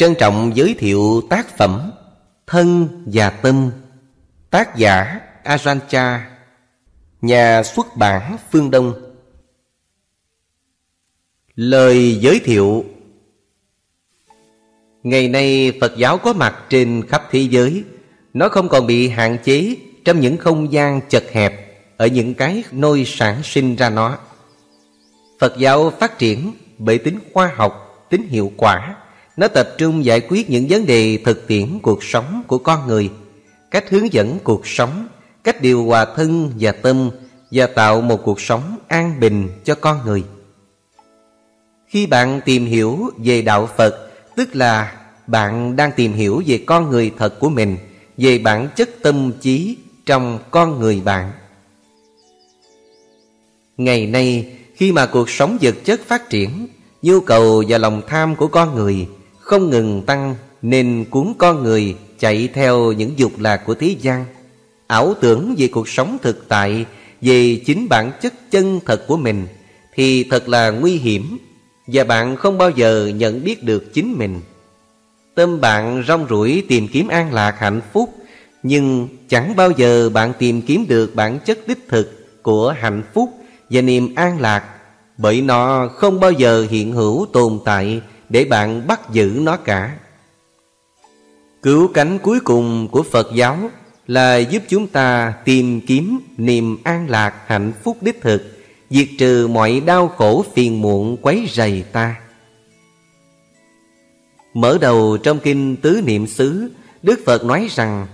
Trân trọng giới thiệu tác phẩm Thân và Tâm Tác giả Arancha Nhà xuất bản Phương Đông. Lời giới thiệu. Ngày nay Phật giáo có mặt trên khắp thế giới. Nó không còn bị hạn chế trong những không gian chật hẹp Ở những cái nôi sản sinh ra nó. Phật giáo phát triển bởi tính khoa học, tính hiệu quả nó tập trung giải quyết những vấn đề thực tiễn cuộc sống của con người, Cách hướng dẫn cuộc sống, Cách điều hòa thân và tâm Và tạo một cuộc sống an bình cho con người. Khi bạn tìm hiểu về Đạo Phật, Tức là bạn đang tìm hiểu về con người thật của mình, Về bản chất tâm trí trong con người bạn. Ngày nay, khi mà cuộc sống vật chất phát triển, Nhu cầu và lòng tham của con người không ngừng tăng, Nên cuốn con người chạy theo những dục lạc của thế gian. Ảo tưởng về cuộc sống thực tại, Về chính bản chất chân thật của mình, Thì thật là nguy hiểm, Và bạn không bao giờ nhận biết được chính mình. Tâm bạn rong ruổi tìm kiếm an lạc hạnh phúc, Nhưng chẳng bao giờ bạn tìm kiếm được bản chất đích thực của hạnh phúc và niềm an lạc, Bởi nó không bao giờ hiện hữu tồn tại để bạn bắt giữ nó cả. Cứu cánh cuối cùng của Phật giáo là giúp chúng ta tìm kiếm niềm an lạc, hạnh phúc đích thực, Diệt trừ mọi đau khổ phiền muộn quấy rầy ta. Mở đầu trong kinh Tứ Niệm xứ, Đức Phật nói rằng,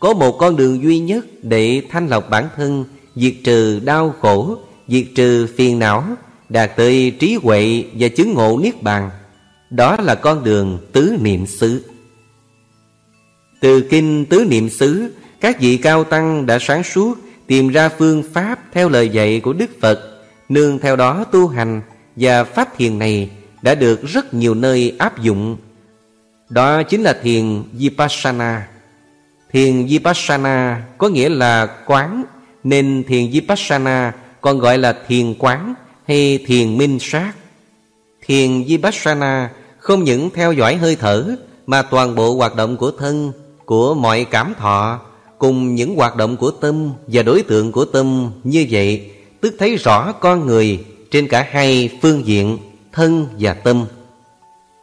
Có một con đường duy nhất để thanh lọc bản thân, Diệt trừ đau khổ, Diệt trừ phiền não Đạt tới trí huệ và chứng ngộ Niết Bàn, Đó là con đường Tứ Niệm xứ. Từ kinh Tứ Niệm xứ, Các vị cao tăng đã sáng suốt Tìm ra phương pháp theo lời dạy của Đức Phật, Nương theo đó tu hành, Và pháp thiền này đã được rất nhiều nơi áp dụng. Đó chính là thiền Vipassana. Thiền Vipassana có nghĩa là quán, Nên thiền Vipassana còn gọi là thiền quán hay thiền minh sát. Thiền Vipassana không những theo dõi hơi thở Mà toàn bộ hoạt động của thân, của mọi cảm thọ Cùng những hoạt động của tâm và đối tượng của tâm như vậy Tức thấy rõ con người trên cả hai phương diện thân và tâm.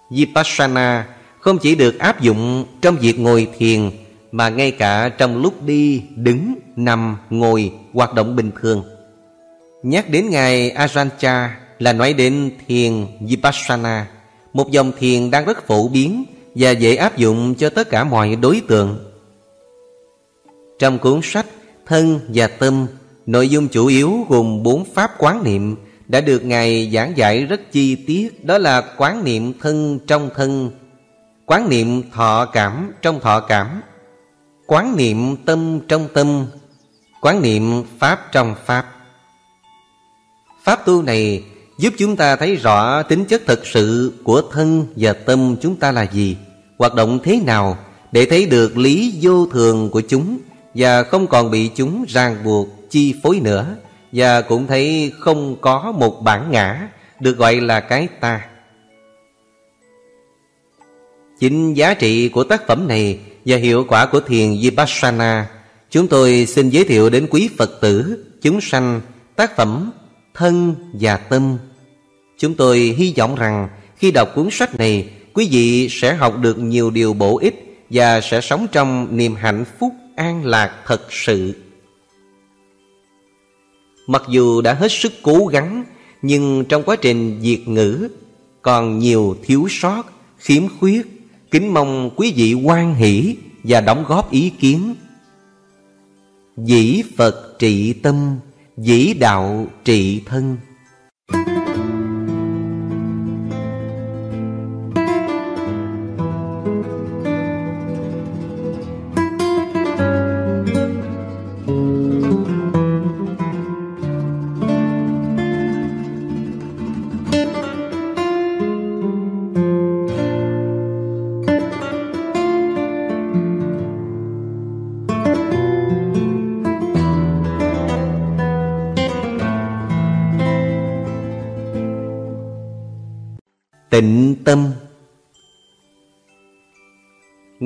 Vipassana không chỉ được áp dụng trong việc ngồi thiền Mà ngay cả trong lúc đi, đứng, nằm, ngồi, hoạt động bình thường. Nhắc đến Ngài Ajahn là nói đến thiền Vipassana Một dòng thiền đang rất phổ biến Và dễ áp dụng cho tất cả mọi đối tượng Trong cuốn sách Thân và Tâm Nội dung chủ yếu gồm bốn pháp quán niệm đã được Ngài giảng dạy rất chi tiết đó là quán niệm thân trong thân, quán niệm thọ cảm trong thọ cảm, quán niệm tâm trong tâm, quán niệm pháp trong pháp. Pháp tu này giúp chúng ta thấy rõ tính chất thực sự của thân và tâm chúng ta là gì, hoạt động thế nào để thấy được lý vô thường của chúng và không còn bị chúng ràng buộc chi phối nữa và cũng thấy không có một bản ngã Được gọi là cái ta. Chính giá trị của tác phẩm này Và hiệu quả của thiền Vipassana Chúng tôi xin giới thiệu đến quý Phật tử Chúng sanh tác phẩm Thân và Tâm. Chúng tôi hy vọng rằng Khi đọc cuốn sách này Quý vị sẽ học được nhiều điều bổ ích Và sẽ sống trong niềm hạnh phúc an lạc thật sự. Mặc dù đã hết sức cố gắng Nhưng trong quá trình diệt ngữ Còn nhiều thiếu sót, khiếm khuyết. Kính mong quý vị quan hỷ Và đóng góp ý kiến. Dĩ Phật trị tâm. Dĩ đạo trị thân.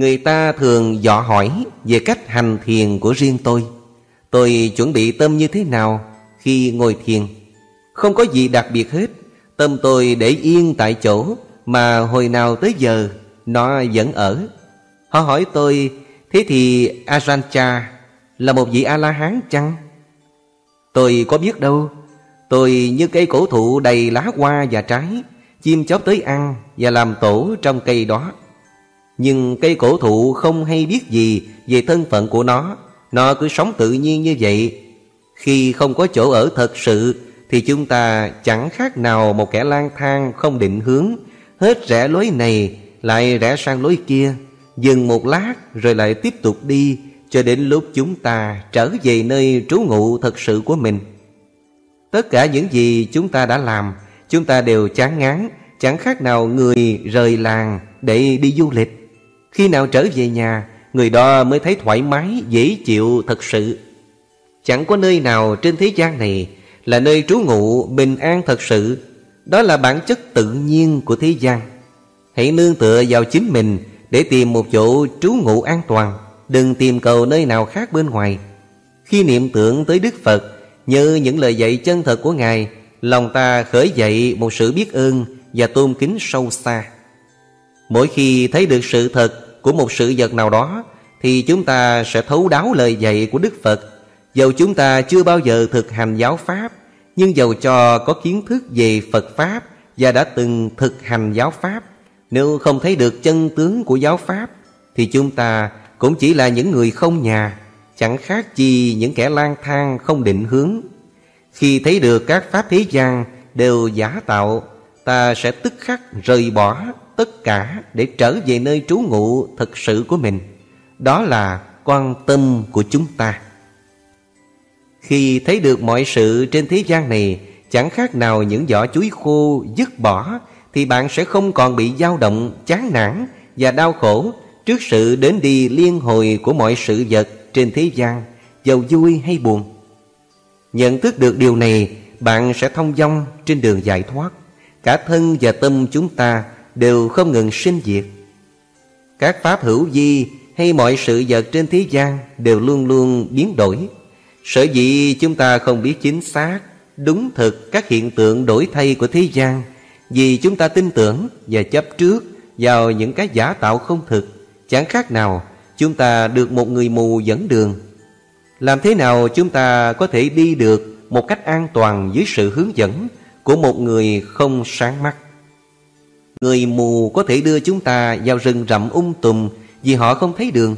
Người ta thường dò hỏi về cách hành thiền của riêng tôi. Tôi chuẩn bị tâm như thế nào khi ngồi thiền? Không có gì đặc biệt hết. Tâm tôi để yên tại chỗ Mà hồi nào tới giờ, Nó vẫn ở. Họ hỏi tôi, Thế thì Ajahn Là một vị A-la-hán chăng? Tôi có biết đâu. Tôi như cây cổ thụ đầy lá hoa và trái, Chim chóc tới ăn Và làm tổ trong cây đó. Nhưng cây cổ thụ không hay biết gì Về thân phận của nó. Nó cứ sống tự nhiên như vậy. Khi không có chỗ ở thật sự, Thì chúng ta chẳng khác nào Một kẻ lang thang không định hướng. Hết rẽ lối này, Lại rẽ sang lối kia. Dừng một lát, rồi lại tiếp tục đi, Cho đến lúc chúng ta trở về nơi trú ngụ thật sự của mình. Tất cả những gì chúng ta đã làm, Chúng ta đều chán ngán. Chẳng khác nào người rời làng để đi du lịch. Khi nào trở về nhà Người đó mới thấy thoải mái, dễ chịu thật sự. Chẳng có nơi nào trên thế gian này Là nơi trú ngụ bình an thật sự. Đó là bản chất tự nhiên của thế gian. Hãy nương tựa vào chính mình Để tìm một chỗ trú ngụ an toàn. Đừng tìm cầu nơi nào khác bên ngoài. Khi niệm tưởng tới Đức Phật Như những lời dạy chân thật của Ngài Lòng ta khởi dậy một sự biết ơn Và tôn kính sâu xa. Mỗi khi thấy được sự thật Của một sự vật nào đó, Thì chúng ta sẽ thấu đáo lời dạy của Đức Phật. Dầu chúng ta chưa bao giờ thực hành giáo Pháp, Nhưng dầu cho có kiến thức về Phật Pháp Và đã từng thực hành giáo Pháp, Nếu không thấy được chân tướng của giáo Pháp, Thì chúng ta cũng chỉ là những người không nhà, Chẳng khác chi những kẻ lang thang không định hướng. Khi thấy được các pháp thế gian đều giả tạo Ta sẽ tức khắc rời bỏ tất cả Để trở về nơi trú ngụ thật sự của mình. Đó là quan tâm của chúng ta. Khi thấy được mọi sự trên thế gian này Chẳng khác nào những vỏ chuối khô dứt bỏ Thì bạn sẽ không còn bị dao động, chán nản và đau khổ Trước sự đến đi liên hồi của mọi sự vật trên thế gian Giàu vui hay buồn. Nhận thức được điều này Bạn sẽ thông dong trên đường giải thoát. Cả thân và tâm chúng ta đều không ngừng sinh diệt. Các pháp hữu vi hay mọi sự vật trên thế gian đều luôn luôn biến đổi. Sở dĩ chúng ta không biết chính xác, Đúng thực các hiện tượng đổi thay của thế gian, Vì chúng ta tin tưởng và chấp trước vào những cái giả tạo không thực. Chẳng khác nào chúng ta được một người mù dẫn đường. Làm thế nào chúng ta có thể đi được một cách an toàn dưới sự hướng dẫn của một người không sáng mắt. Người mù có thể đưa chúng ta vào rừng rậm ung tùm vì họ không thấy đường.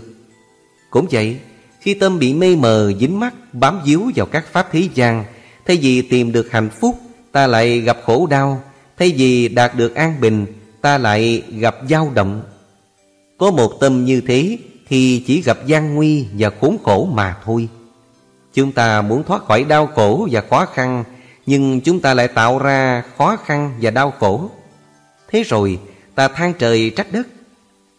Cũng vậy, khi tâm bị mê mờ dính mắt bám víu vào các pháp thế gian Thay vì tìm được hạnh phúc, ta lại gặp khổ đau Thay vì đạt được an bình, ta lại gặp dao động. Có một tâm như thế Thì chỉ gặp gian nguy và khốn khổ mà thôi. Chúng ta muốn thoát khỏi đau khổ và khó khăn nhưng chúng ta lại tạo ra khó khăn và đau khổ. Thế rồi, ta than trời trách đất.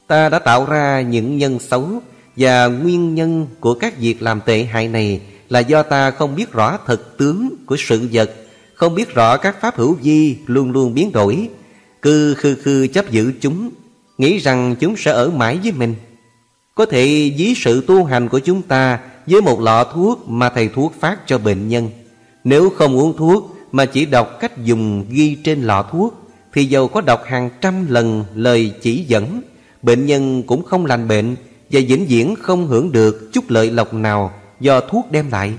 Ta đã tạo ra những nhân xấu Và nguyên nhân của các việc làm tệ hại này Là do ta không biết rõ thật tướng của sự vật, Không biết rõ các pháp hữu vi luôn luôn biến đổi. Cứ khư khư chấp giữ chúng, Nghĩ rằng chúng sẽ ở mãi với mình. Có thể ví sự tu hành của chúng ta Với một lọ thuốc mà thầy thuốc phát cho bệnh nhân. Nếu không uống thuốc Mà chỉ đọc cách dùng ghi trên lọ thuốc, Thì dầu có đọc hàng trăm lần lời chỉ dẫn, Bệnh nhân cũng không lành bệnh Và vĩnh viễn không hưởng được chút lợi lộc nào Do thuốc đem lại.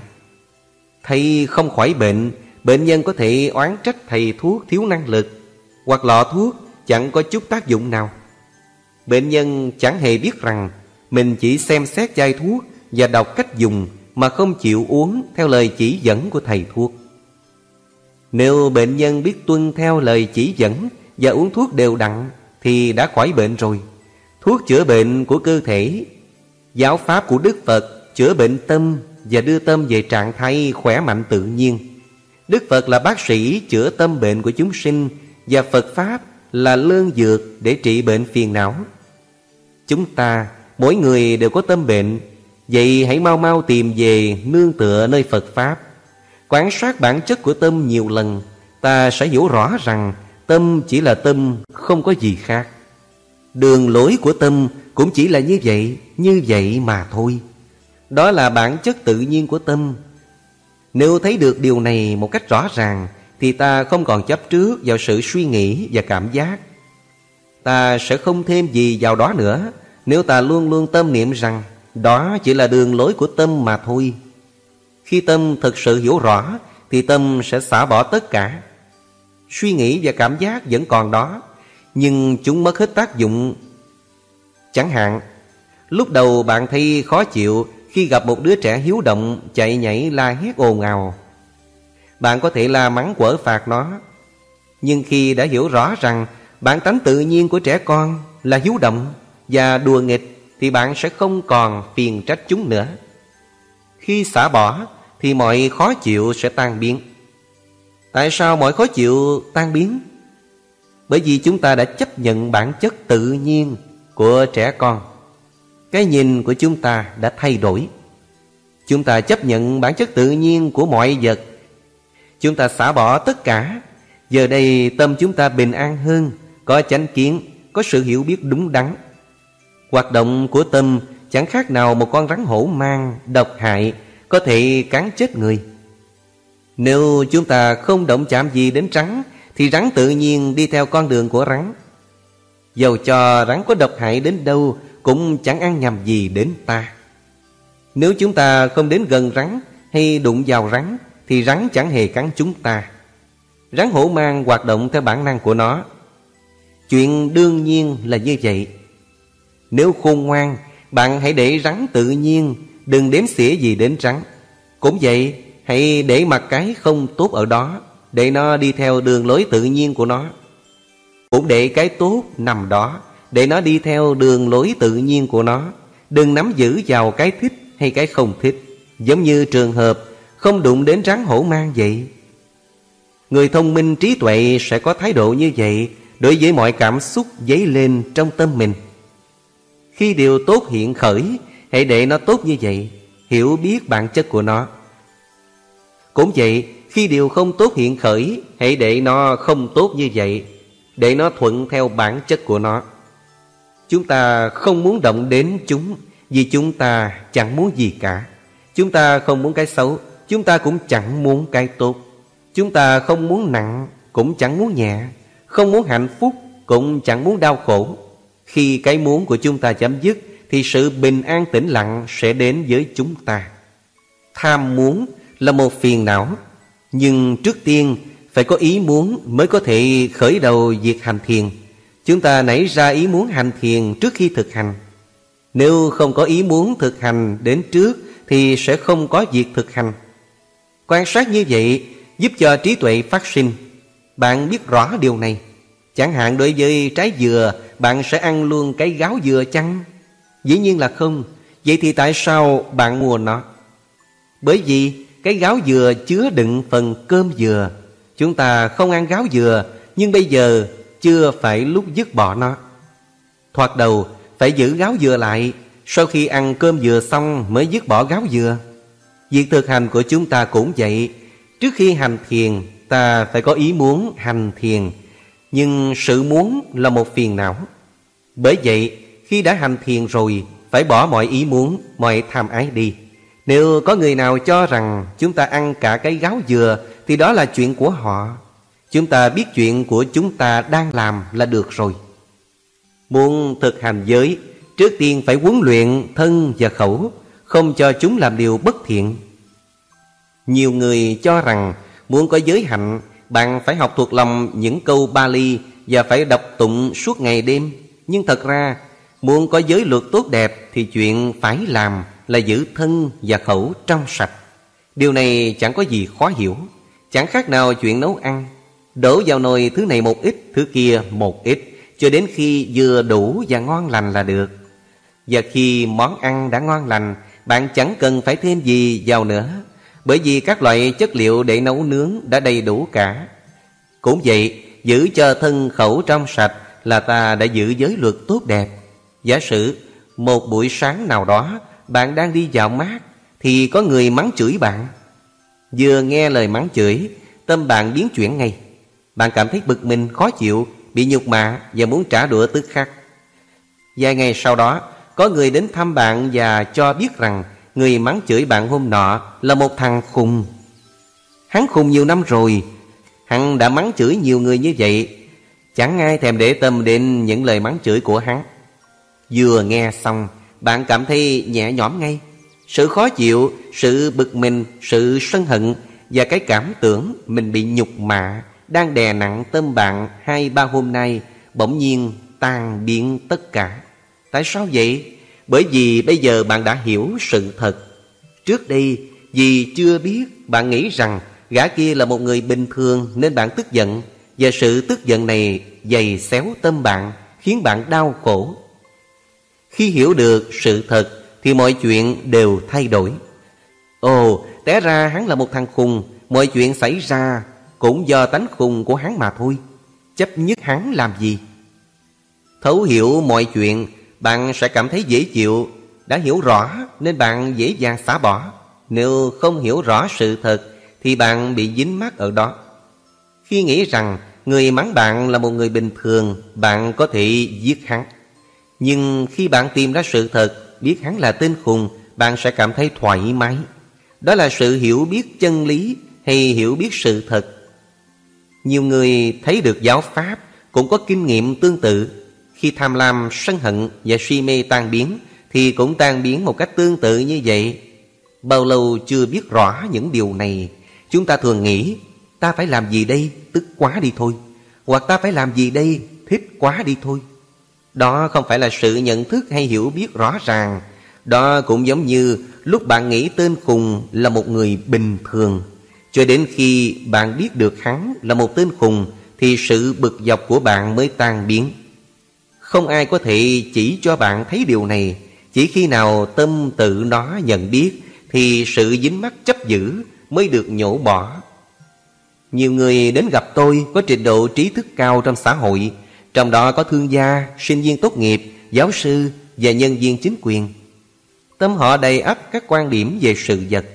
Thầy không khỏi bệnh Bệnh nhân có thể oán trách thầy thuốc thiếu năng lực Hoặc lọ thuốc chẳng có chút tác dụng nào. Bệnh nhân chẳng hề biết rằng Mình chỉ xem xét chai thuốc Và đọc cách dùng mà không chịu uống theo lời chỉ dẫn của thầy thuốc. Nếu bệnh nhân biết tuân theo lời chỉ dẫn Và uống thuốc đều đặn Thì đã khỏi bệnh rồi. Thuốc chữa bệnh của cơ thể, Giáo pháp của Đức Phật Chữa bệnh tâm Và đưa tâm về trạng thái khỏe mạnh tự nhiên. Đức Phật là bác sĩ chữa tâm bệnh của chúng sinh Và Phật Pháp là lương dược để trị bệnh phiền não. Chúng ta, Mỗi người đều có tâm bệnh Vậy hãy mau mau tìm về Nương tựa nơi Phật Pháp. Quan sát bản chất của tâm nhiều lần, Ta sẽ hiểu rõ rằng Tâm chỉ là tâm, Không có gì khác. Đường lối của tâm cũng chỉ là như vậy Như vậy mà thôi. Đó là bản chất tự nhiên của tâm. Nếu thấy được điều này một cách rõ ràng, Thì ta không còn chấp trước vào sự suy nghĩ và cảm giác. Ta sẽ không thêm gì vào đó nữa, Nếu ta luôn luôn tâm niệm rằng đó chỉ là đường lối của tâm mà thôi. Khi tâm thực sự hiểu rõ, Thì tâm sẽ xả bỏ tất cả. Suy nghĩ và cảm giác vẫn còn đó, Nhưng chúng mất hết tác dụng. Chẳng hạn, Lúc đầu bạn thấy khó chịu Khi gặp một đứa trẻ hiếu động Chạy nhảy la hét ồn ào. Bạn có thể la mắng quở phạt nó, Nhưng khi đã hiểu rõ rằng Bản tánh tự nhiên của trẻ con Là hiếu động và đùa nghịch thì bạn sẽ không còn phiền trách chúng nữa. Khi xả bỏ, Thì mọi khó chịu sẽ tan biến. Tại sao mọi khó chịu tan biến? Bởi vì chúng ta đã chấp nhận bản chất tự nhiên của trẻ con. Cái nhìn của chúng ta đã thay đổi. Chúng ta chấp nhận bản chất tự nhiên của mọi vật. Chúng ta xả bỏ tất cả. Giờ đây tâm chúng ta bình an hơn, Có chánh kiến, Có sự hiểu biết đúng đắn. Hoạt động của tâm chẳng khác nào một con rắn hổ mang Độc hại, Có thể cắn chết người. Nếu chúng ta không động chạm gì đến rắn, Thì rắn tự nhiên đi theo con đường của rắn. Dầu cho rắn có độc hại đến đâu, Cũng chẳng ăn nhầm gì đến ta. Nếu chúng ta không đến gần rắn Hay đụng vào rắn, Thì rắn chẳng hề cắn chúng ta. Rắn hổ mang hoạt động theo bản năng của nó. Chuyện đương nhiên là như vậy. Nếu khôn ngoan, Bạn hãy để rắn tự nhiên, Đừng đếm xỉa gì đến rắn. Cũng vậy, Hãy để mặt cái không tốt ở đó, Để nó đi theo đường lối tự nhiên của nó. Cũng để cái tốt nằm đó, Để nó đi theo đường lối tự nhiên của nó. Đừng nắm giữ vào cái thích hay cái không thích. Giống như trường hợp Không đụng đến rắn hổ mang vậy. Người thông minh trí tuệ sẽ có thái độ như vậy Đối với mọi cảm xúc dấy lên trong tâm mình. Khi điều tốt hiện khởi Hãy để nó tốt như vậy Hiểu biết bản chất của nó cũng vậy, khi điều không tốt hiện khởi, hãy để nó không tốt như vậy, để nó thuận theo bản chất của nó. Chúng ta không muốn động đến chúng, vì chúng ta chẳng muốn gì cả. Chúng ta không muốn cái xấu, chúng ta cũng chẳng muốn cái tốt. Chúng ta không muốn nặng, cũng chẳng muốn nhẹ. Không muốn hạnh phúc, cũng chẳng muốn đau khổ. Khi cái muốn của chúng ta chấm dứt, thì sự bình an tĩnh lặng sẽ đến với chúng ta. Tham muốn là một phiền não Nhưng trước tiên phải có ý muốn mới có thể khởi đầu việc hành thiền. Chúng ta nảy ra ý muốn hành thiền trước khi thực hành. Nếu không có ý muốn thực hành đến trước Thì sẽ không có việc thực hành. Quan sát như vậy giúp cho trí tuệ phát sinh. Bạn biết rõ điều này. Chẳng hạn đối với trái dừa, Bạn sẽ ăn luôn cái gáo dừa chăng? Dĩ nhiên là không. Vậy thì tại sao bạn mua nó? Bởi vì cái gáo dừa chứa đựng phần cơm dừa. Chúng ta không ăn gáo dừa, Nhưng bây giờ chưa phải lúc dứt bỏ nó. Thoạt đầu, phải giữ gáo dừa lại, Sau khi ăn cơm dừa xong mới dứt bỏ gáo dừa. Việc thực hành của chúng ta cũng vậy. Trước khi hành thiền, Ta phải có ý muốn hành thiền. Nhưng sự muốn là một phiền não. Bởi vậy khi đã hành thiền rồi Phải bỏ mọi ý muốn, mọi tham ái đi. Nếu có người nào cho rằng chúng ta ăn cả cái gáo dừa Thì đó là chuyện của họ. Chúng ta biết chuyện của chúng ta đang làm là được rồi. Muốn thực hành giới Trước tiên phải huấn luyện thân và khẩu Không cho chúng làm điều bất thiện. Nhiều người cho rằng Muốn có giới hạnh bạn phải học thuộc lòng những câu Bali Và phải đọc tụng suốt ngày đêm. Nhưng thật ra, Muốn có giới luật tốt đẹp Thì chuyện phải làm là giữ thân và khẩu trong sạch. Điều này chẳng có gì khó hiểu. Chẳng khác nào chuyện nấu ăn. Đổ vào nồi thứ này một ít, Thứ kia một ít, Cho đến khi vừa đủ và ngon lành là được. Và khi món ăn đã ngon lành, Bạn chẳng cần phải thêm gì vào nữa. Bởi vì các loại chất liệu để nấu nướng đã đầy đủ cả. Cũng vậy Giữ cho thân khẩu trong sạch Là ta đã giữ giới luật tốt đẹp. Giả sử một buổi sáng nào đó bạn đang đi dạo mát Thì có người mắng chửi bạn. Vừa nghe lời mắng chửi Tâm bạn biến chuyển ngay. Bạn cảm thấy bực mình, khó chịu Bị nhục mạ và muốn trả đũa tức khắc. Vài ngày sau đó Có người đến thăm bạn và cho biết rằng Người mắng chửi bạn hôm nọ Là một thằng khùng. Hắn khùng nhiều năm rồi. Hắn đã mắng chửi nhiều người như vậy. Chẳng ai thèm để tâm đến những lời mắng chửi của hắn. Vừa nghe xong Bạn cảm thấy nhẹ nhõm ngay. Sự khó chịu, sự bực mình, sự sân hận Và cái cảm tưởng mình bị nhục mạ Đang đè nặng tâm bạn hai ba hôm nay Bỗng nhiên tan biến tất cả. Tại sao vậy? Bởi vì bây giờ bạn đã hiểu sự thật. Trước đây vì chưa biết Bạn nghĩ rằng gã kia là một người bình thường Nên bạn tức giận. Và sự tức giận này dày xéo tâm bạn Khiến bạn đau khổ. Khi hiểu được sự thật Thì mọi chuyện đều thay đổi. Ồ, té ra hắn là một thằng khùng. Mọi chuyện xảy ra Cũng do tánh khùng của hắn mà thôi. Chấp nhất hắn làm gì? Thấu hiểu mọi chuyện bạn sẽ cảm thấy dễ chịu. Đã hiểu rõ, nên bạn dễ dàng xả bỏ. Nếu không hiểu rõ sự thật, Thì bạn bị dính mắc ở đó. Khi nghĩ rằng Người mắng bạn là một người bình thường, Bạn có thể giết hắn. Nhưng khi bạn tìm ra sự thật, Biết hắn là tên khùng, Bạn sẽ cảm thấy thoải mái. Đó là sự hiểu biết chân lý Hay hiểu biết sự thật. Nhiều người thấy được giáo pháp, Cũng có kinh nghiệm tương tự. Khi tham lam, sân hận và suy mê tan biến Thì cũng tan biến một cách tương tự như vậy. Bao lâu chưa biết rõ những điều này Chúng ta thường nghĩ Ta phải làm gì đây? Tức quá đi thôi. Hoặc ta phải làm gì đây? Thích quá đi thôi. Đó không phải là sự nhận thức hay hiểu biết rõ ràng. Đó cũng giống như Lúc bạn nghĩ tên khùng là một người bình thường. Cho đến khi bạn biết được hắn là một tên khùng Thì sự bực dọc của bạn mới tan biến. Không ai có thể chỉ cho bạn thấy điều này. Chỉ khi nào tâm tự nó nhận biết Thì sự dính mắc chấp giữ mới được nhổ bỏ. Nhiều người đến gặp tôi có trình độ trí thức cao trong xã hội. Trong đó có thương gia, sinh viên tốt nghiệp, giáo sư và nhân viên chính quyền. Tâm họ đầy ắp các quan điểm về sự vật.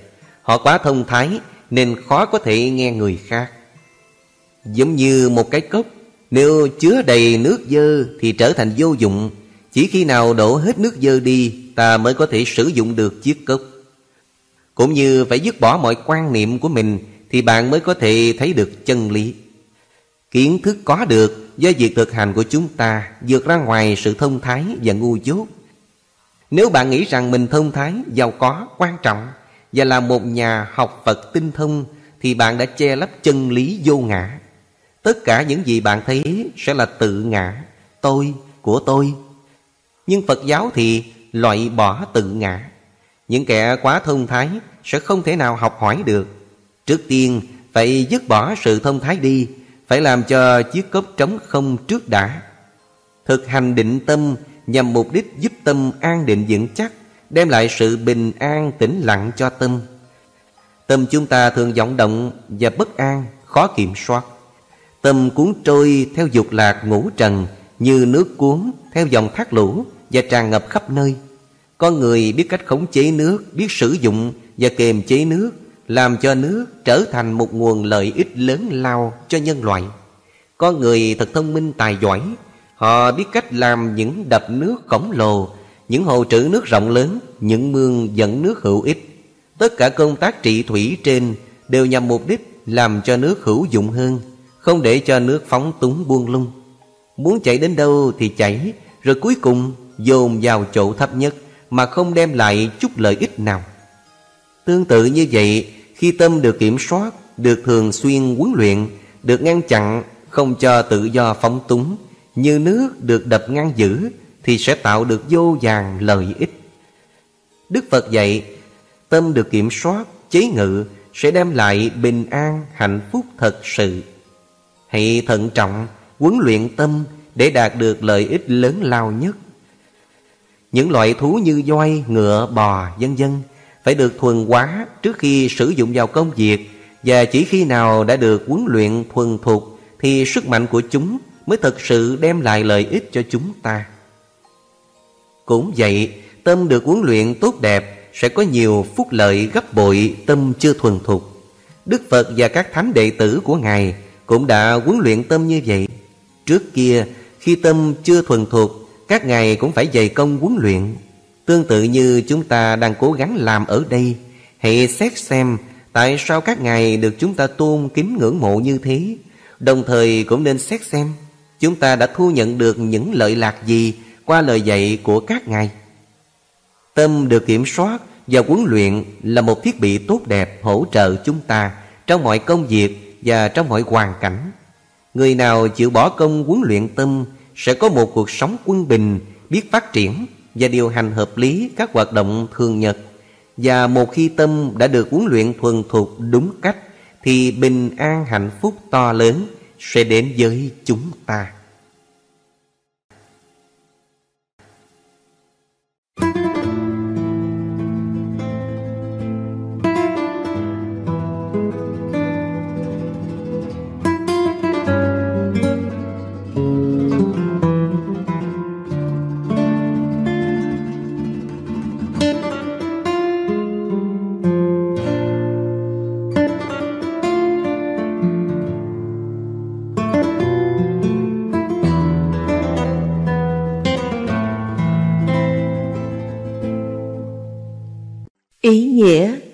Họ quá thông thái nên khó có thể nghe người khác. Giống như một cái cốc nếu chứa đầy nước dơ thì trở thành vô dụng Chỉ khi nào đổ hết nước dơ đi Ta mới có thể sử dụng được chiếc cốc Cũng như phải dứt bỏ mọi quan niệm của mình thì bạn mới có thể thấy được chân lý. Kiến thức có được do việc thực hành của chúng ta vượt ra ngoài sự thông thái và ngu dốt. Nếu bạn nghĩ rằng mình thông thái, giàu có, quan trọng và là một nhà học Phật tinh thông thì bạn đã che lấp chân lý vô ngã. Tất cả những gì bạn thấy sẽ là tự ngã, tôi, của tôi. Nhưng Phật giáo thì loại bỏ tự ngã. Những kẻ quá thông thái sẽ không thể nào học hỏi được Trước tiên phải dứt bỏ sự thông thái đi Phải làm cho chiếc cốc trống không trước đã Thực hành định tâm nhằm mục đích giúp tâm an định vững chắc Đem lại sự bình an tĩnh lặng cho tâm Tâm chúng ta thường vọng động và bất an, khó kiểm soát Tâm cuốn trôi theo dục lạc ngũ trần Như nước cuốn theo dòng thác lũ và tràn ngập khắp nơi Con người biết cách khống chế nước, biết sử dụng và kềm chế nước làm cho nước trở thành một nguồn lợi ích lớn lao cho nhân loại. Con người thật thông minh tài giỏi, họ biết cách làm những đập nước khổng lồ, những hồ trữ nước rộng lớn, những mương dẫn nước hữu ích. Tất cả công tác trị thủy trên đều nhằm mục đích làm cho nước hữu dụng hơn, không để cho nước phóng túng buông lung. Muốn chạy đến đâu thì chạy, rồi cuối cùng dồn vào chỗ thấp nhất mà không đem lại chút lợi ích nào. Tương tự như vậy, khi tâm được kiểm soát Được thường xuyên huấn luyện Được ngăn chặn Không cho tự do phóng túng Như nước được đập ngăn giữ Thì sẽ tạo được vô vàng lợi ích Đức Phật dạy Tâm được kiểm soát, chế ngự Sẽ đem lại bình an, hạnh phúc thật sự Hãy thận trọng, huấn luyện tâm Để đạt được lợi ích lớn lao nhất Những loại thú như voi, ngựa, bò, vân vân phải được thuần hóa trước khi sử dụng vào công việc và chỉ khi nào đã được huấn luyện thuần thục thì sức mạnh của chúng mới thực sự đem lại lợi ích cho chúng ta. Cũng vậy, tâm được huấn luyện tốt đẹp sẽ có nhiều phúc lợi gấp bội tâm chưa thuần thục. Đức Phật và các thánh đệ tử của Ngài cũng đã huấn luyện tâm như vậy. Trước kia, khi tâm chưa thuần thuộc, Các ngài cũng phải dày công huấn luyện. Tương tự như chúng ta đang cố gắng làm ở đây Hãy xét xem Tại sao các ngài được chúng ta tôn kính ngưỡng mộ như thế. Đồng thời cũng nên xét xem Chúng ta đã thu nhận được những lợi lạc gì Qua lời dạy của các ngài. Tâm được kiểm soát và huấn luyện là một thiết bị tốt đẹp hỗ trợ chúng ta trong mọi công việc và trong mọi hoàn cảnh. Người nào chịu bỏ công huấn luyện tâm sẽ có một cuộc sống quân bình, biết phát triển và điều hành hợp lý các hoạt động thường nhật. Và một khi tâm đã được huấn luyện thuần thục đúng cách thì bình an hạnh phúc to lớn sẽ đến với chúng ta.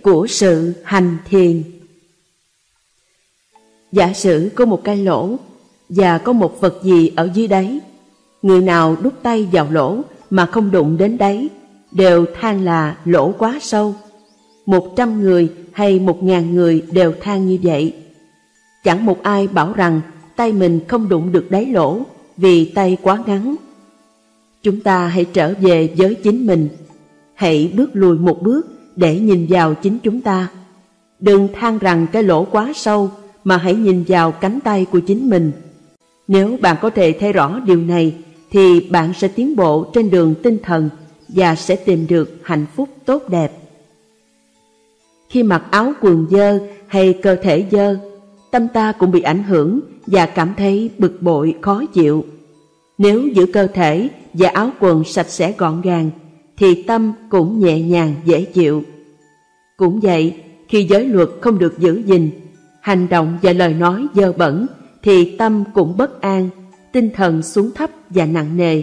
Của sự hành thiền Giả sử có một cái lỗ và có một vật gì ở dưới đáy. Người nào đút tay vào lỗ mà không đụng đến đáy đều than là lỗ quá sâu. Một trăm người hay một ngàn người đều than như vậy. Chẳng một ai bảo rằng tay mình không đụng được đáy lỗ vì tay quá ngắn. Chúng ta hãy trở về với chính mình, hãy bước lùi một bước để nhìn vào chính chúng ta. Đừng than rằng cái lỗ quá sâu mà hãy nhìn vào cánh tay của chính mình. Nếu bạn có thể thấy rõ điều này thì bạn sẽ tiến bộ trên đường tinh thần và sẽ tìm được hạnh phúc tốt đẹp. Khi mặc áo quần dơ hay cơ thể dơ, tâm ta cũng bị ảnh hưởng và cảm thấy bực bội khó chịu. Nếu giữ cơ thể và áo quần sạch sẽ gọn gàng thì tâm cũng nhẹ nhàng dễ chịu. Cũng vậy, khi giới luật không được giữ gìn, hành động và lời nói dơ bẩn, thì tâm cũng bất an, tinh thần xuống thấp và nặng nề.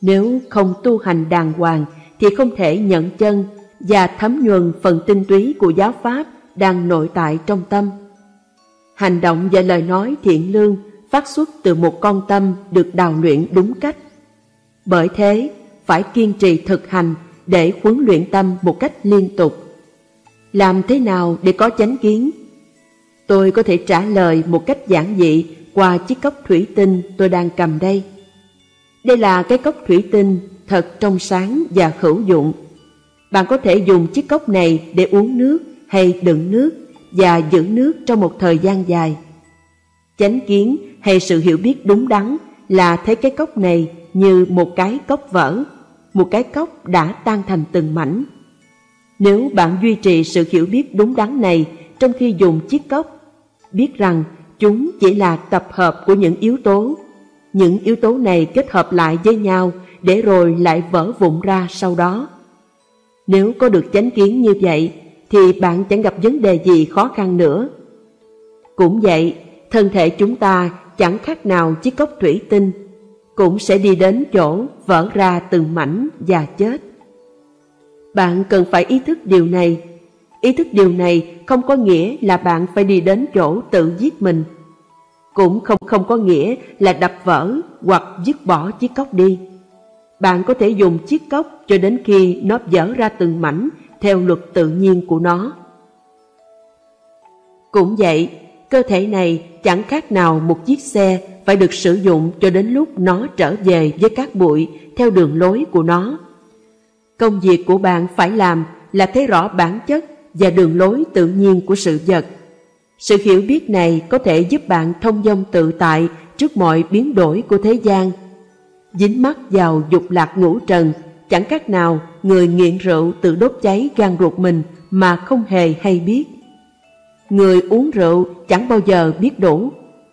Nếu không tu hành đàng hoàng thì không thể nhận chân và thấm nhuần phần tinh túy của giáo pháp đang nội tại trong tâm. Hành động và lời nói thiện lương phát xuất từ một con tâm được đào luyện đúng cách. Bởi thế, phải kiên trì thực hành để huấn luyện tâm một cách liên tục. Làm thế nào để có chánh kiến? Tôi có thể trả lời một cách giản dị qua chiếc cốc thủy tinh tôi đang cầm đây. Đây là cái cốc thủy tinh thật trong sáng và hữu dụng. Bạn có thể dùng chiếc cốc này để uống nước hay đựng nước và giữ nước trong một thời gian dài. Chánh kiến hay sự hiểu biết đúng đắn là thấy cái cốc này như một cái cốc vỡ, một cái cốc đã tan thành từng mảnh. Nếu bạn duy trì sự hiểu biết đúng đắn này trong khi dùng chiếc cốc, biết rằng chúng chỉ là tập hợp của những yếu tố. Những yếu tố này kết hợp lại với nhau để rồi lại vỡ vụn ra sau đó. Nếu có được chánh kiến như vậy, thì bạn chẳng gặp vấn đề gì khó khăn nữa. Cũng vậy, thân thể chúng ta chẳng khác nào chiếc cốc thủy tinh cũng sẽ đi đến chỗ vỡ ra từng mảnh và chết. Bạn cần phải ý thức điều này. Ý thức điều này không có nghĩa là bạn phải đi đến chỗ tự giết mình. Cũng không không có nghĩa là đập vỡ hoặc dứt bỏ chiếc cốc đi. Bạn có thể dùng chiếc cốc cho đến khi nó vỡ ra từng mảnh theo luật tự nhiên của nó. Cũng vậy, cơ thể này chẳng khác nào một chiếc xe phải được sử dụng cho đến lúc nó trở về với các bụi theo đường lối của nó. Công việc của bạn phải làm là thấy rõ bản chất và đường lối tự nhiên của sự vật. Sự hiểu biết này có thể giúp bạn thông dong tự tại trước mọi biến đổi của thế gian. Dính mắt vào dục lạc ngũ trần, chẳng cách nào người nghiện rượu tự đốt cháy gan ruột mình mà không hề hay biết. Người uống rượu chẳng bao giờ biết đủ,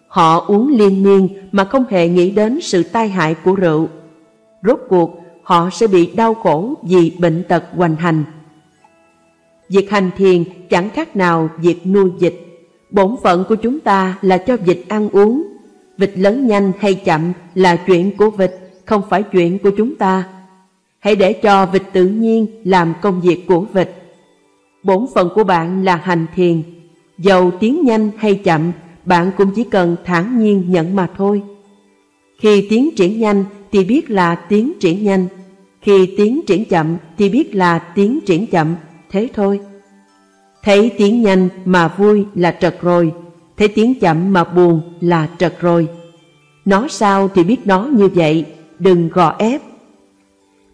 Họ uống liên miên mà không hề nghĩ đến sự tai hại của rượu. Rốt cuộc, họ sẽ bị đau khổ vì bệnh tật hoành hành. Việc hành thiền chẳng khác nào việc nuôi vịt. Bổn phận của chúng ta là cho vịt ăn uống. Vịt lớn nhanh hay chậm là chuyện của vịt, không phải chuyện của chúng ta. Hãy để cho vịt tự nhiên làm công việc của vịt. Bổn phận của bạn là hành thiền. Dầu tiến nhanh hay chậm, bạn cũng chỉ cần thản nhiên nhận mà thôi. Khi tiến triển nhanh thì biết là tiến triển nhanh, khi tiến triển chậm thì biết là tiến triển chậm, thế thôi. Thấy tiến nhanh mà vui là trật rồi, thấy tiến chậm mà buồn là trật rồi. nó sao thì biết nó như vậy, đừng gò ép.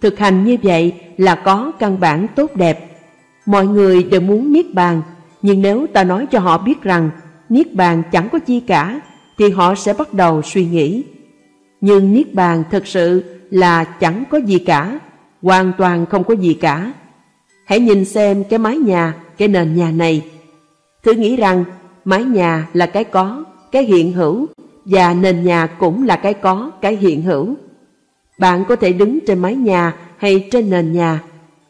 Thực hành như vậy là có căn bản tốt đẹp. Mọi người đều muốn niết bàn, nhưng nếu ta nói cho họ biết rằng niết bàn chẳng có chi cả, thì họ sẽ bắt đầu suy nghĩ. Nhưng niết bàn thực sự là chẳng có gì cả, hoàn toàn không có gì cả. Hãy nhìn xem cái mái nhà, cái nền nhà này. Thử nghĩ rằng mái nhà là cái có, cái hiện hữu, và nền nhà cũng là cái có, cái hiện hữu. Bạn có thể đứng trên mái nhà hay trên nền nhà,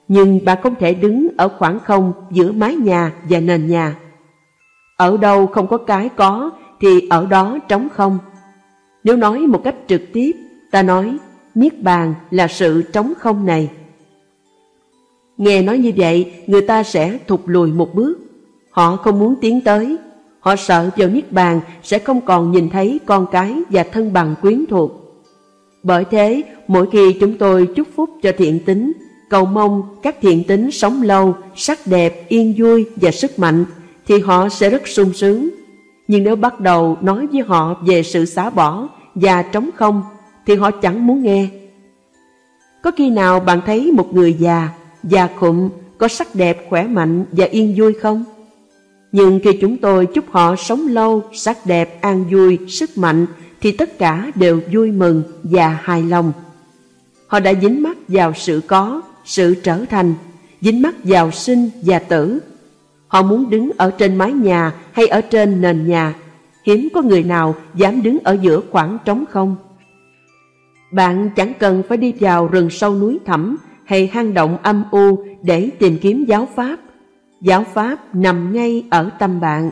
nhưng bạn không thể đứng ở khoảng không giữa mái nhà và nền nhà. Ở đâu không có cái có thì ở đó trống không. Nếu nói một cách trực tiếp, ta nói Niết Bàn là sự trống không này. Nghe nói như vậy, người ta sẽ thụt lùi một bước. Họ không muốn tiến tới. Họ sợ vào Niết Bàn sẽ không còn nhìn thấy con cái và thân bằng quyến thuộc. Bởi thế, mỗi khi chúng tôi chúc phúc cho thiện tính, cầu mong các thiện tính sống lâu, sắc đẹp, yên vui và sức mạnh, thì họ sẽ rất sung sướng. Nhưng nếu bắt đầu nói với họ về sự xả bỏ và trống không, thì họ chẳng muốn nghe. Có khi nào bạn thấy một người già, già khụm, có sắc đẹp, khỏe mạnh và yên vui không? Nhưng khi chúng tôi chúc họ sống lâu, sắc đẹp, an vui, sức mạnh, thì tất cả đều vui mừng và hài lòng. Họ đã dính mắt vào sự có, sự trở thành, dính mắt vào sinh và tử. Họ muốn đứng ở trên mái nhà hay ở trên nền nhà, hiếm có người nào dám đứng ở giữa khoảng trống không. Bạn chẳng cần phải đi vào rừng sâu núi thẳm hay hang động âm u để tìm kiếm giáo pháp. Giáo pháp nằm ngay ở tâm bạn.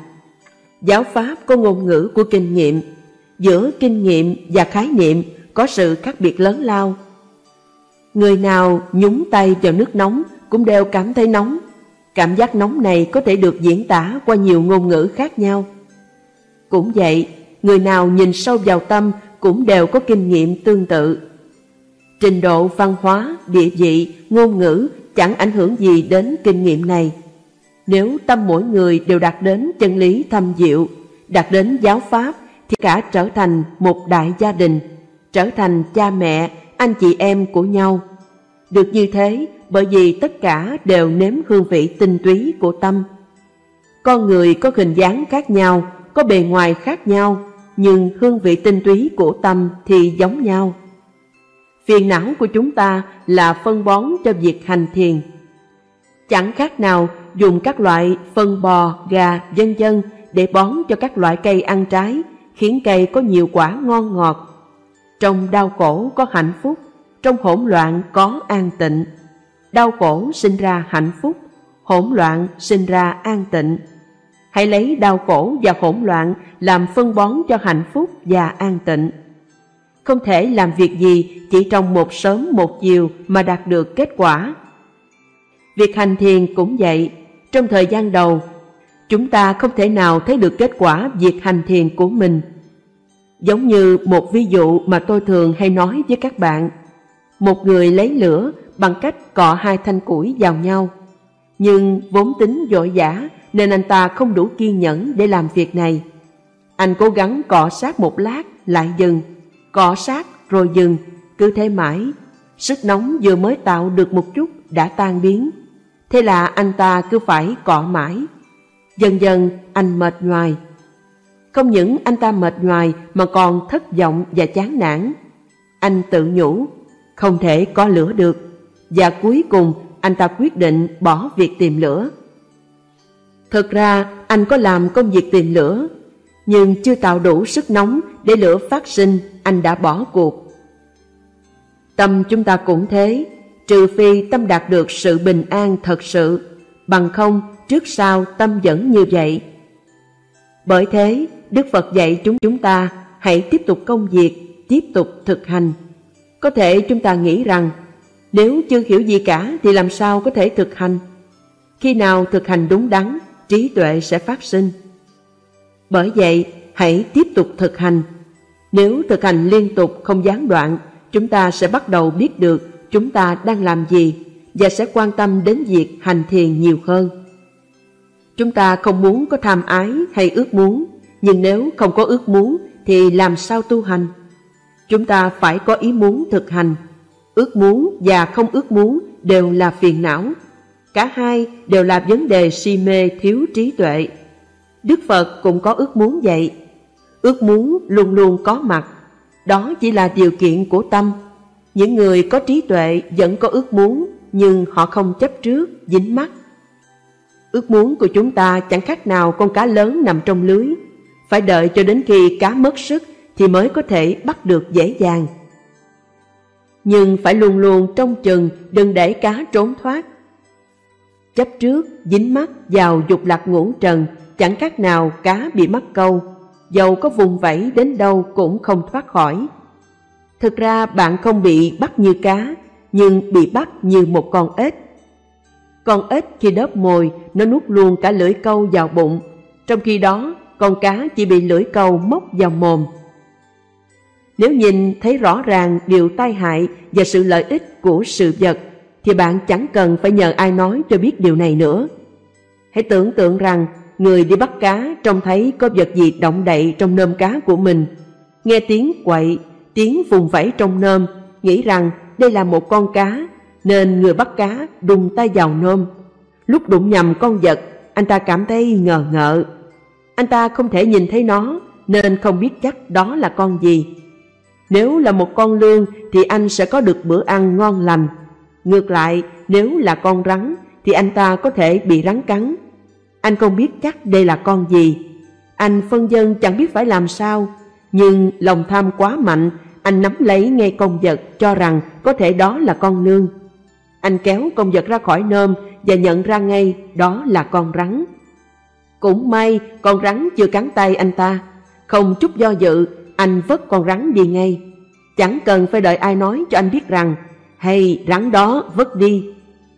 Giáo pháp có ngôn ngữ của kinh nghiệm. Giữa kinh nghiệm và khái niệm có sự khác biệt lớn lao. Người nào nhúng tay vào nước nóng cũng đều cảm thấy nóng. Cảm giác nóng này có thể được diễn tả qua nhiều ngôn ngữ khác nhau. Cũng vậy, người nào nhìn sâu vào tâm cũng đều có kinh nghiệm tương tự. Trình độ văn hóa, địa vị, ngôn ngữ chẳng ảnh hưởng gì đến kinh nghiệm này. Nếu tâm mỗi người đều đạt đến chân lý thâm diệu, đạt đến giáo pháp, thì cả trở thành một đại gia đình, trở thành cha mẹ, anh chị em của nhau. Được như thế bởi vì tất cả đều nếm hương vị tinh túy của tâm. Con người có hình dáng khác nhau, có bề ngoài khác nhau, nhưng hương vị tinh túy của tâm thì giống nhau. Phiền não của chúng ta là phân bón cho việc hành thiền. Chẳng khác nào dùng các loại phân bò, gà, dân dân để bón cho các loại cây ăn trái, khiến cây có nhiều quả ngon ngọt. Trong đau khổ có hạnh phúc, trong hỗn loạn có an tịnh. Đau khổ sinh ra hạnh phúc, hỗn loạn sinh ra an tịnh. Hãy lấy đau khổ và hỗn loạn làm phân bón cho hạnh phúc và an tịnh. Không thể làm việc gì chỉ trong một sớm một chiều mà đạt được kết quả. Việc hành thiền cũng vậy. Trong thời gian đầu, chúng ta không thể nào thấy được kết quả việc hành thiền của mình. Giống như một ví dụ mà tôi thường hay nói với các bạn. Một người lấy lửa bằng cách cọ hai thanh củi vào nhau. Nhưng vốn tính vội giả nên anh ta không đủ kiên nhẫn để làm việc này. Anh cố gắng cọ sát một lát, lại dừng, cọ sát rồi dừng, cứ thế mãi. Sức nóng vừa mới tạo được một chút đã tan biến. Thế là anh ta cứ phải cọ mãi. Dần dần anh mệt nhoài. Không những anh ta mệt nhoài mà còn thất vọng và chán nản. Anh tự nhủ, không thể có lửa được. Và cuối cùng anh ta quyết định bỏ việc tìm lửa. Thực ra anh có làm công việc tìm lửa, nhưng chưa tạo đủ sức nóng để lửa phát sinh, anh đã bỏ cuộc. Tâm chúng ta cũng thế, trừ phi tâm đạt được sự bình an thật sự, bằng không trước sau tâm vẫn như vậy. Bởi thế, Đức Phật dạy chúng chúng ta hãy tiếp tục công việc, tiếp tục thực hành. Có thể chúng ta nghĩ rằng nếu chưa hiểu gì cả thì làm sao có thể thực hành? Khi nào thực hành đúng đắn, trí tuệ sẽ phát sinh. Bởi vậy, hãy tiếp tục thực hành. Nếu thực hành liên tục không gián đoạn, chúng ta sẽ bắt đầu biết được chúng ta đang làm gì và sẽ quan tâm đến việc hành thiền nhiều hơn. Chúng ta không muốn có tham ái hay ước muốn, nhưng nếu không có ước muốn thì làm sao tu hành? Chúng ta phải có ý muốn thực hành. Ước muốn và không ước muốn đều là phiền não. Cả hai đều là vấn đề si mê thiếu trí tuệ. Đức Phật cũng có ước muốn vậy. Ước muốn luôn luôn có mặt. Đó chỉ là điều kiện của tâm. Những người có trí tuệ vẫn có ước muốn, nhưng họ không chấp trước, dính mắt. Ước muốn của chúng ta chẳng khác nào con cá lớn nằm trong lưới. Phải đợi cho đến khi cá mất sức thì mới có thể bắt được dễ dàng. Nhưng phải luôn luôn trông chừng đừng để cá trốn thoát. Chấp trước, dính mắt vào dục lạc ngũ trần, chẳng khác nào cá bị mắc câu, dầu có vùng vẫy đến đâu cũng không thoát khỏi. Thực ra bạn không bị bắt như cá, nhưng bị bắt như một con ếch. Con ếch khi đớp mồi, nó nuốt luôn cả lưỡi câu vào bụng, trong khi đó con cá chỉ bị lưỡi câu móc vào mồm. Nếu nhìn thấy rõ ràng điều tai hại và sự lợi ích của sự vật, thì bạn chẳng cần phải nhờ ai nói cho biết điều này nữa. Hãy tưởng tượng rằng người đi bắt cá trông thấy có vật gì động đậy trong nơm cá của mình. Nghe tiếng quậy, tiếng vùng vẫy trong nơm, nghĩ rằng đây là một con cá, nên người bắt cá đùng tay vào nôm Lúc đụng nhầm con vật, anh ta cảm thấy ngờ ngợ. Anh ta không thể nhìn thấy nó, nên không biết chắc đó là con gì. Nếu là một con lương thì anh sẽ có được bữa ăn ngon lành. Ngược lại, nếu là con rắn thì anh ta có thể bị rắn cắn. Anh không biết chắc đây là con gì. Anh phân dân chẳng biết phải làm sao. Nhưng lòng tham quá mạnh, anh nắm lấy ngay con vật cho rằng có thể đó là con lương. Anh kéo con vật ra khỏi nôm và nhận ra ngay đó là con rắn. Cũng may con rắn chưa cắn tay anh ta. Không chút do dự, anh vất con rắn đi ngay. Chẳng cần phải đợi ai nói cho anh biết rằng hay rắn đó vất đi.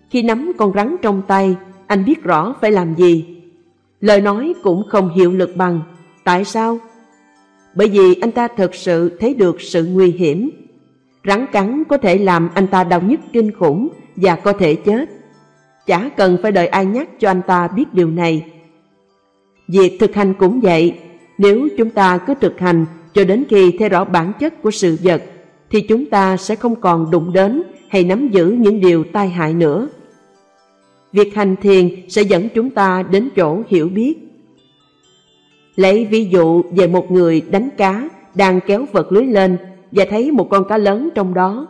Khi nắm con rắn trong tay, anh biết rõ phải làm gì. Lời nói cũng không hiệu lực bằng. Tại sao? Bởi vì anh ta thật sự thấy được sự nguy hiểm. Rắn cắn có thể làm anh ta đau nhức kinh khủng và có thể chết. Chả cần phải đợi ai nhắc cho anh ta biết điều này. Việc thực hành cũng vậy, nếu chúng ta cứ thực hành cho đến khi thấy rõ bản chất của sự vật, thì chúng ta sẽ không còn đụng đến hay nắm giữ những điều tai hại nữa. Việc hành thiền sẽ dẫn chúng ta đến chỗ hiểu biết. Lấy ví dụ về một người đánh cá đang kéo vật lưới lên và thấy một con cá lớn trong đó.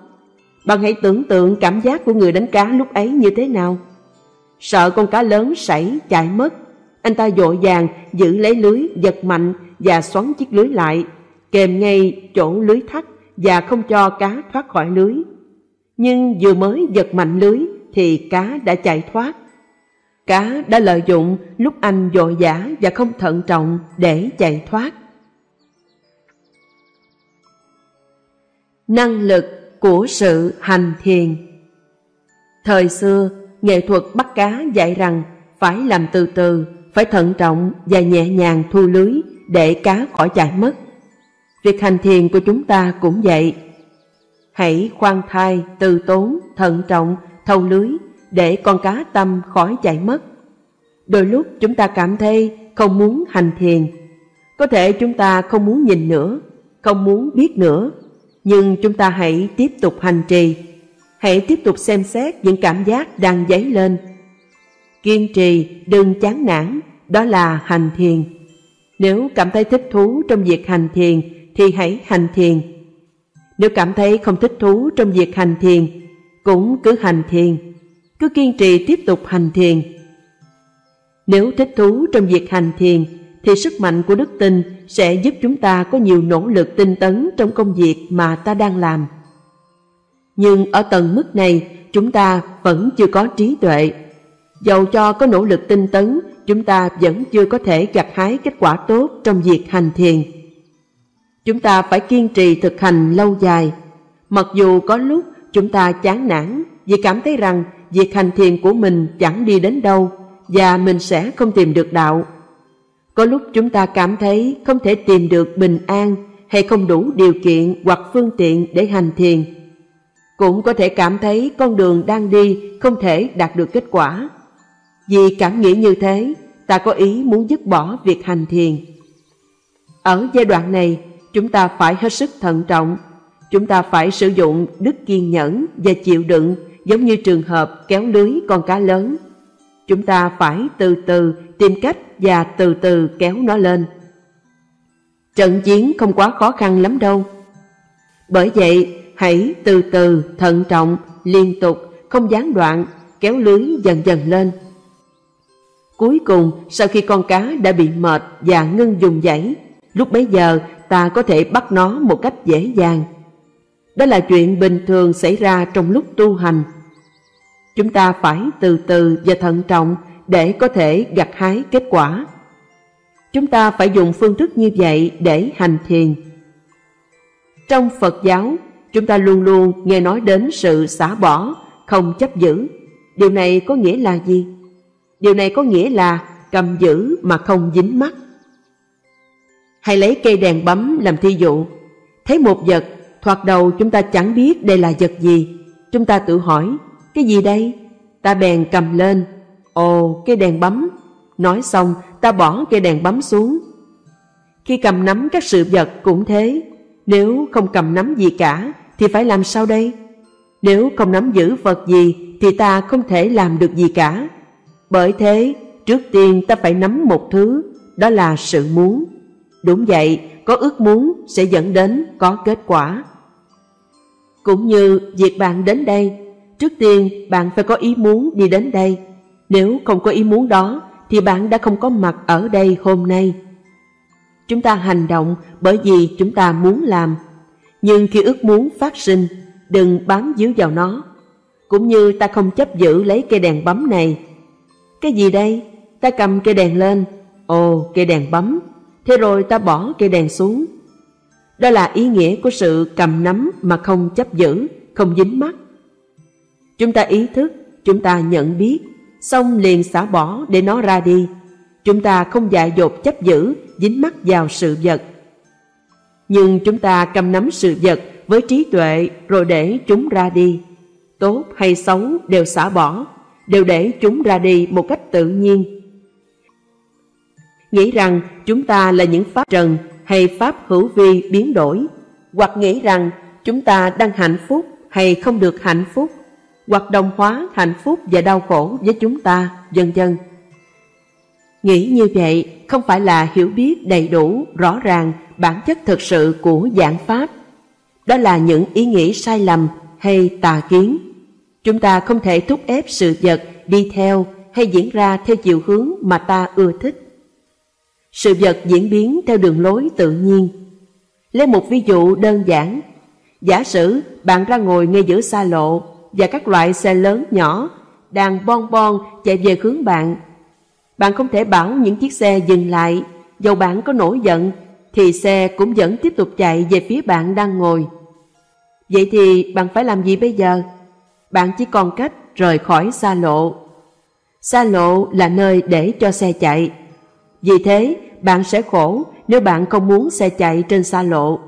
Bạn hãy tưởng tượng cảm giác của người đánh cá lúc ấy như thế nào. Sợ con cá lớn sảy chạy mất, anh ta dội vàng giữ lấy lưới giật mạnh và xoắn chiếc lưới lại, kèm ngay chỗ lưới thắt và không cho cá thoát khỏi lưới. Nhưng vừa mới giật mạnh lưới thì cá đã chạy thoát. Cá đã lợi dụng lúc anh vội dã và không thận trọng để chạy thoát. Năng lực của sự hành thiền Thời xưa, nghệ thuật bắt cá dạy rằng phải làm từ từ, phải thận trọng và nhẹ nhàng thu lưới để cá khỏi chạy mất. Việc hành thiền của chúng ta cũng vậy. Hãy khoan thai, từ tốn, thận trọng, thâu lưới để con cá tâm khỏi chạy mất. Đôi lúc chúng ta cảm thấy không muốn hành thiền. Có thể chúng ta không muốn nhìn nữa, không muốn biết nữa, nhưng chúng ta hãy tiếp tục hành trì. Hãy tiếp tục xem xét những cảm giác đang dấy lên. Kiên trì, đừng chán nản, đó là hành thiền. Nếu cảm thấy thích thú trong việc hành thiền thì hãy hành thiền. Nếu cảm thấy không thích thú trong việc hành thiền, cũng cứ hành thiền. Cứ kiên trì tiếp tục hành thiền. Nếu thích thú trong việc hành thiền, thì sức mạnh của đức tin sẽ giúp chúng ta có nhiều nỗ lực tinh tấn trong công việc mà ta đang làm. Nhưng ở tầng mức này, chúng ta vẫn chưa có trí tuệ. Dầu cho có nỗ lực tinh tấn, chúng ta vẫn chưa có thể gặt hái kết quả tốt trong việc hành thiền. Chúng ta phải kiên trì thực hành lâu dài. Mặc dù có lúc chúng ta chán nản vì cảm thấy rằng việc hành thiền của mình chẳng đi đến đâu và mình sẽ không tìm được đạo. Có lúc chúng ta cảm thấy không thể tìm được bình an hay không đủ điều kiện hoặc phương tiện để hành thiền. Cũng có thể cảm thấy con đường đang đi không thể đạt được kết quả. Vì cảm nghĩ như thế, ta có ý muốn dứt bỏ việc hành thiền. Ở giai đoạn này, chúng ta phải hết sức thận trọng. Chúng ta phải sử dụng đức kiên nhẫn và chịu đựng giống như trường hợp kéo lưới con cá lớn. Chúng ta phải từ từ tìm cách và từ từ kéo nó lên. Trận chiến không quá khó khăn lắm đâu. Bởi vậy, hãy từ từ, thận trọng, liên tục, không gián đoạn, kéo lưới dần dần lên. Cuối cùng, sau khi con cá đã bị mệt và ngưng dùng dãy, lúc bấy giờ ta có thể bắt nó một cách dễ dàng. Đó là chuyện bình thường xảy ra trong lúc tu hành. Chúng ta phải từ từ và thận trọng để có thể gặt hái kết quả. Chúng ta phải dùng phương thức như vậy để hành thiền. Trong Phật giáo, chúng ta luôn luôn nghe nói đến sự xả bỏ, không chấp giữ. Điều này có nghĩa là gì? Điều này có nghĩa là cầm giữ mà không dính mắt. Hay lấy cây đèn bấm làm thí dụ. Thấy một vật, thoạt đầu chúng ta chẳng biết đây là vật gì. Chúng ta tự hỏi, cái gì đây? Ta bèn cầm lên. Ồ, cây đèn bấm. Nói xong, ta bỏ cây đèn bấm xuống. Khi cầm nắm các sự vật cũng thế. Nếu không cầm nắm gì cả, thì phải làm sao đây? Nếu không nắm giữ vật gì, thì ta không thể làm được gì cả. Bởi thế, trước tiên ta phải nắm một thứ, đó là sự muốn. Đúng vậy, có ước muốn sẽ dẫn đến có kết quả. Cũng như việc bạn đến đây, trước tiên bạn phải có ý muốn đi đến đây. Nếu không có ý muốn đó, thì bạn đã không có mặt ở đây hôm nay. Chúng ta hành động bởi vì chúng ta muốn làm, nhưng khi ước muốn phát sinh, đừng bám díu vào nó. Cũng như ta không chấp giữ lấy cây đèn bấm này. Cái gì đây? Ta cầm cây đèn lên. Ồ, cây đèn bấm. Thế rồi ta bỏ cây đèn xuống. Đó là ý nghĩa của sự cầm nắm mà không chấp giữ, không dính mắt. Chúng ta ý thức, chúng ta nhận biết, xong liền xả bỏ để nó ra đi. Chúng ta không dại dột chấp giữ, dính mắt vào sự vật. Nhưng chúng ta cầm nắm sự vật với trí tuệ rồi để chúng ra đi. Tốt hay xấu đều xả bỏ, đều để chúng ra đi một cách tự nhiên. Nghĩ rằng chúng ta là những pháp trần hay pháp hữu vi biến đổi, hoặc nghĩ rằng chúng ta đang hạnh phúc hay không được hạnh phúc, hoặc đồng hóa hạnh phúc và đau khổ với chúng ta, vân vân. Nghĩ như vậy không phải là hiểu biết đầy đủ, rõ ràng bản chất thực sự của giảng Pháp. Đó là những ý nghĩ sai lầm hay tà kiến. Chúng ta không thể thúc ép sự vật đi theo hay diễn ra theo chiều hướng mà ta ưa thích. Sự vật diễn biến theo đường lối tự nhiên. Lấy một ví dụ đơn giản. Giả sử bạn ra ngồi ngay giữa xa lộ và các loại xe lớn nhỏ đang bon bon chạy về hướng bạn. Bạn không thể bảo những chiếc xe dừng lại, dầu bạn có nổi giận thì xe cũng vẫn tiếp tục chạy về phía bạn đang ngồi. Vậy thì bạn phải làm gì bây giờ? Bạn chỉ còn cách rời khỏi xa lộ. Xa lộ là nơi để cho xe chạy. Vì thế, bạn sẽ khổ nếu bạn không muốn xe chạy trên xa lộ.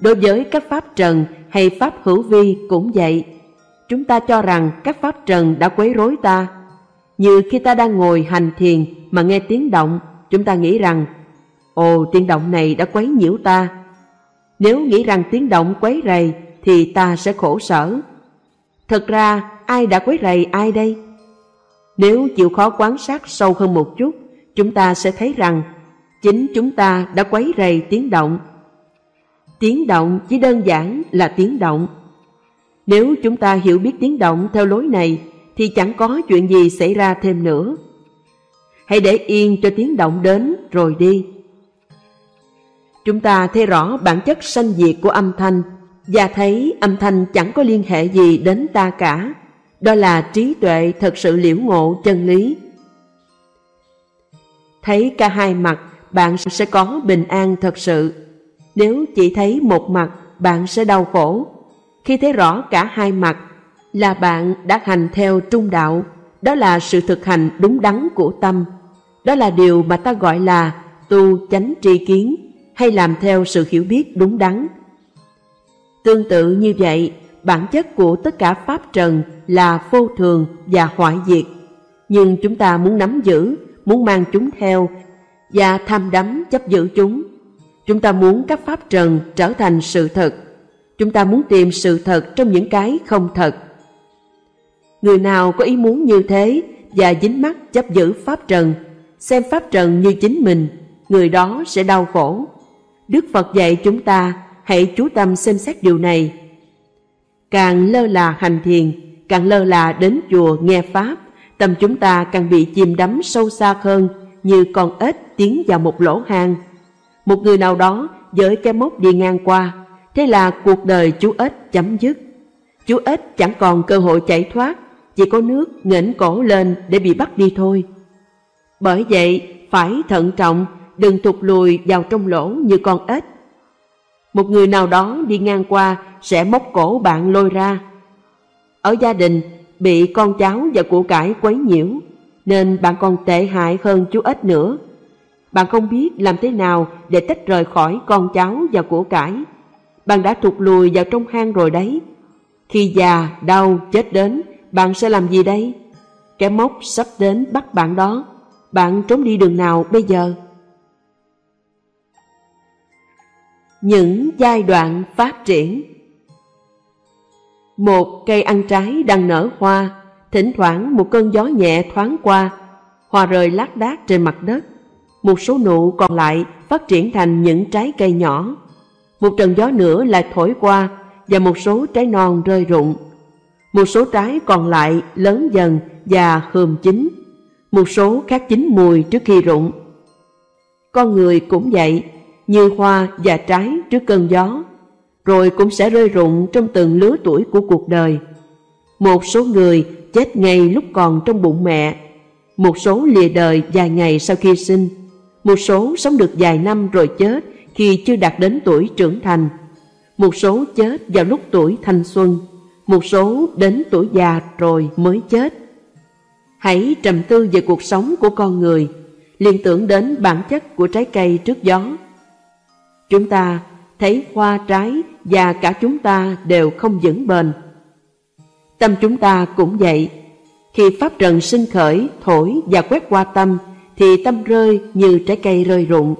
Đối với các pháp trần hay pháp hữu vi cũng vậy. Chúng ta cho rằng các pháp trần đã quấy rối ta. Như khi ta đang ngồi hành thiền mà nghe tiếng động, chúng ta nghĩ rằng Ồ, tiếng động này đã quấy nhiễu ta. Nếu nghĩ rằng tiếng động quấy rầy thì ta sẽ khổ sở. Thật ra, ai đã quấy rầy ai đây? Nếu chịu khó quan sát sâu hơn một chút, chúng ta sẽ thấy rằng chính chúng ta đã quấy rầy tiếng động. Tiếng động chỉ đơn giản là tiếng động. Nếu chúng ta hiểu biết tiếng động theo lối này, thì chẳng có chuyện gì xảy ra thêm nữa. Hãy để yên cho tiếng động đến rồi đi. Chúng ta thấy rõ bản chất sanh diệt của âm thanh và thấy âm thanh chẳng có liên hệ gì đến ta cả. Đó là trí tuệ thật sự liễu ngộ chân lý. Thấy cả hai mặt, bạn sẽ có bình an thật sự. Nếu chỉ thấy một mặt, bạn sẽ đau khổ. Khi thấy rõ cả hai mặt là bạn đã hành theo trung đạo, đó là sự thực hành đúng đắn của tâm. Đó là điều mà ta gọi là tu chánh tri kiến hay làm theo sự hiểu biết đúng đắn. Tương tự như vậy, bản chất của tất cả pháp trần là vô thường và hoại diệt. Nhưng chúng ta muốn nắm giữ, muốn mang chúng theo và tham đắm chấp giữ chúng. Chúng ta muốn các pháp trần trở thành sự thật. Chúng ta muốn tìm sự thật trong những cái không thật. Người nào có ý muốn như thế và dính mắc chấp giữ pháp trần, xem pháp trần như chính mình, người đó sẽ đau khổ. Đức Phật dạy chúng ta hãy chú tâm xem xét điều này. Càng lơ là hành thiền, càng lơ là đến chùa nghe Pháp, tâm chúng ta càng bị chìm đắm sâu xa hơn như con ếch tiến vào một lỗ hang. Một người nào đó với cái mốc đi ngang qua, thế là cuộc đời chú ếch chấm dứt. Chú ếch chẳng còn cơ hội chạy thoát, chỉ có nước nghển cổ lên để bị bắt đi thôi. Bởi vậy, phải thận trọng, đừng thụt lùi vào trong lỗ như con ếch. Một người nào đó đi ngang qua sẽ móc cổ bạn lôi ra. Ở gia đình, bị con cháu và của cải quấy nhiễu, nên bạn còn tệ hại hơn chú ếch nữa. Bạn không biết làm thế nào để tách rời khỏi con cháu và của cải. Bạn đã thụt lùi vào trong hang rồi đấy. Khi già, đau, chết đến, bạn sẽ làm gì đây? Cái mốc sắp đến bắt bạn đó. Bạn trốn đi đường nào bây giờ? Những giai đoạn phát triển một cây ăn trái đang nở hoa, thỉnh thoảng một cơn gió nhẹ thoáng qua, hoa rơi lác đác trên mặt đất. Một số nụ còn lại phát triển thành những trái cây nhỏ. Một trận gió nữa lại thổi qua và một số trái non rơi rụng. Một số trái còn lại lớn dần và hườm chín. Một số khác chín mùi trước khi rụng. Con người cũng vậy, như hoa và trái trước cơn gió, rồi cũng sẽ rơi rụng trong từng lứa tuổi của cuộc đời. Một số người chết ngay lúc còn trong bụng mẹ, một số lìa đời vài ngày sau khi sinh, một số sống được vài năm rồi chết khi chưa đạt đến tuổi trưởng thành, một số chết vào lúc tuổi thanh xuân, một số đến tuổi già rồi mới chết. Hãy trầm tư về cuộc sống của con người, liên tưởng đến bản chất của trái cây trước gió. Chúng ta thấy hoa trái và cả chúng ta đều không vững bền. Tâm chúng ta cũng vậy. Khi pháp trần sinh khởi, thổi và quét qua tâm, thì tâm rơi như trái cây rơi rụng.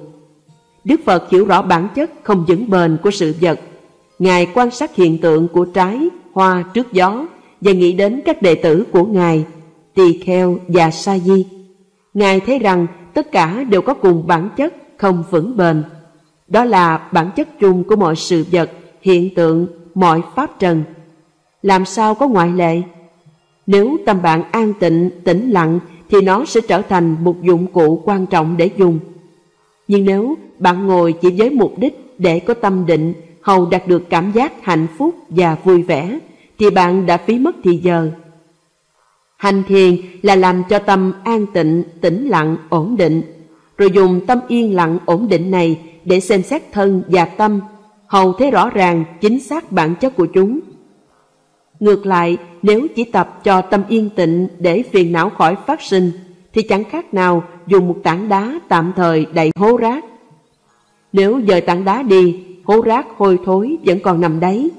Đức Phật hiểu rõ bản chất không vững bền của sự vật. Ngài quan sát hiện tượng của trái, hoa trước gió và nghĩ đến các đệ tử của Ngài, Tỳ Kheo và Sa Di. Ngài thấy rằng tất cả đều có cùng bản chất không vững bền. Đó là bản chất chung của mọi sự vật, hiện tượng, mọi pháp trần. Làm sao có ngoại lệ? Nếu tâm bạn an tịnh, tĩnh lặng thì nó sẽ trở thành một dụng cụ quan trọng để dùng. Nhưng nếu bạn ngồi chỉ với mục đích để có tâm định, hầu đạt được cảm giác hạnh phúc và vui vẻ, thì bạn đã phí mất thì giờ. Hành thiền là làm cho tâm an tịnh, tĩnh lặng, ổn định, rồi dùng tâm yên lặng ổn định này để xem xét thân và tâm, hầu thấy rõ ràng chính xác bản chất của chúng. Ngược lại, nếu chỉ tập cho tâm yên tịnh để phiền não khỏi phát sinh, thì chẳng khác nào dùng một tảng đá tạm thời đầy hố rác. Nếu dời tảng đá đi, hố rác hôi thối vẫn còn nằm đấy.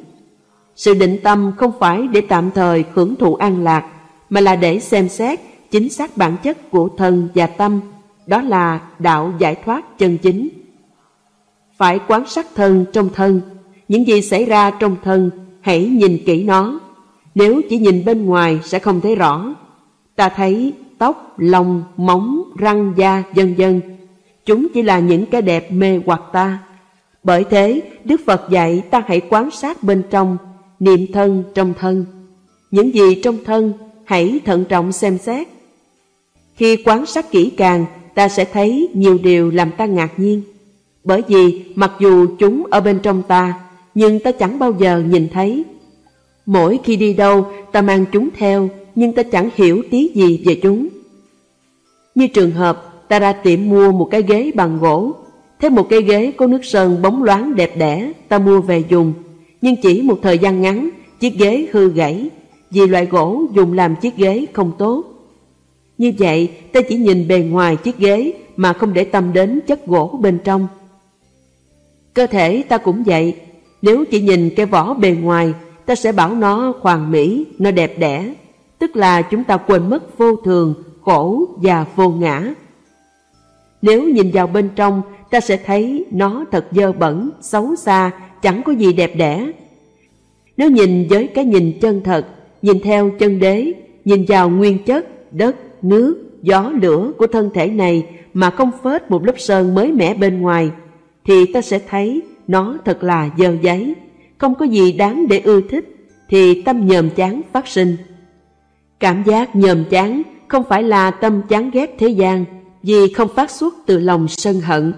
Sự định tâm không phải để tạm thời hưởng thụ an lạc, mà là để xem xét chính xác bản chất của thân và tâm, đó là đạo giải thoát chân chính. Phải quán sát thân trong thân, những gì xảy ra trong thân, hãy nhìn kỹ nó. Nếu chỉ nhìn bên ngoài sẽ không thấy rõ. Ta thấy tóc, lông, móng, răng, da, vân vân. Chúng chỉ là những cái đẹp mê hoặc ta. Bởi thế, Đức Phật dạy ta hãy quan sát bên trong, niệm thân trong thân. Những gì trong thân, hãy thận trọng xem xét. Khi quan sát kỹ càng, ta sẽ thấy nhiều điều làm ta ngạc nhiên. Bởi vì mặc dù chúng ở bên trong ta, nhưng ta chẳng bao giờ nhìn thấy. Mỗi khi đi đâu, ta mang chúng theo, nhưng ta chẳng hiểu tí gì về chúng. Như trường hợp, ta ra tiệm mua một cái ghế bằng gỗ, thấy một cái ghế có nước sơn bóng loáng đẹp đẽ, ta mua về dùng, Nhưng chỉ một thời gian ngắn, chiếc ghế hư gãy, vì loại gỗ dùng làm chiếc ghế không tốt. Như vậy, ta chỉ nhìn bề ngoài chiếc ghế mà không để tâm đến chất gỗ bên trong. Cơ thể ta cũng vậy, nếu chỉ nhìn cái vỏ bề ngoài, ta sẽ bảo nó hoàn mỹ, nó đẹp đẽ, tức là chúng ta quên mất vô thường, khổ và vô ngã. Nếu nhìn vào bên trong, ta sẽ thấy nó thật dơ bẩn, xấu xa, chẳng có gì đẹp đẽ. Nếu nhìn với cái nhìn chân thật, nhìn theo chân đế, nhìn vào nguyên chất, đất, nước, gió, lửa của thân thể này mà không phết một lớp sơn mới mẻ bên ngoài, thì ta sẽ thấy nó thật là dơ giấy, không có gì đáng để ưa thích, thì tâm nhờm chán phát sinh. Cảm giác nhờm chán không phải là tâm chán ghét thế gian, vì không phát xuất từ lòng sân hận.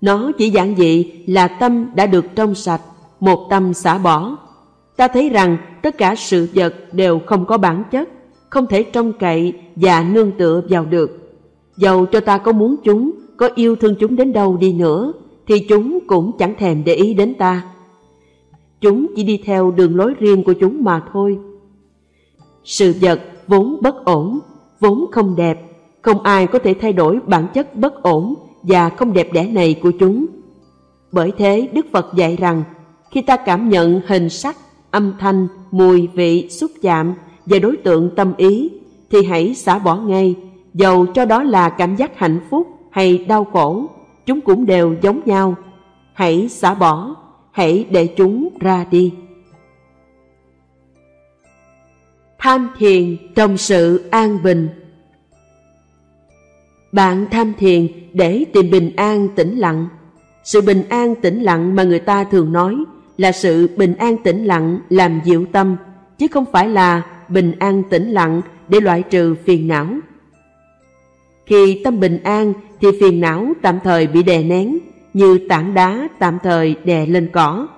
Nó chỉ giản dị là tâm đã được trong sạch, một tâm xả bỏ. Ta thấy rằng tất cả sự vật đều không có bản chất, không thể trông cậy và nương tựa vào được. Dầu cho ta có muốn chúng, có yêu thương chúng đến đâu đi nữa, thì chúng cũng chẳng thèm để ý đến ta. Chúng chỉ đi theo đường lối riêng của chúng mà thôi. Sự vật vốn bất ổn, vốn không đẹp, không ai có thể thay đổi bản chất bất ổn và không đẹp đẽ này của chúng. Bởi thế Đức Phật dạy rằng, khi ta cảm nhận hình sắc, âm thanh, mùi, vị, xúc chạm và đối tượng tâm ý, thì hãy xả bỏ ngay, dầu cho đó là cảm giác hạnh phúc hay đau khổ, chúng cũng đều giống nhau. Hãy xả bỏ, hãy để chúng ra đi. Tham thiền trong sự an bình Bạn tham thiền để tìm bình an tĩnh lặng. Sự bình an tĩnh lặng mà người ta thường nói là sự bình an tĩnh lặng làm dịu tâm, chứ không phải là bình an tĩnh lặng để loại trừ phiền não. Khi tâm bình an thì phiền não tạm thời bị đè nén, như tảng đá tạm thời đè lên cỏ.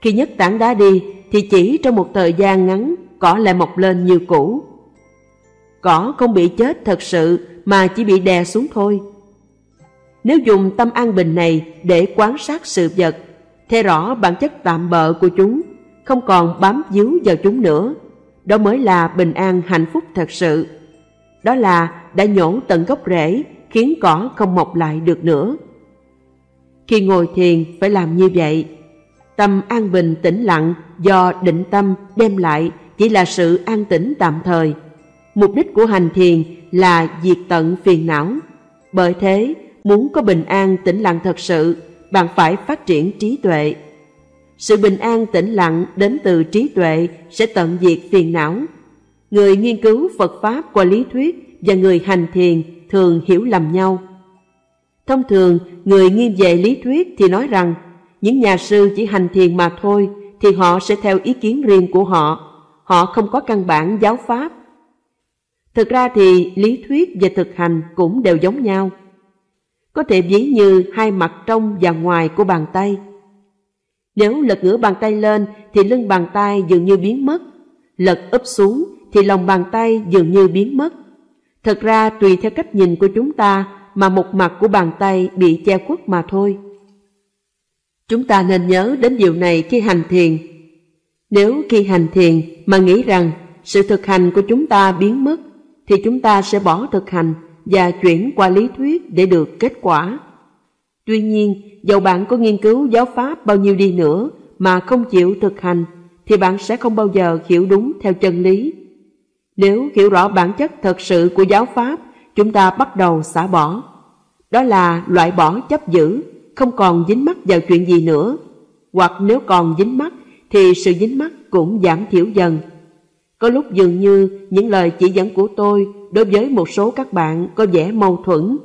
Khi nhấc tảng đá đi thì chỉ trong một thời gian ngắn cỏ lại mọc lên như cũ. Cỏ không bị chết thật sự mà chỉ bị đè xuống thôi. Nếu dùng tâm an bình này để quan sát sự vật, thấy rõ bản chất tạm bợ của chúng, không còn bám víu vào chúng nữa, đó mới là bình an hạnh phúc thật sự. Đó là đã nhổ tận gốc rễ, khiến cỏ không mọc lại được nữa. Khi ngồi thiền phải làm như vậy. Tâm an bình tĩnh lặng do định tâm đem lại chỉ là sự an tĩnh tạm thời. Mục đích của hành thiền là diệt tận phiền não. Bởi thế, muốn có bình an tĩnh lặng thật sự, bạn phải phát triển trí tuệ. Sự bình an tĩnh lặng đến từ trí tuệ sẽ tận diệt phiền não. Người nghiên cứu Phật Pháp qua lý thuyết và người hành thiền thường hiểu lầm nhau. Thông thường, người nghiêng về lý thuyết thì nói rằng những nhà sư chỉ hành thiền mà thôi thì họ sẽ theo ý kiến riêng của họ. Họ không có căn bản giáo pháp. Thực ra thì lý thuyết và thực hành cũng đều giống nhau. Có thể ví như hai mặt trong và ngoài của bàn tay. Nếu lật ngửa bàn tay lên thì lưng bàn tay dường như biến mất. Lật úp xuống thì lòng bàn tay dường như biến mất. Thật ra tùy theo cách nhìn của chúng ta mà một mặt của bàn tay bị che khuất mà thôi. Chúng ta nên nhớ đến điều này khi hành thiền. Nếu khi hành thiền mà nghĩ rằng sự thực hành của chúng ta biến mất, thì chúng ta sẽ bỏ thực hành và chuyển qua lý thuyết để được kết quả. Tuy nhiên, dầu bạn có nghiên cứu giáo pháp bao nhiêu đi nữa mà không chịu thực hành, thì bạn sẽ không bao giờ hiểu đúng theo chân lý. Nếu hiểu rõ bản chất thật sự của giáo pháp, chúng ta bắt đầu xả bỏ. Đó là loại bỏ chấp giữ, không còn dính mắc vào chuyện gì nữa. Hoặc nếu còn dính mắc, thì sự dính mắc cũng giảm thiểu dần. Có lúc dường như những lời chỉ dẫn của tôi đối với một số các bạn có vẻ mâu thuẫn.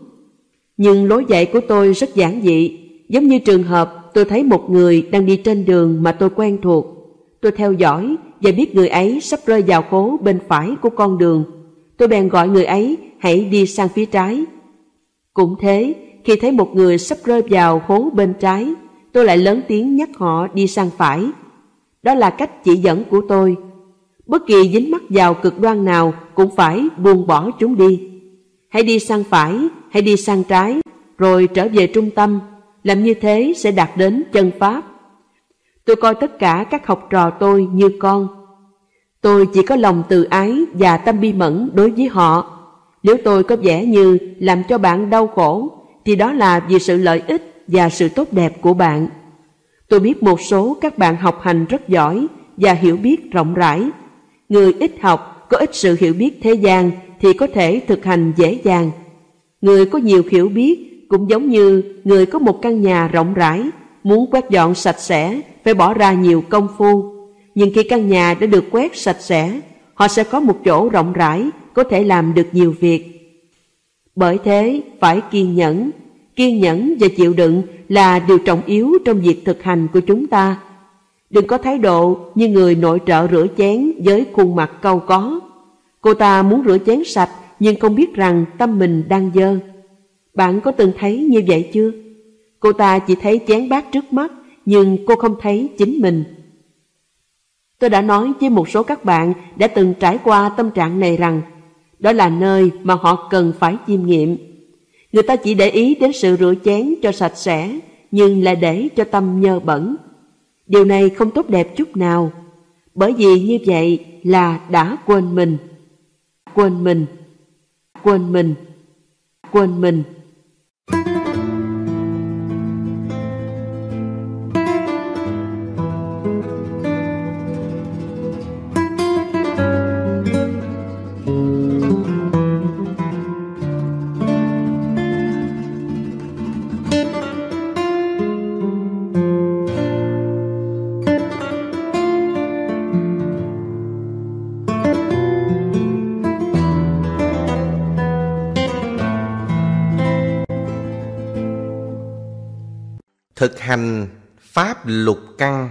Nhưng lối dạy của tôi rất giản dị, giống như trường hợp tôi thấy một người đang đi trên đường mà tôi quen thuộc. Tôi theo dõi và biết người ấy sắp rơi vào khố bên phải của con đường. Tôi bèn gọi người ấy hãy đi sang phía trái. Cũng thế, khi thấy một người sắp rơi vào hố bên trái, tôi lại lớn tiếng nhắc họ đi sang phải. Đó là cách chỉ dẫn của tôi. Bất kỳ dính mắc vào cực đoan nào cũng phải buông bỏ chúng đi. Hãy đi sang phải, hãy đi sang trái, rồi trở về trung tâm. Làm như thế sẽ đạt đến chân Pháp. Tôi coi tất cả các học trò tôi như con. Tôi chỉ có lòng từ ái và tâm bi mẫn đối với họ. Nếu tôi có vẻ như làm cho bạn đau khổ, thì đó là vì sự lợi ích và sự tốt đẹp của bạn. Tôi biết một số các bạn học hành rất giỏi và hiểu biết rộng rãi. Người ít học, có ít sự hiểu biết thế gian thì có thể thực hành dễ dàng. Người có nhiều hiểu biết cũng giống như người có một căn nhà rộng rãi, muốn quét dọn sạch sẽ phải bỏ ra nhiều công phu. Nhưng khi căn nhà đã được quét sạch sẽ, họ sẽ có một chỗ rộng rãi, có thể làm được nhiều việc. Bởi thế, phải kiên nhẫn. Kiên nhẫn và chịu đựng là điều trọng yếu trong việc thực hành của chúng ta. Đừng có thái độ như người nội trợ rửa chén với khuôn mặt cau có. Cô ta muốn rửa chén sạch nhưng không biết rằng tâm mình đang dơ. Bạn có từng thấy như vậy chưa? Cô ta chỉ thấy chén bát trước mắt nhưng cô không thấy chính mình. Tôi đã nói với một số các bạn đã từng trải qua tâm trạng này rằng, đó là nơi mà họ cần phải chiêm nghiệm. Người ta chỉ để ý đến sự rửa chén cho sạch sẽ, nhưng lại để cho tâm nhơ bẩn. Điều này không tốt đẹp chút nào, bởi vì như vậy là đã quên mình. Quên mình. Quên mình. Quên mình. Quên lục căn.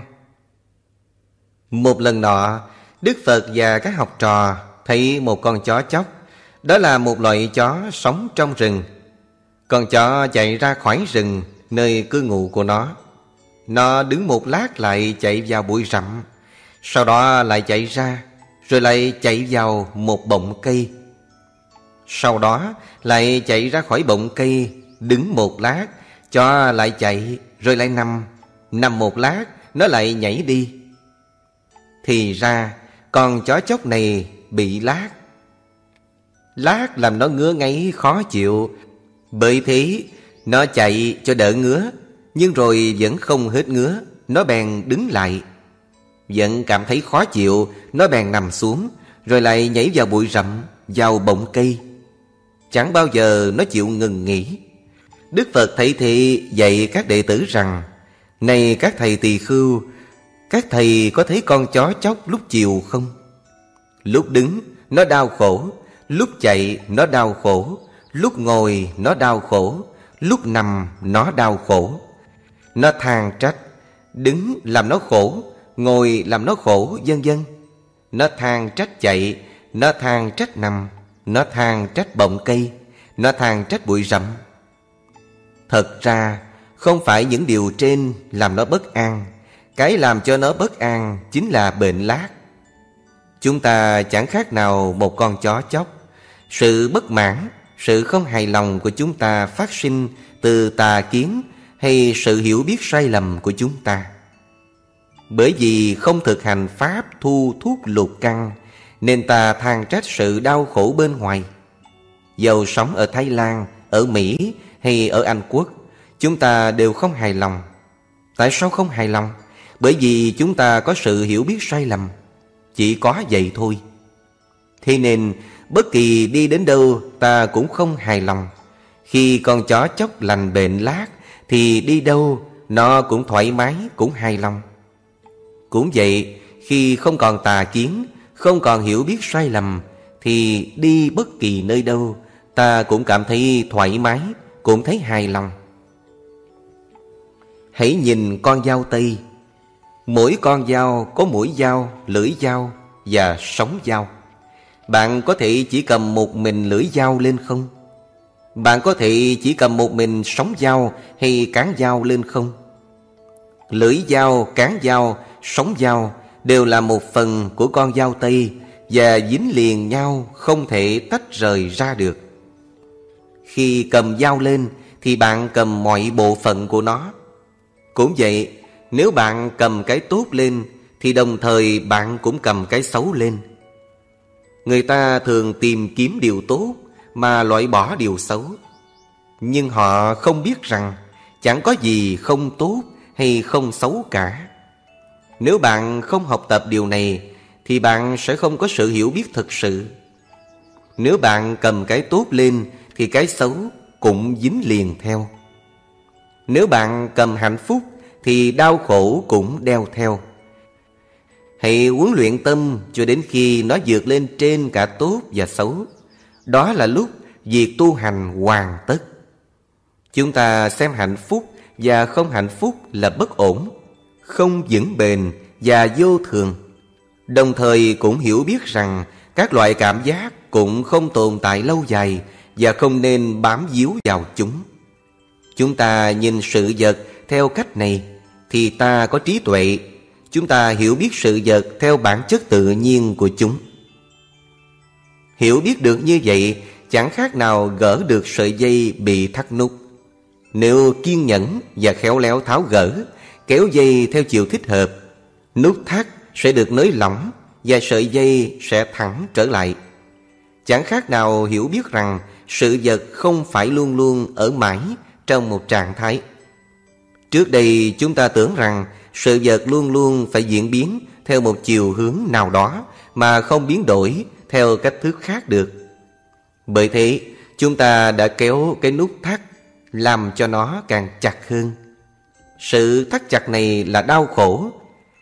Một lần nọ, Đức Phật và các học trò Thấy một con chó chóc. Đó là một loại chó sống trong rừng. Con chó chạy ra khỏi rừng, Nơi cư ngụ của nó. Nó đứng một lát lại chạy vào bụi rậm. Sau đó lại chạy ra, Rồi lại chạy vào một bọng cây. Sau đó lại chạy ra khỏi bọng cây, Đứng một lát Cho lại chạy, rồi lại nằm. Nằm một lát Nó lại nhảy đi. Thì ra, Con chó chóc này bị lát Lát làm nó ngứa ngáy khó chịu. Bởi thế, Nó chạy cho đỡ ngứa, Nhưng rồi vẫn không hết ngứa, Nó bèn đứng lại. Vẫn cảm thấy khó chịu, Nó bèn nằm xuống, Rồi lại nhảy vào bụi rậm, Vào bọng cây. Chẳng bao giờ nó chịu ngừng nghỉ. Đức Phật thấy thị dạy các đệ tử rằng này các thầy tỳ khưu, Các thầy có thấy con chó chóc lúc chiều không? Lúc đứng, nó đau khổ. Lúc chạy, nó đau khổ. Lúc ngồi, nó đau khổ. Lúc nằm, nó đau khổ. Nó than trách, Đứng làm nó khổ, Ngồi làm nó khổ, vân vân. Nó than trách chạy, Nó than trách nằm, Nó than trách bọng cây, Nó than trách bụi rậm. Thật ra không phải những điều trên làm nó bất an. Cái làm cho nó bất an chính là bệnh lát. Chúng ta chẳng khác nào một con chó chóc. Sự bất mãn, sự không hài lòng của chúng ta phát sinh từ tà kiến Hay sự hiểu biết sai lầm của chúng ta. Bởi vì không thực hành Pháp thu thuốc lục căn Nên ta than trách sự đau khổ bên ngoài. Dầu sống ở Thái Lan, ở Mỹ hay ở Anh Quốc Chúng ta đều không hài lòng. Tại sao không hài lòng? Bởi vì chúng ta có sự hiểu biết sai lầm. Chỉ có vậy thôi. Thế nên bất kỳ đi đến đâu ta cũng không hài lòng. Khi con chó chóc lành bệnh lát Thì đi đâu nó cũng thoải mái, cũng hài lòng. Cũng vậy, khi không còn tà kiến Không còn hiểu biết sai lầm Thì đi bất kỳ nơi đâu Ta cũng cảm thấy thoải mái cũng thấy hài lòng. Hãy nhìn con dao tây Mỗi con dao có mũi dao, lưỡi dao và sống dao Bạn có thể chỉ cầm một mình lưỡi dao lên không? Bạn có thể chỉ cầm một mình sống dao hay cán dao lên không? Lưỡi dao, cán dao, sống dao đều là một phần của con dao tây và dính liền nhau không thể tách rời ra được. Khi cầm dao lên thì bạn cầm mọi bộ phận của nó. Cũng vậy, Nếu bạn cầm cái tốt lên Thì đồng thời bạn cũng cầm cái xấu lên. Người ta thường tìm kiếm điều tốt Mà loại bỏ điều xấu. Nhưng họ không biết rằng Chẳng có gì không tốt hay không xấu cả. Nếu bạn không học tập điều này Thì bạn sẽ không có sự hiểu biết thực sự. Nếu bạn cầm cái tốt lên Thì cái xấu cũng dính liền theo. Nếu bạn cầm hạnh phúc Thì đau khổ cũng đeo theo. Hãy huấn luyện tâm cho đến khi nó vượt lên trên cả tốt và xấu. Đó là lúc việc tu hành hoàn tất. Chúng ta xem hạnh phúc và không hạnh phúc là bất ổn, Không vững bền và vô thường. Đồng thời cũng hiểu biết rằng Các loại cảm giác cũng không tồn tại lâu dài Và không nên bám víu vào chúng. Chúng ta nhìn sự vật theo cách này Thì ta có trí tuệ. Chúng ta hiểu biết sự vật theo bản chất tự nhiên của chúng. Hiểu biết được như vậy, Chẳng khác nào gỡ được sợi dây bị thắt nút. Nếu kiên nhẫn và khéo léo tháo gỡ, Kéo dây theo chiều thích hợp, Nút thắt sẽ được nới lỏng Và sợi dây sẽ thẳng trở lại. Chẳng khác nào hiểu biết rằng Sự vật không phải luôn luôn ở mãi trong một trạng thái Trước đây chúng ta tưởng rằng sự vật luôn luôn phải diễn biến theo một chiều hướng nào đó mà không biến đổi theo cách thức khác được. Bởi thế, chúng ta đã kéo cái nút thắt làm cho nó càng chặt hơn. Sự thắt chặt này là đau khổ.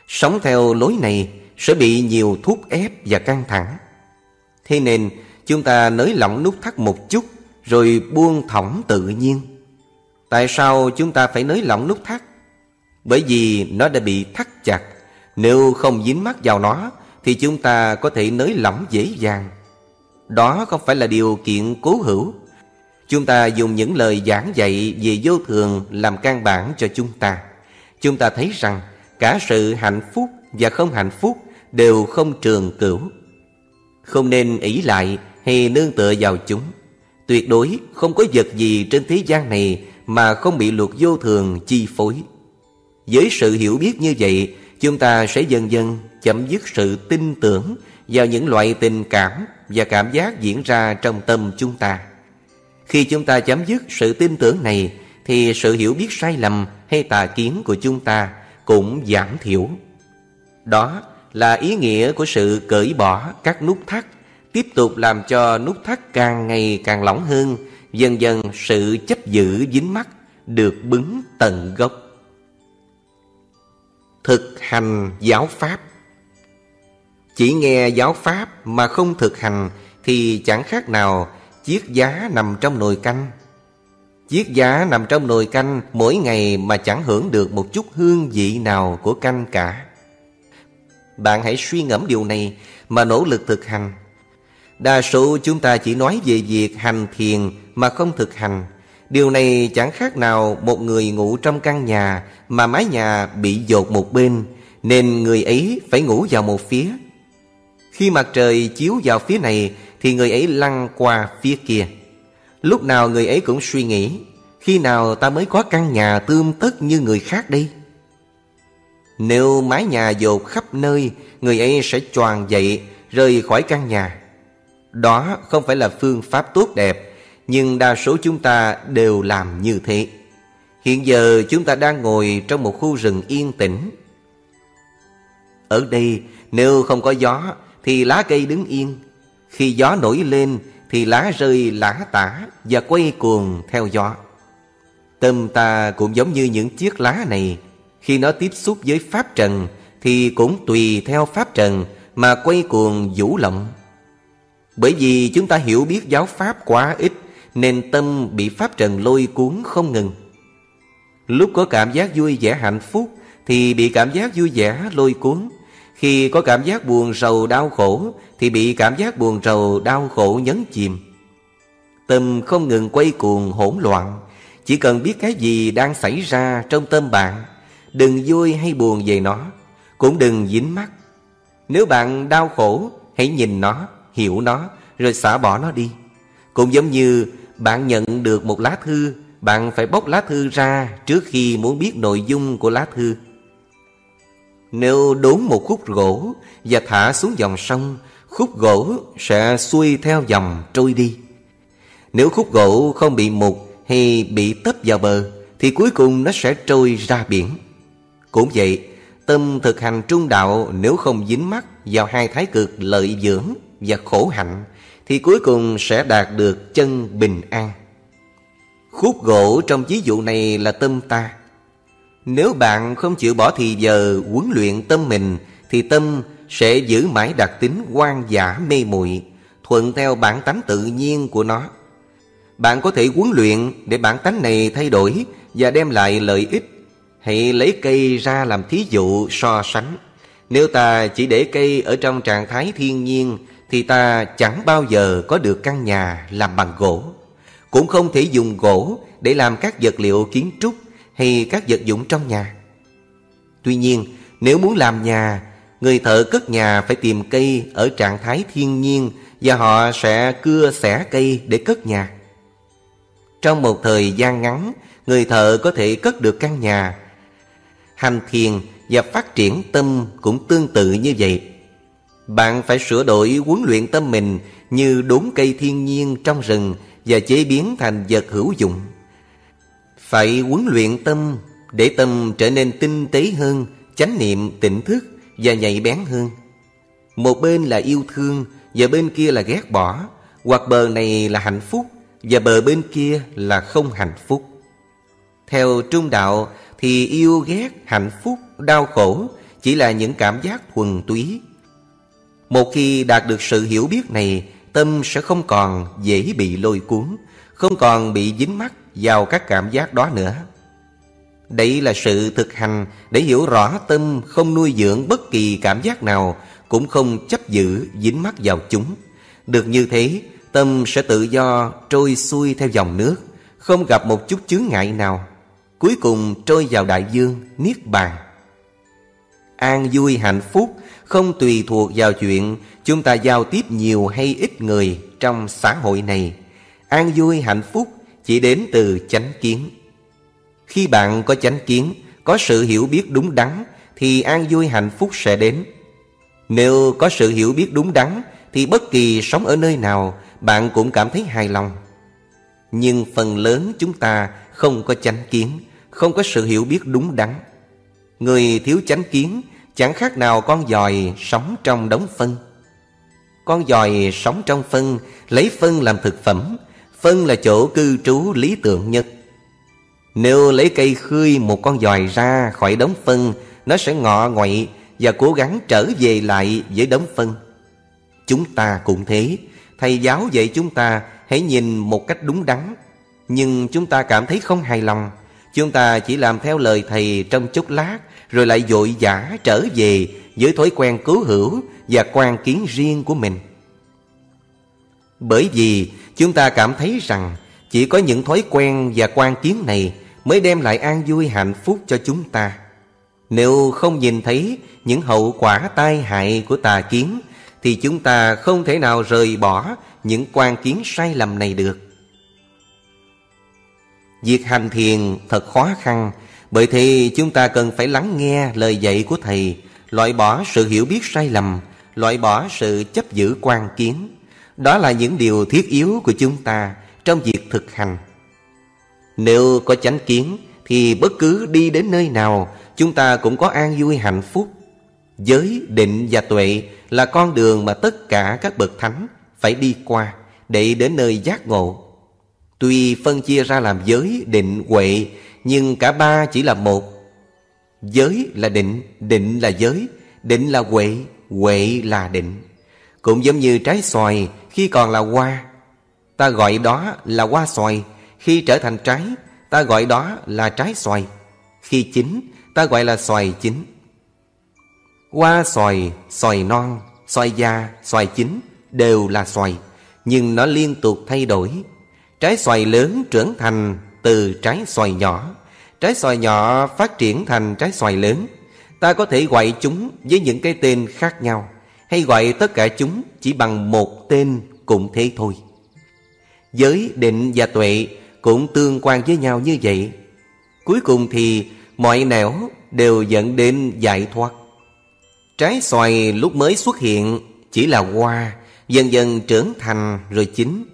Sống theo lối này sẽ bị nhiều thúc ép và căng thẳng. Thế nên, chúng ta nới lỏng nút thắt một chút rồi buông thõng tự nhiên. Tại sao chúng ta phải nới lỏng nút thắt? Bởi vì nó đã bị thắt chặt. Nếu không dính mắt vào nó, Thì chúng ta có thể nới lỏng dễ dàng. Đó không phải là điều kiện cố hữu. Chúng ta dùng những lời giảng dạy về vô thường làm căn bản cho chúng ta. Chúng ta thấy rằng cả sự hạnh phúc và không hạnh phúc đều không trường cửu. Không nên ỷ lại hay nương tựa vào chúng. Tuyệt đối không có vật gì trên thế gian này mà không bị luật vô thường chi phối với sự hiểu biết như vậy, chúng ta sẽ dần dần chấm dứt sự tin tưởng vào những loại tình cảm và cảm giác diễn ra trong tâm chúng ta. Khi chúng ta chấm dứt sự tin tưởng này, thì sự hiểu biết sai lầm hay tà kiến của chúng ta cũng giảm thiểu. Đó là ý nghĩa của sự cởi bỏ các nút thắt, tiếp tục làm cho nút thắt càng ngày càng lỏng hơn, dần dần sự chấp giữ dính mắt được bứng tận gốc. Thực hành giáo pháp. Chỉ nghe giáo pháp mà không thực hành thì chẳng khác nào chiếc giá nằm trong nồi canh. Chiếc giá nằm trong nồi canh mỗi ngày mà chẳng hưởng được một chút hương vị nào của canh cả. Bạn hãy suy ngẫm điều này mà nỗ lực thực hành. Đa số chúng ta chỉ nói về việc hành thiền mà không thực hành Điều này chẳng khác nào một người ngủ trong căn nhà mà mái nhà bị dột một bên, nên người ấy phải ngủ vào một phía. Khi mặt trời chiếu vào phía này, thì người ấy lăn qua phía kia. Lúc nào người ấy cũng suy nghĩ, khi nào ta mới có căn nhà tươm tất như người khác đây? Nếu mái nhà dột khắp nơi, người ấy sẽ choàng dậy, rời khỏi căn nhà. Đó không phải là phương pháp tốt đẹp nhưng đa số chúng ta đều làm như thế. Hiện giờ chúng ta đang ngồi trong một khu rừng yên tĩnh. Ở đây, nếu không có gió, Thì lá cây đứng yên. Khi gió nổi lên, Thì lá rơi lã tả Và quay cuồng theo gió. Tâm ta cũng giống như những chiếc lá này. Khi nó tiếp xúc với Pháp Trần, Thì cũng tùy theo Pháp Trần Mà quay cuồng vũ lộng. Bởi vì chúng ta hiểu biết giáo Pháp quá ít nên tâm bị pháp trần lôi cuốn không ngừng. Lúc có cảm giác vui vẻ hạnh phúc Thì bị cảm giác vui vẻ lôi cuốn. Khi có cảm giác buồn rầu đau khổ Thì bị cảm giác buồn rầu đau khổ nhấn chìm. Tâm không ngừng quay cuồng hỗn loạn. Chỉ cần biết cái gì đang xảy ra trong tâm bạn Đừng vui hay buồn về nó Cũng đừng dính mắt Nếu bạn đau khổ Hãy nhìn nó, hiểu nó Rồi xả bỏ nó đi. Cũng giống như bạn nhận được một lá thư, Bạn phải bóc lá thư ra Trước khi muốn biết nội dung của lá thư. Nếu đốn một khúc gỗ Và thả xuống dòng sông, Khúc gỗ sẽ xuôi theo dòng trôi đi. Nếu khúc gỗ không bị mục Hay bị tấp vào bờ, Thì cuối cùng nó sẽ trôi ra biển. Cũng vậy, Tâm thực hành trung đạo Nếu không dính mắc vào hai thái cực lợi dưỡng và khổ hạnh thì cuối cùng sẽ đạt được chân bình an. Khúc gỗ trong ví dụ này là tâm ta. Nếu bạn không chịu bỏ thì giờ huấn luyện tâm mình, Thì tâm sẽ giữ mãi đặc tính quan giả mê muội, Thuận theo bản tánh tự nhiên của nó. Bạn có thể huấn luyện để bản tánh này thay đổi Và đem lại lợi ích. Hãy lấy cây ra làm thí dụ so sánh. Nếu ta chỉ để cây ở trong trạng thái thiên nhiên thì ta chẳng bao giờ có được căn nhà làm bằng gỗ cũng không thể dùng gỗ để làm các vật liệu kiến trúc hay các vật dụng trong nhà. Tuy nhiên, nếu muốn làm nhà, người thợ cất nhà phải tìm cây ở trạng thái thiên nhiên và họ sẽ cưa xẻ cây để cất nhà. Trong một thời gian ngắn, người thợ có thể cất được căn nhà. Hành thiền và phát triển tâm cũng tương tự như vậy. Bạn phải sửa đổi huấn luyện tâm mình như đốn cây thiên nhiên trong rừng và chế biến thành vật hữu dụng. Phải huấn luyện tâm để tâm trở nên tinh tế hơn, chánh niệm, tỉnh thức và nhạy bén hơn. Một bên là yêu thương và bên kia là ghét bỏ, hoặc bờ này là hạnh phúc và bờ bên kia là không hạnh phúc. Theo trung đạo thì yêu ghét, hạnh phúc, đau khổ chỉ là những cảm giác thuần túy. Một khi đạt được sự hiểu biết này tâm sẽ không còn dễ bị lôi cuốn, không còn bị dính mắc vào các cảm giác đó nữa. Đây là sự thực hành để hiểu rõ tâm không nuôi dưỡng bất kỳ cảm giác nào, cũng không chấp giữ dính mắc vào chúng. Được như thế, tâm sẽ tự do trôi xuôi theo dòng nước, không gặp một chút chướng ngại nào. Cuối cùng trôi vào đại dương, niết bàn. An vui hạnh phúc không tùy thuộc vào chuyện chúng ta giao tiếp nhiều hay ít người trong xã hội này. An vui hạnh phúc chỉ đến từ chánh kiến. Khi bạn có chánh kiến, có sự hiểu biết đúng đắn, thì an vui hạnh phúc sẽ đến. Nếu có sự hiểu biết đúng đắn, thì bất kỳ sống ở nơi nào, bạn cũng cảm thấy hài lòng. Nhưng phần lớn chúng ta không có chánh kiến, không có sự hiểu biết đúng đắn. Người thiếu chánh kiến Chẳng khác nào con dòi sống trong đống phân. Con dòi sống trong phân, Lấy phân làm thực phẩm. Phân là chỗ cư trú lý tưởng nhất. Nếu lấy cây khươi một con dòi ra khỏi đống phân, Nó sẽ ngọ ngoậy Và cố gắng trở về lại với đống phân. Chúng ta cũng thế. Thầy giáo dạy chúng ta Hãy nhìn một cách đúng đắn. Nhưng chúng ta cảm thấy không hài lòng. Chúng ta chỉ làm theo lời thầy trong chốc lát rồi lại dội vã trở về với thói quen cứu hữu và quan kiến riêng của mình. Bởi vì chúng ta cảm thấy rằng chỉ có những thói quen và quan kiến này mới đem lại an vui hạnh phúc cho chúng ta. Nếu không nhìn thấy những hậu quả tai hại của tà kiến, thì chúng ta không thể nào rời bỏ những quan kiến sai lầm này được. Việc hành thiền thật khó khăn bởi thế chúng ta cần phải lắng nghe lời dạy của Thầy Loại bỏ sự hiểu biết sai lầm Loại bỏ sự chấp giữ quan kiến. Đó là những điều thiết yếu của chúng ta Trong việc thực hành. Nếu có chánh kiến Thì bất cứ đi đến nơi nào Chúng ta cũng có an vui hạnh phúc. Giới, định và tuệ Là con đường mà tất cả các bậc thánh Phải đi qua Để đến nơi giác ngộ. Tuy phân chia ra làm giới, định, huệ nhưng cả ba chỉ là một. Giới là định, định là giới, định là huệ, huệ là định. Cũng giống như trái xoài khi còn là hoa. Ta gọi đó là hoa xoài, khi trở thành trái, ta gọi đó là trái xoài. Khi chín, ta gọi là xoài chín. Hoa xoài, xoài non, xoài già, xoài chín đều là xoài, nhưng nó liên tục thay đổi. Trái xoài lớn trưởng thành từ trái xoài nhỏ. Trái xoài nhỏ phát triển thành trái xoài lớn. Ta có thể gọi chúng với những cái tên khác nhau Hay gọi tất cả chúng chỉ bằng một tên cũng thế thôi. Giới định và tuệ cũng tương quan với nhau như vậy. Cuối cùng thì mọi nẻo đều dẫn đến giải thoát. Trái xoài lúc mới xuất hiện chỉ là hoa, dần dần trưởng thành rồi chín.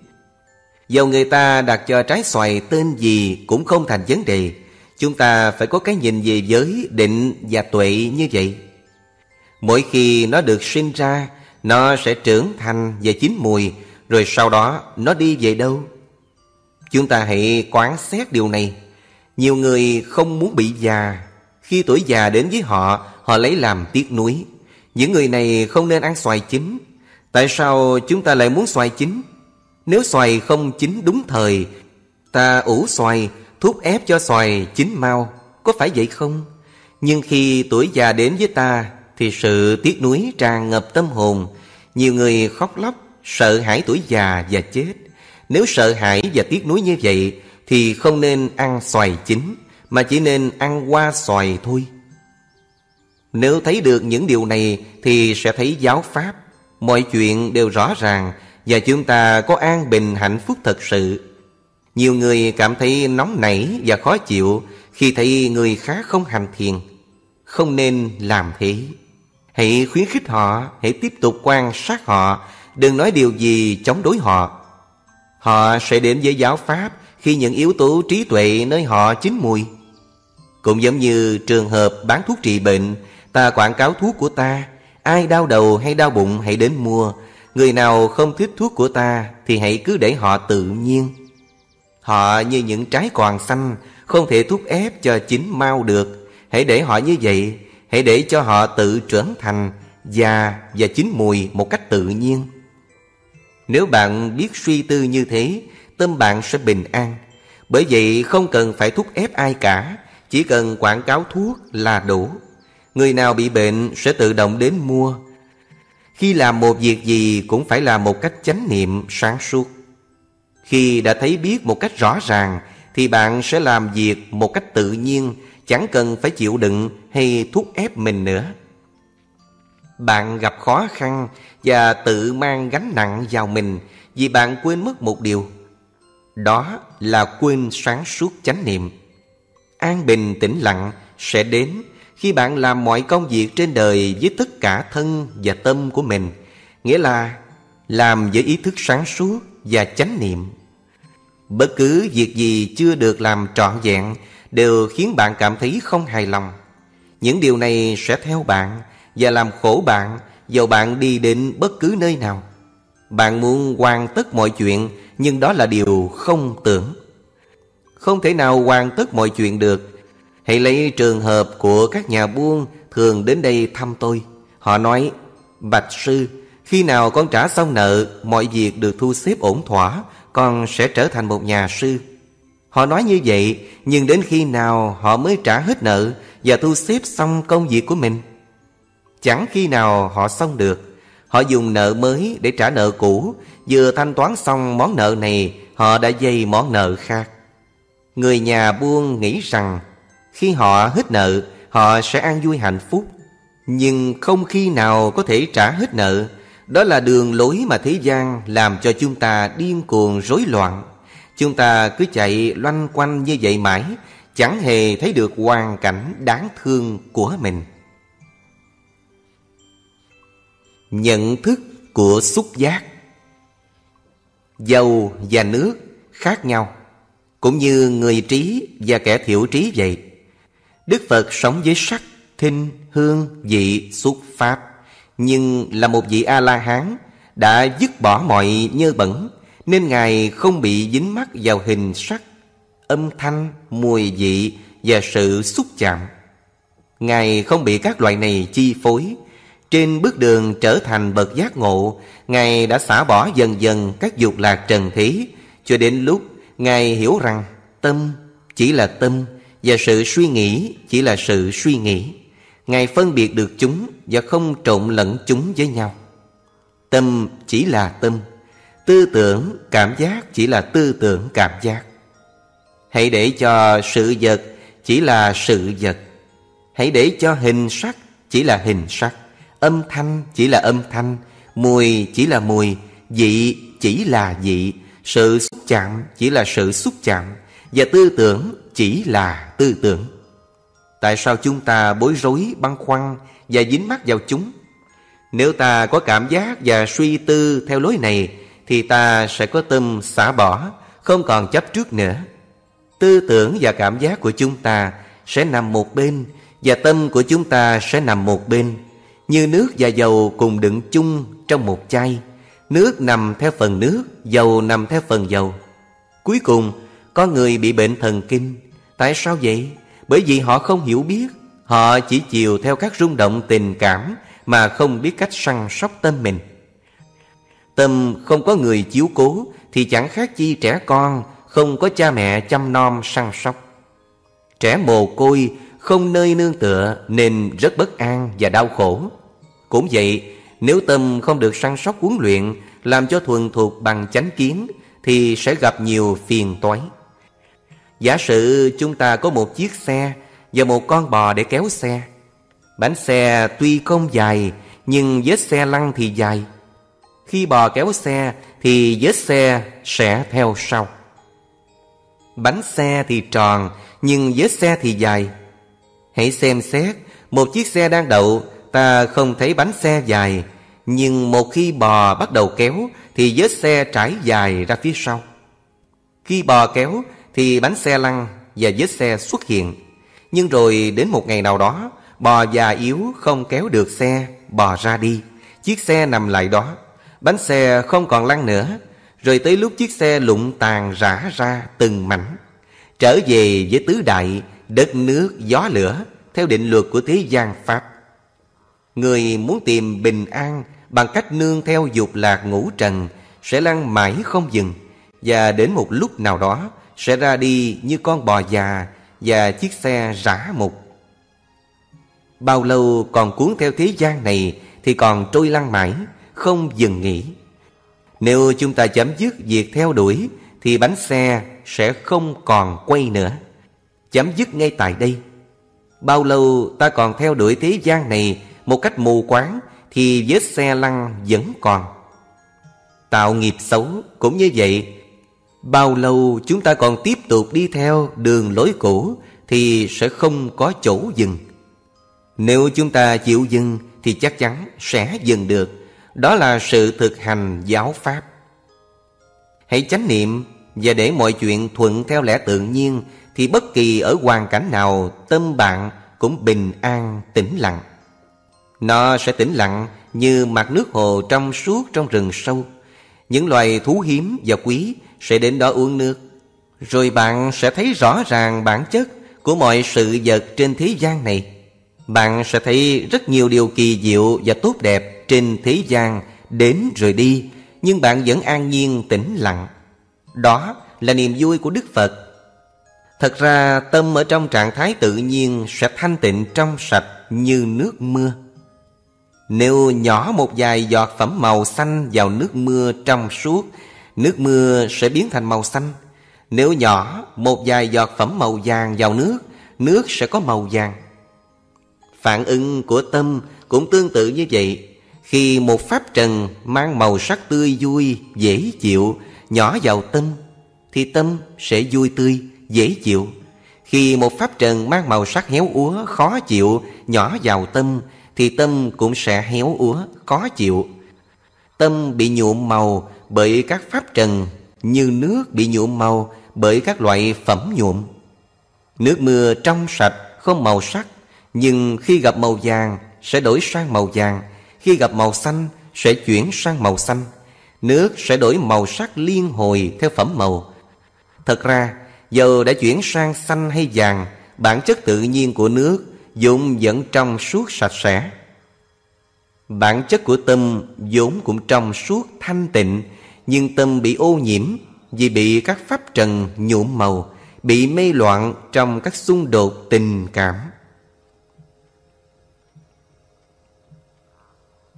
Dầu người ta đặt cho trái xoài tên gì cũng không thành vấn đề. Chúng ta phải có cái nhìn về giới, định và tuệ như vậy. Mỗi khi nó được sinh ra, nó sẽ trưởng thành và chín mùi, rồi sau đó nó đi về đâu? Chúng ta hãy quán xét điều này. Nhiều người không muốn bị già. Khi tuổi già đến với họ, họ lấy làm tiếc nuối. Những người này không nên ăn xoài chín. Tại sao chúng ta lại muốn xoài chín? Nếu xoài không chín đúng thời, ta ủ xoài, thuốc ép cho xoài chín mau, có phải vậy không? Nhưng khi tuổi già đến với ta, thì sự tiếc nuối tràn ngập tâm hồn. Nhiều người khóc lóc, sợ hãi tuổi già và chết. Nếu sợ hãi và tiếc nuối như vậy, thì không nên ăn xoài chín, mà chỉ nên ăn qua xoài thôi. Nếu thấy được những điều này thì sẽ thấy giáo pháp, mọi chuyện đều rõ ràng và chúng ta có an bình hạnh phúc thật sự. Nhiều người cảm thấy nóng nảy và khó chịu khi thấy người khác không hành thiền. Không nên làm thế. Hãy khuyến khích họ, hãy tiếp tục quan sát họ, đừng nói điều gì chống đối họ. Họ sẽ đến với giáo pháp khi những yếu tố trí tuệ nơi họ chín mùi. Cũng giống như trường hợp bán thuốc trị bệnh, ta quảng cáo thuốc của ta, ai đau đầu hay đau bụng hãy đến mua, người nào không thích thuốc của ta thì hãy cứ để họ tự nhiên. Họ như những trái còn xanh, không thể thúc ép cho chín mau được, hãy để họ như vậy, hãy để cho họ tự trưởng thành, già và chín mùi một cách tự nhiên. Nếu bạn biết suy tư như thế, tâm bạn sẽ bình an. Bởi vậy không cần phải thúc ép ai cả, chỉ cần quảng cáo thuốc là đủ. Người nào bị bệnh sẽ tự động đến mua. Khi làm một việc gì cũng phải làm một cách chánh niệm sáng suốt. Khi đã thấy biết một cách rõ ràng thì bạn sẽ làm việc một cách tự nhiên, chẳng cần phải chịu đựng hay thúc ép mình nữa. Bạn gặp khó khăn và tự mang gánh nặng vào mình vì bạn quên mất một điều. Đó là quên sáng suốt chánh niệm. An bình tĩnh lặng sẽ đến khi bạn làm mọi công việc trên đời với tất cả thân và tâm của mình. Nghĩa là làm với ý thức sáng suốt và chánh niệm. Bất cứ việc gì chưa được làm trọn vẹn đều khiến bạn cảm thấy không hài lòng. Những điều này sẽ theo bạn và làm khổ bạn dầu bạn đi đến bất cứ nơi nào. Bạn muốn hoàn tất mọi chuyện, nhưng đó là điều không tưởng. Không thể nào hoàn tất mọi chuyện được. Hãy lấy trường hợp của các nhà buôn thường đến đây thăm tôi. Họ nói, Bạch Sư, khi nào con trả xong nợ, mọi việc được thu xếp ổn thỏa, con sẽ trở thành một nhà sư. Họ nói như vậy, nhưng đến khi nào họ mới trả hết nợ và thu xếp xong công việc của mình? Chẳng khi nào họ xong được Họ dùng nợ mới để trả nợ cũ Vừa thanh toán xong món nợ này Họ đã dây món nợ khác Người nhà buôn nghĩ rằng khi họ hết nợ, Họ sẽ an vui hạnh phúc. Nhưng không khi nào có thể trả hết nợ. Đó là đường lối mà thế gian Làm cho chúng ta điên cuồng rối loạn. Chúng ta cứ chạy loanh quanh như vậy mãi, Chẳng hề thấy được hoàn cảnh đáng thương của mình. Nhận thức của xúc giác. Dầu và nước khác nhau, Cũng như người trí và kẻ thiểu trí vậy. Đức Phật sống với sắc, thinh, hương, vị, xuất pháp. Nhưng là một vị A-la-hán Đã dứt bỏ mọi nhơ bẩn Nên Ngài không bị dính mắc vào hình sắc Âm thanh, mùi vị và sự xúc chạm. Ngài không bị các loại này chi phối. Trên bước đường trở thành bậc giác ngộ, Ngài đã xả bỏ dần dần các dục lạc trần thế, cho đến lúc Ngài hiểu rằng tâm chỉ là tâm và sự suy nghĩ chỉ là sự suy nghĩ. Ngài phân biệt được chúng và không trộn lẫn chúng với nhau. Tâm chỉ là tâm, tư tưởng, cảm giác chỉ là tư tưởng, cảm giác. Hãy để cho sự vật chỉ là sự vật. Hãy để cho hình sắc chỉ là hình sắc. Âm thanh chỉ là âm thanh Mùi chỉ là mùi Vị chỉ là vị Sự xúc chạm chỉ là sự xúc chạm Và tư tưởng chỉ là tư tưởng. Tại sao chúng ta bối rối, băn khoăn Và dính mắc vào chúng? Nếu ta có cảm giác và suy tư theo lối này, Thì ta sẽ có tâm xả bỏ, Không còn chấp trước nữa. Tư tưởng và cảm giác của chúng ta sẽ nằm một bên Và tâm của chúng ta sẽ nằm một bên. Như nước và dầu cùng đựng chung trong một chai. Nước nằm theo phần nước, Dầu nằm theo phần dầu. Cuối cùng có người bị bệnh thần kinh. Tại sao vậy? Bởi vì họ không hiểu biết. Họ chỉ chiều theo các rung động tình cảm Mà không biết cách săn sóc tâm mình. Tâm không có người chiếu cố Thì chẳng khác chi trẻ con Không có cha mẹ chăm nom săn sóc. Trẻ mồ côi không nơi nương tựa Nên rất bất an và đau khổ. Cũng vậy, Nếu tâm không được săn sóc huấn luyện, Làm cho thuần thuộc bằng chánh kiến, Thì sẽ gặp nhiều phiền toái. Giả sử chúng ta có một chiếc xe Và một con bò để kéo xe. Bánh xe tuy không dài, Nhưng vết xe lăn thì dài. Khi bò kéo xe Thì vết xe sẽ theo sau. Bánh xe thì tròn, Nhưng vết xe thì dài. Hãy xem xét, Một chiếc xe đang đậu, Ta không thấy bánh xe dài. Nhưng một khi bò bắt đầu kéo, Thì vết xe trải dài ra phía sau. Khi bò kéo thì bánh xe lăn và vết xe xuất hiện. Nhưng rồi đến một ngày nào đó, bò già yếu không kéo được xe, bò ra đi. Chiếc xe nằm lại đó, bánh xe không còn lăn nữa. Rồi tới lúc chiếc xe lụng tàn rã ra từng mảnh. Trở về với tứ đại, đất nước, gió lửa, theo định luật của thế gian Pháp. Người muốn tìm bình an bằng cách nương theo dục lạc ngũ trần sẽ lăn mãi không dừng. Và đến một lúc nào đó sẽ ra đi như con bò già và chiếc xe rã mục. Bao lâu còn cuốn theo thế gian này thì còn trôi lăn mãi, không dừng nghỉ. Nếu chúng ta chấm dứt việc theo đuổi thì bánh xe sẽ không còn quay nữa. Chấm dứt ngay tại đây. Bao lâu ta còn theo đuổi thế gian này một cách mù quáng thì vết xe lăn vẫn còn. Tạo nghiệp xấu cũng như vậy Bao lâu chúng ta còn tiếp tục đi theo đường lối cũ Thì sẽ không có chỗ dừng. Nếu chúng ta chịu dừng Thì chắc chắn sẽ dừng được. Đó là sự thực hành giáo pháp. Hãy chánh niệm Và để mọi chuyện thuận theo lẽ tự nhiên Thì bất kỳ ở hoàn cảnh nào Tâm bạn cũng bình an, tĩnh lặng. Nó sẽ tĩnh lặng như mặt nước hồ trong suốt trong rừng sâu. Những loài thú hiếm và quý sẽ đến đó uống nước. Rồi bạn sẽ thấy rõ ràng bản chất của mọi sự vật trên thế gian này. Bạn sẽ thấy rất nhiều điều kỳ diệu và tốt đẹp trên thế gian đến rồi đi, Nhưng bạn vẫn an nhiên, tĩnh lặng. Đó là niềm vui của Đức Phật. Thật ra, tâm ở trong trạng thái tự nhiên sẽ thanh tịnh trong sạch như nước mưa. Nếu nhỏ một vài giọt phẩm màu xanh vào nước mưa trong suốt Nước mưa sẽ biến thành màu xanh. Nếu nhỏ một vài giọt phẩm màu vàng vào nước Nước sẽ có màu vàng. Phản ứng của tâm cũng tương tự như vậy. Khi một pháp trần mang màu sắc tươi vui, dễ chịu Nhỏ vào tâm Thì tâm sẽ vui tươi, dễ chịu. Khi một pháp trần mang màu sắc héo úa, khó chịu Nhỏ vào tâm Thì tâm cũng sẽ héo úa, khó chịu. Tâm bị nhuộm màu bởi các pháp trần như nước bị nhuộm màu bởi các loại phẩm nhuộm. Nước mưa trong sạch, không màu sắc, nhưng khi gặp màu vàng sẽ đổi sang màu vàng, khi gặp màu xanh sẽ chuyển sang màu xanh. Nước sẽ đổi màu sắc liên hồi theo phẩm màu. Thật ra, dầu đã chuyển sang xanh hay vàng, bản chất tự nhiên của nước dụng vẫn trong suốt sạch sẽ. Bản chất của tâm vốn cũng trong suốt thanh tịnh nhưng tâm bị ô nhiễm Vì bị các pháp trần nhuộm màu, Bị mê loạn trong các xung đột tình cảm.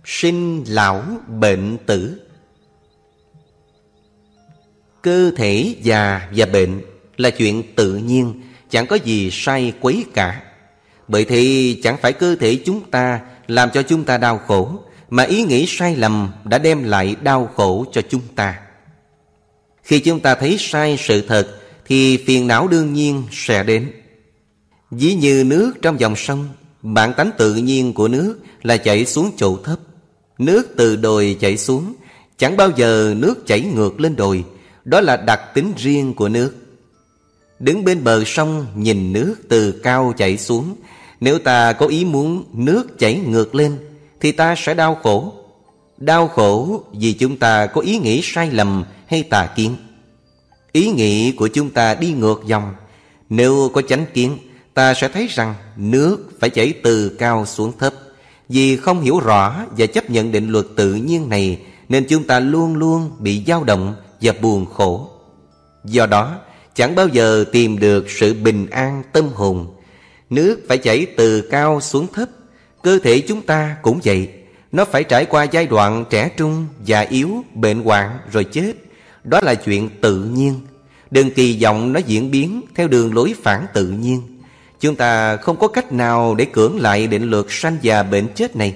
Sinh lão bệnh tử. Cơ thể già và bệnh là chuyện tự nhiên, Chẳng có gì sai quấy cả. Bởi thì chẳng phải cơ thể chúng ta làm cho chúng ta đau khổ mà ý nghĩ sai lầm đã đem lại đau khổ cho chúng ta. Khi chúng ta thấy sai sự thật, thì phiền não đương nhiên sẽ đến. Ví như nước trong dòng sông, bản tánh tự nhiên của nước là chảy xuống chỗ thấp. Nước từ đồi chảy xuống, Chẳng bao giờ nước chảy ngược lên đồi, Đó là đặc tính riêng của nước. Đứng bên bờ sông nhìn nước từ cao chảy xuống, Nếu ta có ý muốn nước chảy ngược lên thì ta sẽ đau khổ. Đau khổ vì chúng ta có ý nghĩ sai lầm hay tà kiến. Ý nghĩ của chúng ta đi ngược dòng. Nếu có chánh kiến, Ta sẽ thấy rằng nước phải chảy từ cao xuống thấp. Vì không hiểu rõ và chấp nhận định luật tự nhiên này, Nên chúng ta luôn luôn bị dao động và buồn khổ. Do đó, chẳng bao giờ tìm được sự bình an tâm hồn. Nước phải chảy từ cao xuống thấp Cơ thể chúng ta cũng vậy. Nó phải trải qua giai đoạn trẻ trung, già yếu, bệnh hoạn rồi chết. Đó là chuyện tự nhiên. Đừng kỳ vọng nó diễn biến theo đường lối phản tự nhiên. Chúng ta không có cách nào để cưỡng lại định luật sanh già bệnh chết này.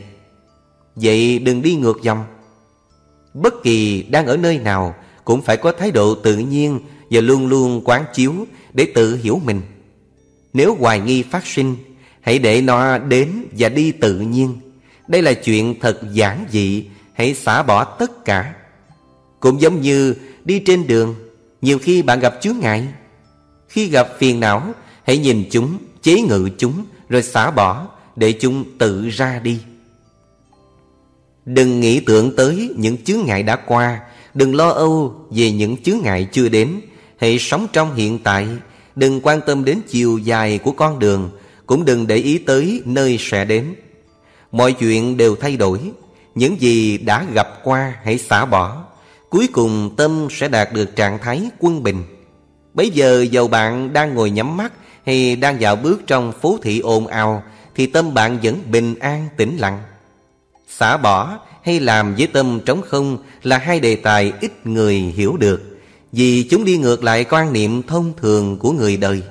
Vậy đừng đi ngược dòng. Bất kỳ đang ở nơi nào Cũng phải có thái độ tự nhiên Và luôn luôn quán chiếu Để tự hiểu mình. Nếu hoài nghi phát sinh Hãy để nó đến và đi tự nhiên. Đây là chuyện thật giản dị. Hãy xả bỏ tất cả. Cũng giống như đi trên đường Nhiều khi bạn gặp chướng ngại Khi gặp phiền não Hãy nhìn chúng chế ngự chúng rồi xả bỏ để chúng tự ra đi. Đừng nghĩ tưởng tới những chướng ngại đã qua, đừng lo âu về những chướng ngại chưa đến, hãy sống trong hiện tại, đừng quan tâm đến chiều dài của con đường, cũng đừng để ý tới nơi sẽ đến. Mọi chuyện đều thay đổi, những gì đã gặp qua hãy xả bỏ, cuối cùng tâm sẽ đạt được trạng thái quân bình. Bây giờ dầu bạn đang ngồi nhắm mắt hay đang dạo bước trong phố thị ồn ào thì tâm bạn vẫn bình an tĩnh lặng. Xả bỏ hay làm với tâm trống không là hai đề tài ít người hiểu được vì chúng đi ngược lại quan niệm thông thường của người đời.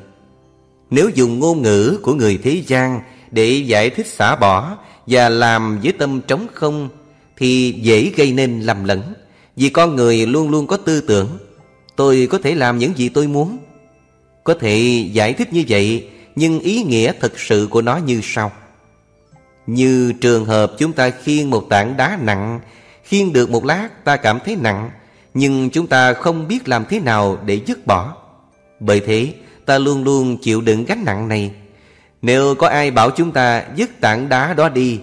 Nếu dùng ngôn ngữ của người thế gian để giải thích xả bỏ và làm với tâm trống không, thì dễ gây nên lầm lẫn. Vì con người luôn luôn có tư tưởng, tôi có thể làm những gì tôi muốn. Có thể giải thích như vậy, Nhưng ý nghĩa thực sự của nó như sau. Như trường hợp chúng ta khiêng một tảng đá nặng, Khiêng được một lát ta cảm thấy nặng, Nhưng chúng ta không biết làm thế nào để dứt bỏ. Bởi thế ta luôn luôn chịu đựng gánh nặng này. Nếu có ai bảo chúng ta dứt tảng đá đó đi,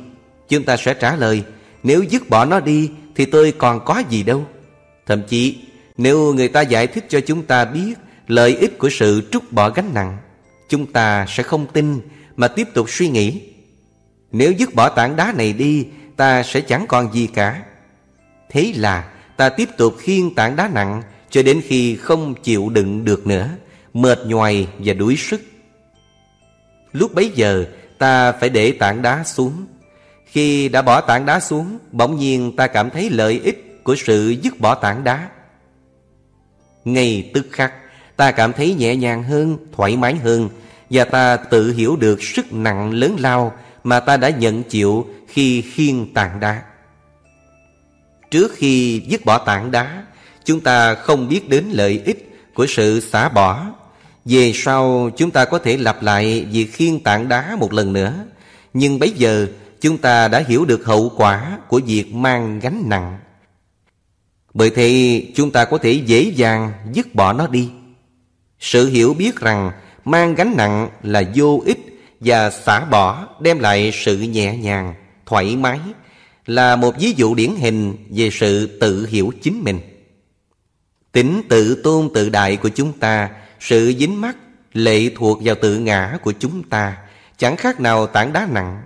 Chúng ta sẽ trả lời, Nếu dứt bỏ nó đi, Thì tôi còn có gì đâu. Thậm chí, nếu người ta giải thích cho chúng ta biết lợi ích của sự trút bỏ gánh nặng, chúng ta sẽ không tin mà tiếp tục suy nghĩ. Nếu dứt bỏ tảng đá này đi, ta sẽ chẳng còn gì cả. Thế là ta tiếp tục khiêng tảng đá nặng cho đến khi không chịu đựng được nữa mệt nhoài và đuối sức. Lúc bấy giờ ta phải để tảng đá xuống. Khi đã bỏ tảng đá xuống bỗng nhiên ta cảm thấy lợi ích của sự dứt bỏ tảng đá. Ngay tức khắc ta cảm thấy nhẹ nhàng hơn, thoải mái hơn và ta tự hiểu được sức nặng lớn lao mà ta đã nhận chịu khi khiêng tảng đá. Trước khi dứt bỏ tảng đá, chúng ta không biết đến lợi ích của sự xả bỏ. Về sau chúng ta có thể lặp lại việc khiêng tảng đá một lần nữa. Nhưng bây giờ chúng ta đã hiểu được hậu quả của việc mang gánh nặng. Bởi thế chúng ta có thể dễ dàng dứt bỏ nó đi. Sự hiểu biết rằng mang gánh nặng là vô ích và xả bỏ đem lại sự nhẹ nhàng, thoải mái là một ví dụ điển hình về sự tự hiểu chính mình. Tính tự tôn tự đại của chúng ta, sự dính mắc, lệ thuộc vào tự ngã của chúng ta, chẳng khác nào tảng đá nặng.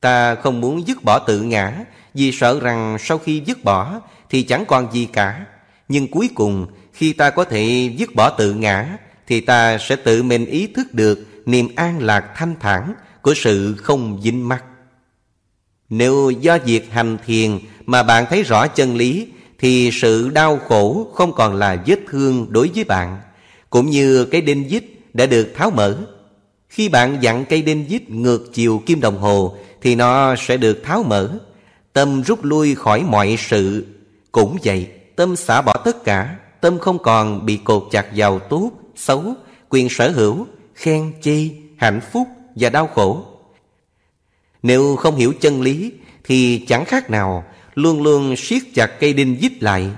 Ta không muốn dứt bỏ tự ngã vì sợ rằng sau khi dứt bỏ thì chẳng còn gì cả. Nhưng cuối cùng khi ta có thể dứt bỏ tự ngã Thì ta sẽ tự mình ý thức được Niềm an lạc thanh thản Của sự không dính mắc Nếu do việc hành thiền Mà bạn thấy rõ chân lý thì sự đau khổ không còn là vết thương đối với bạn Cũng như cái đinh dít đã được tháo mở Khi bạn dặn cây đinh dít ngược chiều kim đồng hồ Thì nó sẽ được tháo mở Tâm rút lui khỏi mọi sự Cũng vậy Tâm xả bỏ tất cả Tâm không còn bị cột chặt vào tốt, xấu, quyền sở hữu, khen chê, hạnh phúc và đau khổ. Nếu không hiểu chân lý Thì chẳng khác nào Luôn luôn siết chặt cây đinh dít lại.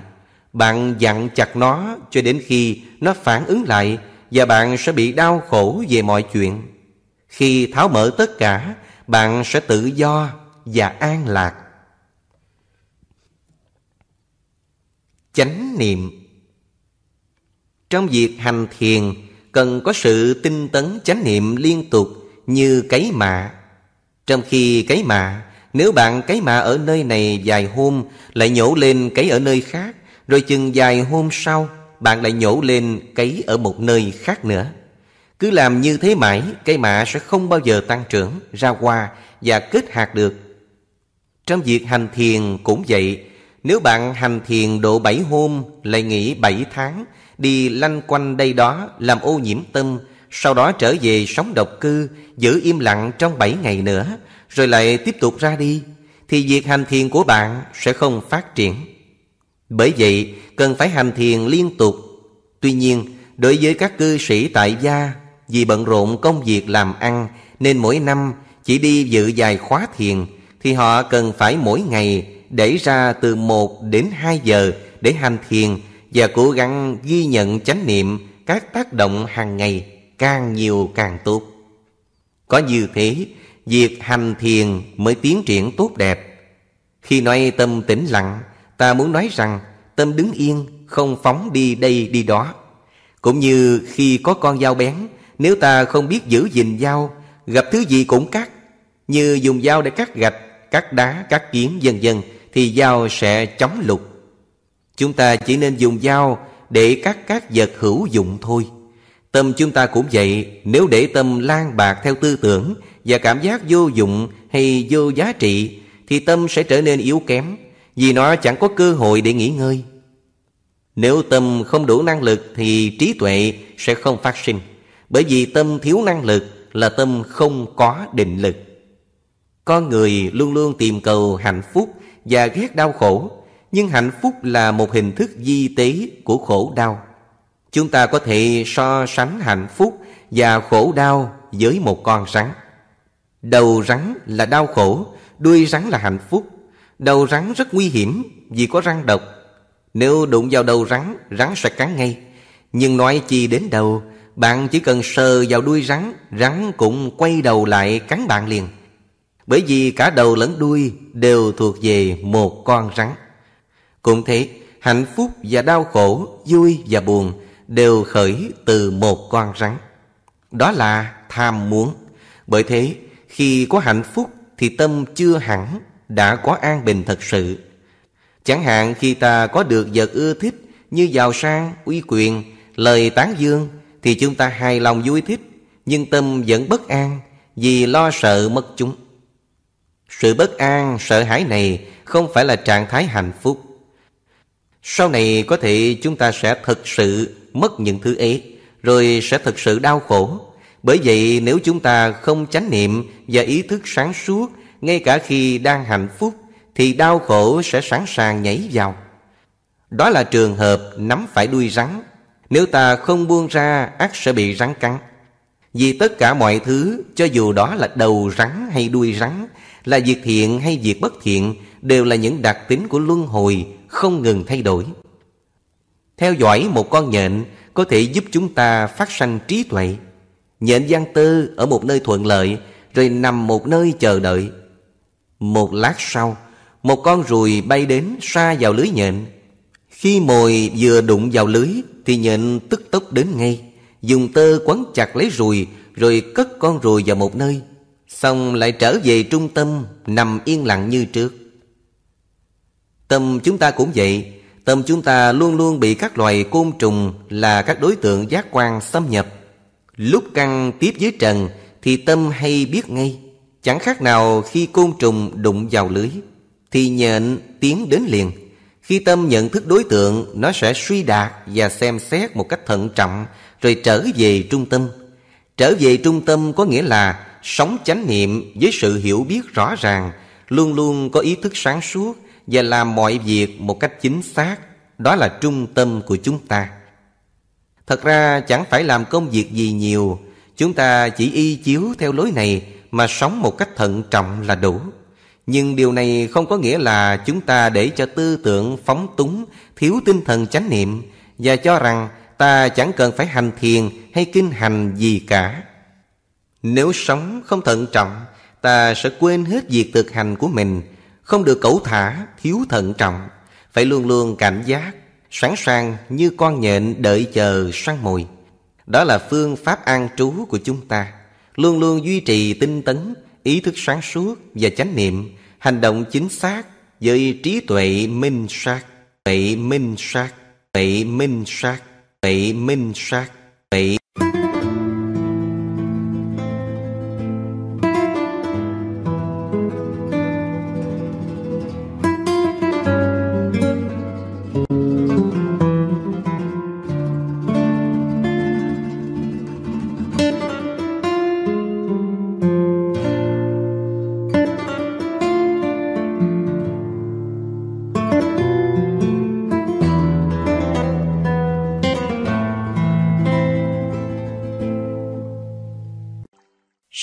Bạn dặn chặt nó cho đến khi nó phản ứng lại Và bạn sẽ bị đau khổ về mọi chuyện. Khi tháo mở tất cả, Bạn sẽ tự do và an lạc. Chánh niệm. Trong việc hành thiền, Cần có sự tinh tấn chánh niệm liên tục Như cấy mạ. Trong khi cấy mạ nếu bạn cấy mạ ở nơi này vài hôm, Lại nhổ lên cấy ở nơi khác, Rồi chừng vài hôm sau, Bạn lại nhổ lên cấy ở một nơi khác nữa. Cứ làm như thế mãi, Cây mạ sẽ không bao giờ tăng trưởng, Ra hoa và kết hạt được. Trong việc hành thiền cũng vậy. Nếu bạn hành thiền độ bảy hôm, Lại nghỉ bảy tháng, Đi lanh quanh đây đó, Làm ô nhiễm tâm, Sau đó trở về sống độc cư, Giữ im lặng trong bảy ngày nữa rồi lại tiếp tục ra đi Thì việc hành thiền của bạn sẽ không phát triển Bởi vậy cần phải hành thiền liên tục Tuy nhiên đối với các cư sĩ tại gia Vì bận rộn công việc làm ăn Nên mỗi năm chỉ đi dự vài khóa thiền Thì họ cần phải mỗi ngày để ra từ 1 đến 2 giờ để hành thiền và cố gắng ghi nhận chánh niệm các tác động hàng ngày càng nhiều càng tốt. Có như thế, việc hành thiền mới tiến triển tốt đẹp. Khi nói tâm tĩnh lặng, ta muốn nói rằng tâm đứng yên, không phóng đi đây đi đó. Cũng như khi có con dao bén, nếu ta không biết giữ gìn dao, gặp thứ gì cũng cắt, như dùng dao để cắt gạch, cắt đá, cắt kiếm, vân vân thì dao sẽ chóng lục. Chúng ta chỉ nên dùng dao để cắt các vật hữu dụng thôi. Tâm chúng ta cũng vậy, nếu để tâm lan bạc theo tư tưởng và cảm giác vô dụng hay vô giá trị, thì tâm sẽ trở nên yếu kém, vì nó chẳng có cơ hội để nghỉ ngơi. Nếu tâm không đủ năng lực thì trí tuệ sẽ không phát sinh, bởi vì tâm thiếu năng lực là tâm không có định lực. Con người luôn luôn tìm cầu hạnh phúc và ghét đau khổ nhưng hạnh phúc là một hình thức di tế của khổ đau chúng ta có thể so sánh hạnh phúc và khổ đau với một con rắn đầu rắn là đau khổ đuôi rắn là hạnh phúc đầu rắn rất nguy hiểm vì có răng độc nếu đụng vào đầu rắn rắn sẽ cắn ngay nhưng nói chi đến đầu bạn chỉ cần sờ vào đuôi rắn rắn cũng quay đầu lại cắn bạn liền bởi vì cả đầu lẫn đuôi đều thuộc về một con rắn. Cũng thế, hạnh phúc và đau khổ, vui và buồn đều khởi từ một con rắn. Đó là tham muốn. Bởi thế, khi có hạnh phúc thì tâm chưa hẳn đã có an bình thật sự. Chẳng hạn khi ta có được vật ưa thích như giàu sang, uy quyền, lời tán dương thì chúng ta hài lòng vui thích nhưng tâm vẫn bất an vì lo sợ mất chúng. Sự bất an, sợ hãi này không phải là trạng thái hạnh phúc. Sau này có thể chúng ta sẽ thực sự mất những thứ ấy, rồi sẽ thực sự đau khổ. Bởi vậy nếu chúng ta không chánh niệm và ý thức sáng suốt, ngay cả khi đang hạnh phúc, thì đau khổ sẽ sẵn sàng nhảy vào. Đó là trường hợp nắm phải đuôi rắn. Nếu ta không buông ra, ắt sẽ bị rắn cắn. Vì tất cả mọi thứ, cho dù đó là đầu rắn hay đuôi rắn, là việc thiện hay việc bất thiện đều là những đặc tính của luân hồi không ngừng thay đổi. Theo dõi một con nhện có thể giúp chúng ta phát sanh trí tuệ. Nhện văn tư ở một nơi thuận lợi rồi nằm một nơi chờ đợi. Một lát sau, một con ruồi bay đến xa vào lưới nhện. Khi mồi vừa đụng vào lưới thì nhện tức tốc đến ngay, dùng tơ quấn chặt lấy ruồi rồi cất con ruồi vào một nơi Xong lại trở về trung tâm Nằm yên lặng như trước Tâm chúng ta cũng vậy Tâm chúng ta luôn luôn bị các loài côn trùng Là các đối tượng giác quan xâm nhập Lúc căng tiếp dưới trần Thì tâm hay biết ngay. Chẳng khác nào khi côn trùng đụng vào lưới, Thì nhện tiến đến liền. Khi tâm nhận thức đối tượng, Nó sẽ suy đạt và xem xét một cách thận trọng, Rồi trở về trung tâm. Trở về trung tâm có nghĩa là Sống chánh niệm với sự hiểu biết rõ ràng, Luôn luôn có ý thức sáng suốt Và làm mọi việc một cách chính xác. Đó là trung tâm của chúng ta. Thật ra chẳng phải làm công việc gì nhiều. Chúng ta chỉ y chiếu theo lối này Mà sống một cách thận trọng là đủ. Nhưng điều này không có nghĩa là chúng ta để cho tư tưởng phóng túng, thiếu tinh thần chánh niệm và cho rằng ta chẳng cần phải hành thiền hay kinh hành gì cả. Nếu sống không thận trọng, ta sẽ quên hết việc thực hành của mình, không được cẩu thả, thiếu thận trọng, phải luôn luôn cảnh giác, sẵn sàng như con nhện đợi chờ săn mồi. Đó là phương pháp an trú của chúng ta, luôn luôn duy trì tinh tấn, ý thức sáng suốt và chánh niệm, hành động chính xác với trí tuệ minh sát, tuệ minh sát, tuệ minh sát, tuệ minh sát, tuệ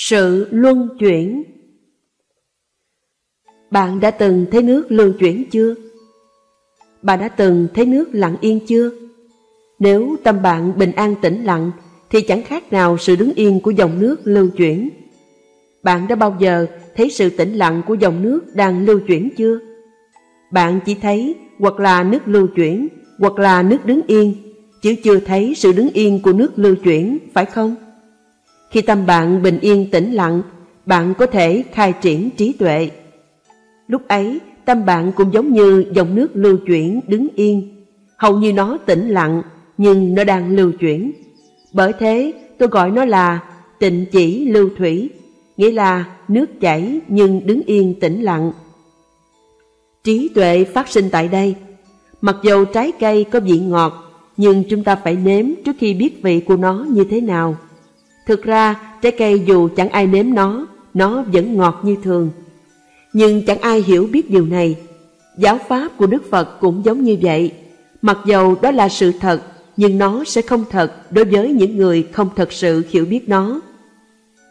Sự luân chuyển Bạn đã từng thấy nước luân chuyển chưa? Bạn đã từng thấy nước lặng yên chưa? Nếu tâm bạn bình an tĩnh lặng thì chẳng khác nào sự đứng yên của dòng nước lưu chuyển. Bạn đã bao giờ thấy sự tĩnh lặng của dòng nước đang lưu chuyển chưa? Bạn chỉ thấy hoặc là nước lưu chuyển hoặc là nước đứng yên, chứ chưa thấy sự đứng yên của nước lưu chuyển, phải không? Khi tâm bạn bình yên tĩnh lặng, bạn có thể khai triển trí tuệ. Lúc ấy, tâm bạn cũng giống như dòng nước lưu chuyển đứng yên. Hầu như nó tĩnh lặng, nhưng nó đang lưu chuyển. Bởi thế, tôi gọi nó là tịnh chỉ lưu thủy, nghĩa là nước chảy nhưng đứng yên tĩnh lặng. Trí tuệ phát sinh tại đây. Mặc dầu trái cây có vị ngọt, nhưng chúng ta phải nếm trước khi biết vị của nó như thế nào. Thực ra, trái cây dù chẳng ai nếm nó, nó vẫn ngọt như thường. Nhưng chẳng ai hiểu biết điều này. Giáo pháp của Đức Phật cũng giống như vậy. Mặc dầu đó là sự thật, nhưng nó sẽ không thật đối với những người không thật sự hiểu biết nó.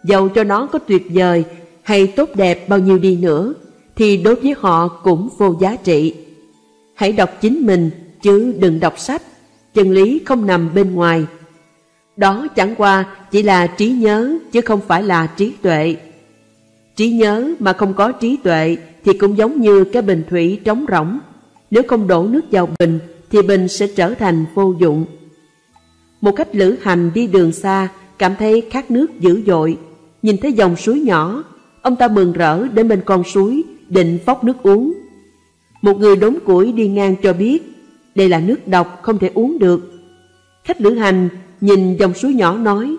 Dầu cho nó có tuyệt vời hay tốt đẹp bao nhiêu đi nữa, thì đối với họ cũng vô giá trị. Hãy đọc chính mình, chứ đừng đọc sách. Chân lý không nằm bên ngoài, đó chẳng qua chỉ là trí nhớ chứ không phải là trí tuệ. Trí nhớ mà không có trí tuệ thì cũng giống như cái bình thủy trống rỗng. Nếu không đổ nước vào bình thì bình sẽ trở thành vô dụng. Một cách lữ hành đi đường xa cảm thấy khát nước dữ dội. Nhìn thấy dòng suối nhỏ, ông ta mừng rỡ đến bên con suối định phóc nước uống. Một người đốn củi đi ngang cho biết đây là nước độc không thể uống được. Khách lữ hành nhìn dòng suối nhỏ nói,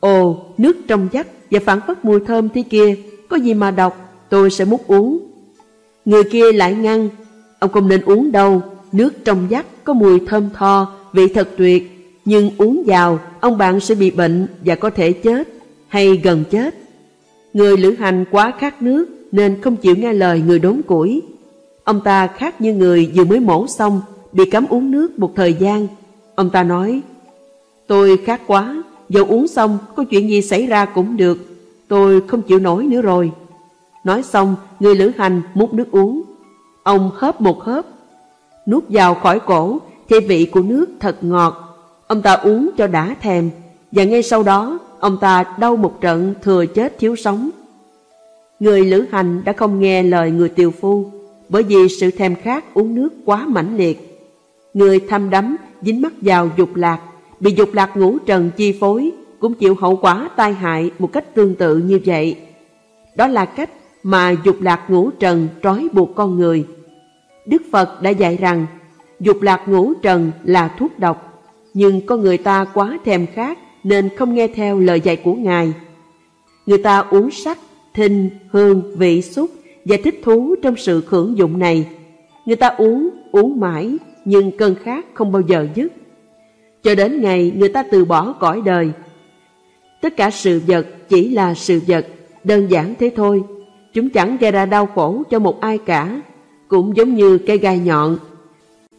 Ồ, nước trong vắt và phản phất mùi thơm thế kia, có gì mà độc, tôi sẽ múc uống. Người kia lại ngăn, ông không nên uống đâu, nước trong vắt có mùi thơm tho, vị thật tuyệt, nhưng uống vào, ông bạn sẽ bị bệnh và có thể chết, hay gần chết. Người lữ hành quá khát nước nên không chịu nghe lời người đốn củi. Ông ta khác như người vừa mới mổ xong, bị cấm uống nước một thời gian. Ông ta nói, Tôi khát quá, dầu uống xong có chuyện gì xảy ra cũng được, tôi không chịu nổi nữa rồi. Nói xong, người lữ hành múc nước uống. Ông hớp một hớp, nuốt vào khỏi cổ, thì vị của nước thật ngọt. Ông ta uống cho đã thèm, và ngay sau đó, ông ta đau một trận thừa chết thiếu sống. Người lữ hành đã không nghe lời người tiều phu, bởi vì sự thèm khát uống nước quá mãnh liệt. Người thăm đắm dính mắc vào dục lạc bị dục lạc ngũ trần chi phối cũng chịu hậu quả tai hại một cách tương tự như vậy. Đó là cách mà dục lạc ngũ trần trói buộc con người. Đức Phật đã dạy rằng dục lạc ngũ trần là thuốc độc, nhưng con người ta quá thèm khát nên không nghe theo lời dạy của Ngài. Người ta uống sắc, thinh, hương, vị xúc và thích thú trong sự hưởng dụng này. Người ta uống, uống mãi, nhưng cơn khát không bao giờ dứt cho đến ngày người ta từ bỏ cõi đời. Tất cả sự vật chỉ là sự vật, đơn giản thế thôi. Chúng chẳng gây ra đau khổ cho một ai cả, cũng giống như cây gai nhọn.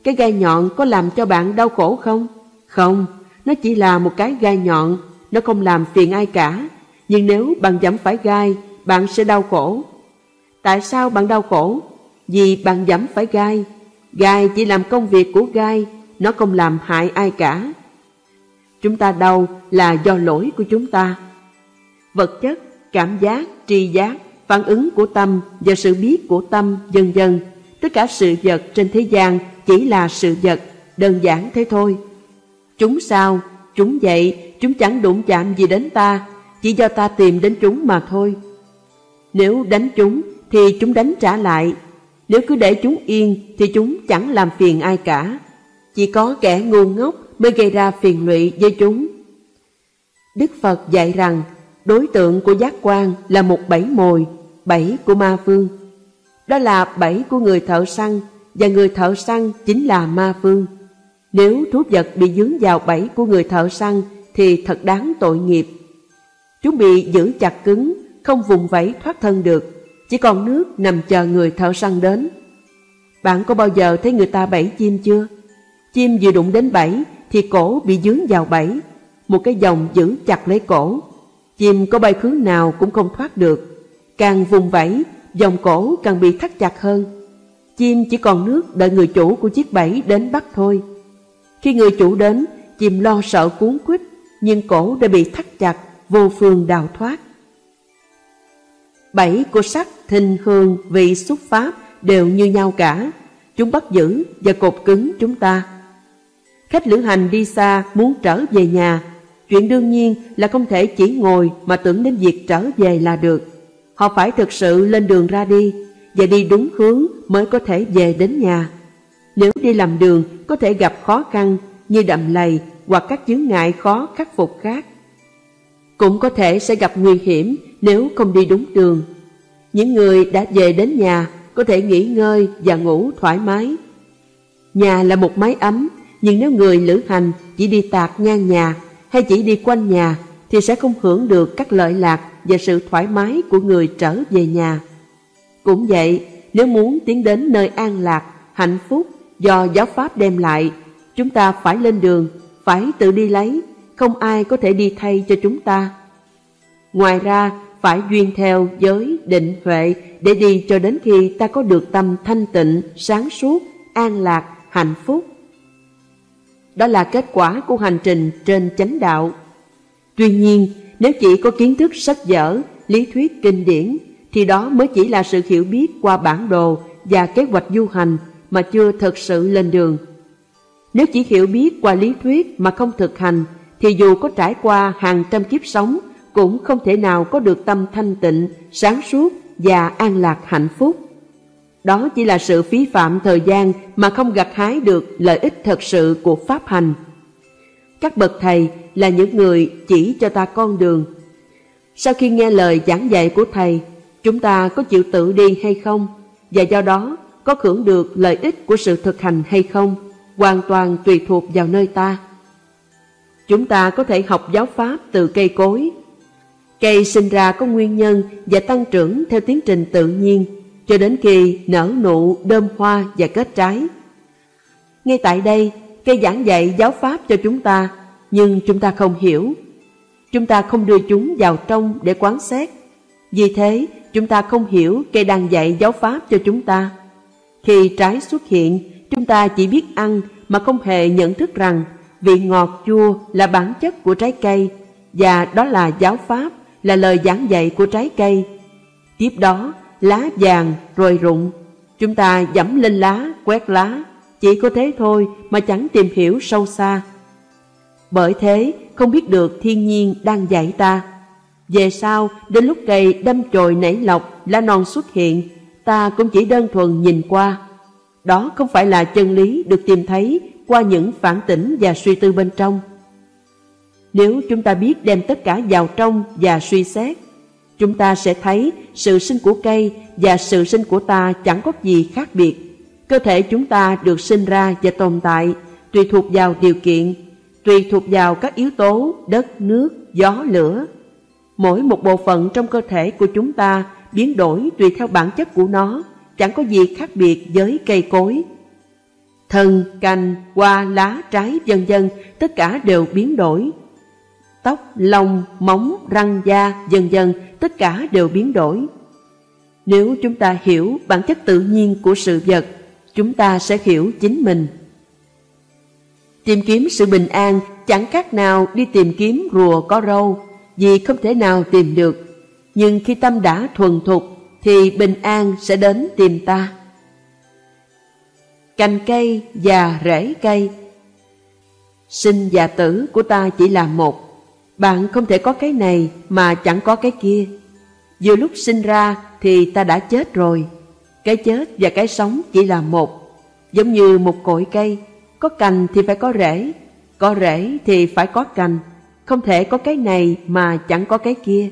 Cái gai nhọn có làm cho bạn đau khổ không? Không, nó chỉ là một cái gai nhọn, nó không làm phiền ai cả. Nhưng nếu bạn dẫm phải gai, bạn sẽ đau khổ. Tại sao bạn đau khổ? Vì bạn dẫm phải gai. Gai chỉ làm công việc của gai, nó không làm hại ai cả. Chúng ta đau là do lỗi của chúng ta. Vật chất, cảm giác, tri giác, phản ứng của tâm và sự biết của tâm, dần dần. Tất cả sự vật trên thế gian chỉ là sự vật, đơn giản thế thôi. Chúng sao? Chúng vậy, chúng chẳng đụng chạm gì đến ta, chỉ do ta tìm đến chúng mà thôi. Nếu đánh chúng thì chúng đánh trả lại, nếu cứ để chúng yên thì chúng chẳng làm phiền ai cả. Chỉ có kẻ ngu ngốc mới gây ra phiền lụy với chúng. Đức Phật dạy rằng đối tượng của giác quan là một bẫy mồi, bẫy của ma phương. Đó là bẫy của người thợ săn và người thợ săn chính là ma phương. Nếu thú vật bị dướng vào bẫy của người thợ săn thì thật đáng tội nghiệp. Chúng bị giữ chặt cứng, không vùng vẫy thoát thân được, chỉ còn nước nằm chờ người thợ săn đến. Bạn có bao giờ thấy người ta bẫy chim chưa? Chim vừa đụng đến bẫy thì cổ bị dướng vào bẫy, một cái dòng giữ chặt lấy cổ. Chim có bay hướng nào cũng không thoát được. Càng vùng vẫy, dòng cổ càng bị thắt chặt hơn. Chim chỉ còn nước đợi người chủ của chiếc bẫy đến bắt thôi. Khi người chủ đến, chim lo sợ cuốn quýt, nhưng cổ đã bị thắt chặt, vô phương đào thoát. Bảy của sắc, thình hương, vị xúc pháp đều như nhau cả. Chúng bắt giữ và cột cứng chúng ta. Khách lữ hành đi xa muốn trở về nhà. Chuyện đương nhiên là không thể chỉ ngồi mà tưởng đến việc trở về là được. Họ phải thực sự lên đường ra đi và đi đúng hướng mới có thể về đến nhà. Nếu đi làm đường có thể gặp khó khăn như đầm lầy hoặc các chướng ngại khó khắc phục khác. Cũng có thể sẽ gặp nguy hiểm nếu không đi đúng đường. Những người đã về đến nhà có thể nghỉ ngơi và ngủ thoải mái. Nhà là một mái ấm, nhưng nếu người lữ hành chỉ đi tạc ngang nhà hay chỉ đi quanh nhà thì sẽ không hưởng được các lợi lạc và sự thoải mái của người trở về nhà. Cũng vậy, nếu muốn tiến đến nơi an lạc, hạnh phúc do giáo pháp đem lại, chúng ta phải lên đường, phải tự đi lấy, không ai có thể đi thay cho chúng ta. Ngoài ra, phải duyên theo giới định huệ để đi cho đến khi ta có được tâm thanh tịnh, sáng suốt, an lạc, hạnh phúc. Đó là kết quả của hành trình trên chánh đạo. Tuy nhiên, nếu chỉ có kiến thức sách vở, lý thuyết kinh điển, thì đó mới chỉ là sự hiểu biết qua bản đồ và kế hoạch du hành mà chưa thực sự lên đường. Nếu chỉ hiểu biết qua lý thuyết mà không thực hành, thì dù có trải qua hàng trăm kiếp sống, cũng không thể nào có được tâm thanh tịnh, sáng suốt và an lạc hạnh phúc. Đó chỉ là sự phí phạm thời gian mà không gặt hái được lợi ích thật sự của Pháp hành. Các bậc thầy là những người chỉ cho ta con đường. Sau khi nghe lời giảng dạy của thầy, chúng ta có chịu tự đi hay không? Và do đó có hưởng được lợi ích của sự thực hành hay không? Hoàn toàn tùy thuộc vào nơi ta. Chúng ta có thể học giáo pháp từ cây cối. Cây sinh ra có nguyên nhân và tăng trưởng theo tiến trình tự nhiên cho đến khi nở nụ, đơm hoa và kết trái. Ngay tại đây, cây giảng dạy giáo pháp cho chúng ta, nhưng chúng ta không hiểu. Chúng ta không đưa chúng vào trong để quán xét. Vì thế, chúng ta không hiểu cây đang dạy giáo pháp cho chúng ta. Khi trái xuất hiện, chúng ta chỉ biết ăn mà không hề nhận thức rằng vị ngọt chua là bản chất của trái cây và đó là giáo pháp, là lời giảng dạy của trái cây. Tiếp đó, lá vàng rồi rụng. Chúng ta dẫm lên lá, quét lá, chỉ có thế thôi mà chẳng tìm hiểu sâu xa. Bởi thế, không biết được thiên nhiên đang dạy ta. Về sau, đến lúc cây đâm chồi nảy lọc, lá non xuất hiện, ta cũng chỉ đơn thuần nhìn qua. Đó không phải là chân lý được tìm thấy qua những phản tỉnh và suy tư bên trong. Nếu chúng ta biết đem tất cả vào trong và suy xét, chúng ta sẽ thấy sự sinh của cây và sự sinh của ta chẳng có gì khác biệt. Cơ thể chúng ta được sinh ra và tồn tại tùy thuộc vào điều kiện, tùy thuộc vào các yếu tố đất, nước, gió, lửa. Mỗi một bộ phận trong cơ thể của chúng ta biến đổi tùy theo bản chất của nó, chẳng có gì khác biệt với cây cối. Thân, cành, hoa, lá, trái, vân vân tất cả đều biến đổi tóc, lông, móng, răng da, vân vân tất cả đều biến đổi. Nếu chúng ta hiểu bản chất tự nhiên của sự vật, chúng ta sẽ hiểu chính mình. Tìm kiếm sự bình an chẳng khác nào đi tìm kiếm rùa có râu, vì không thể nào tìm được. Nhưng khi tâm đã thuần thục, thì bình an sẽ đến tìm ta. Cành cây và rễ cây Sinh và tử của ta chỉ là một. Bạn không thể có cái này mà chẳng có cái kia. Vừa lúc sinh ra thì ta đã chết rồi. Cái chết và cái sống chỉ là một. Giống như một cội cây, có cành thì phải có rễ, có rễ thì phải có cành. Không thể có cái này mà chẳng có cái kia.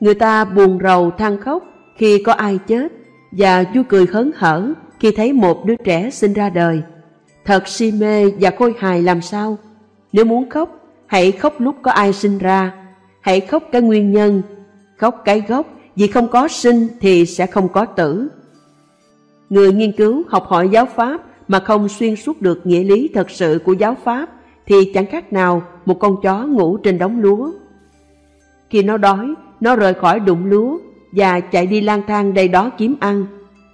Người ta buồn rầu than khóc khi có ai chết và vui cười hớn hở khi thấy một đứa trẻ sinh ra đời. Thật si mê và khôi hài làm sao? Nếu muốn khóc, hãy khóc lúc có ai sinh ra. Hãy khóc cái nguyên nhân, khóc cái gốc, vì không có sinh thì sẽ không có tử. Người nghiên cứu học hỏi giáo Pháp mà không xuyên suốt được nghĩa lý thật sự của giáo Pháp thì chẳng khác nào một con chó ngủ trên đống lúa. Khi nó đói, nó rời khỏi đụng lúa và chạy đi lang thang đây đó kiếm ăn.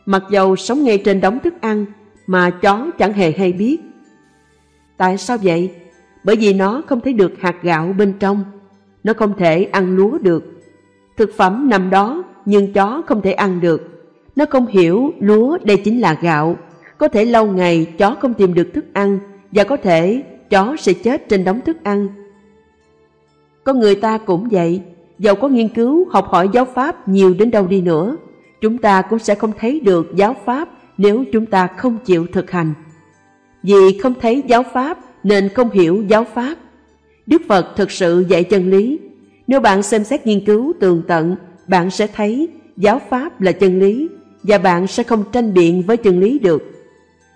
Mặc dầu sống ngay trên đống thức ăn mà chó chẳng hề hay biết. Tại sao vậy? Bởi vì nó không thấy được hạt gạo bên trong. Nó không thể ăn lúa được. Thực phẩm nằm đó nhưng chó không thể ăn được. Nó không hiểu lúa đây chính là gạo. Có thể lâu ngày chó không tìm được thức ăn và có thể chó sẽ chết trên đống thức ăn. Con người ta cũng vậy, dầu có nghiên cứu học hỏi giáo pháp nhiều đến đâu đi nữa, chúng ta cũng sẽ không thấy được giáo pháp nếu chúng ta không chịu thực hành. Vì không thấy giáo pháp nên không hiểu giáo pháp. Đức Phật thực sự dạy chân lý. Nếu bạn xem xét nghiên cứu tường tận, bạn sẽ thấy giáo pháp là chân lý và bạn sẽ không tranh biện với chân lý được.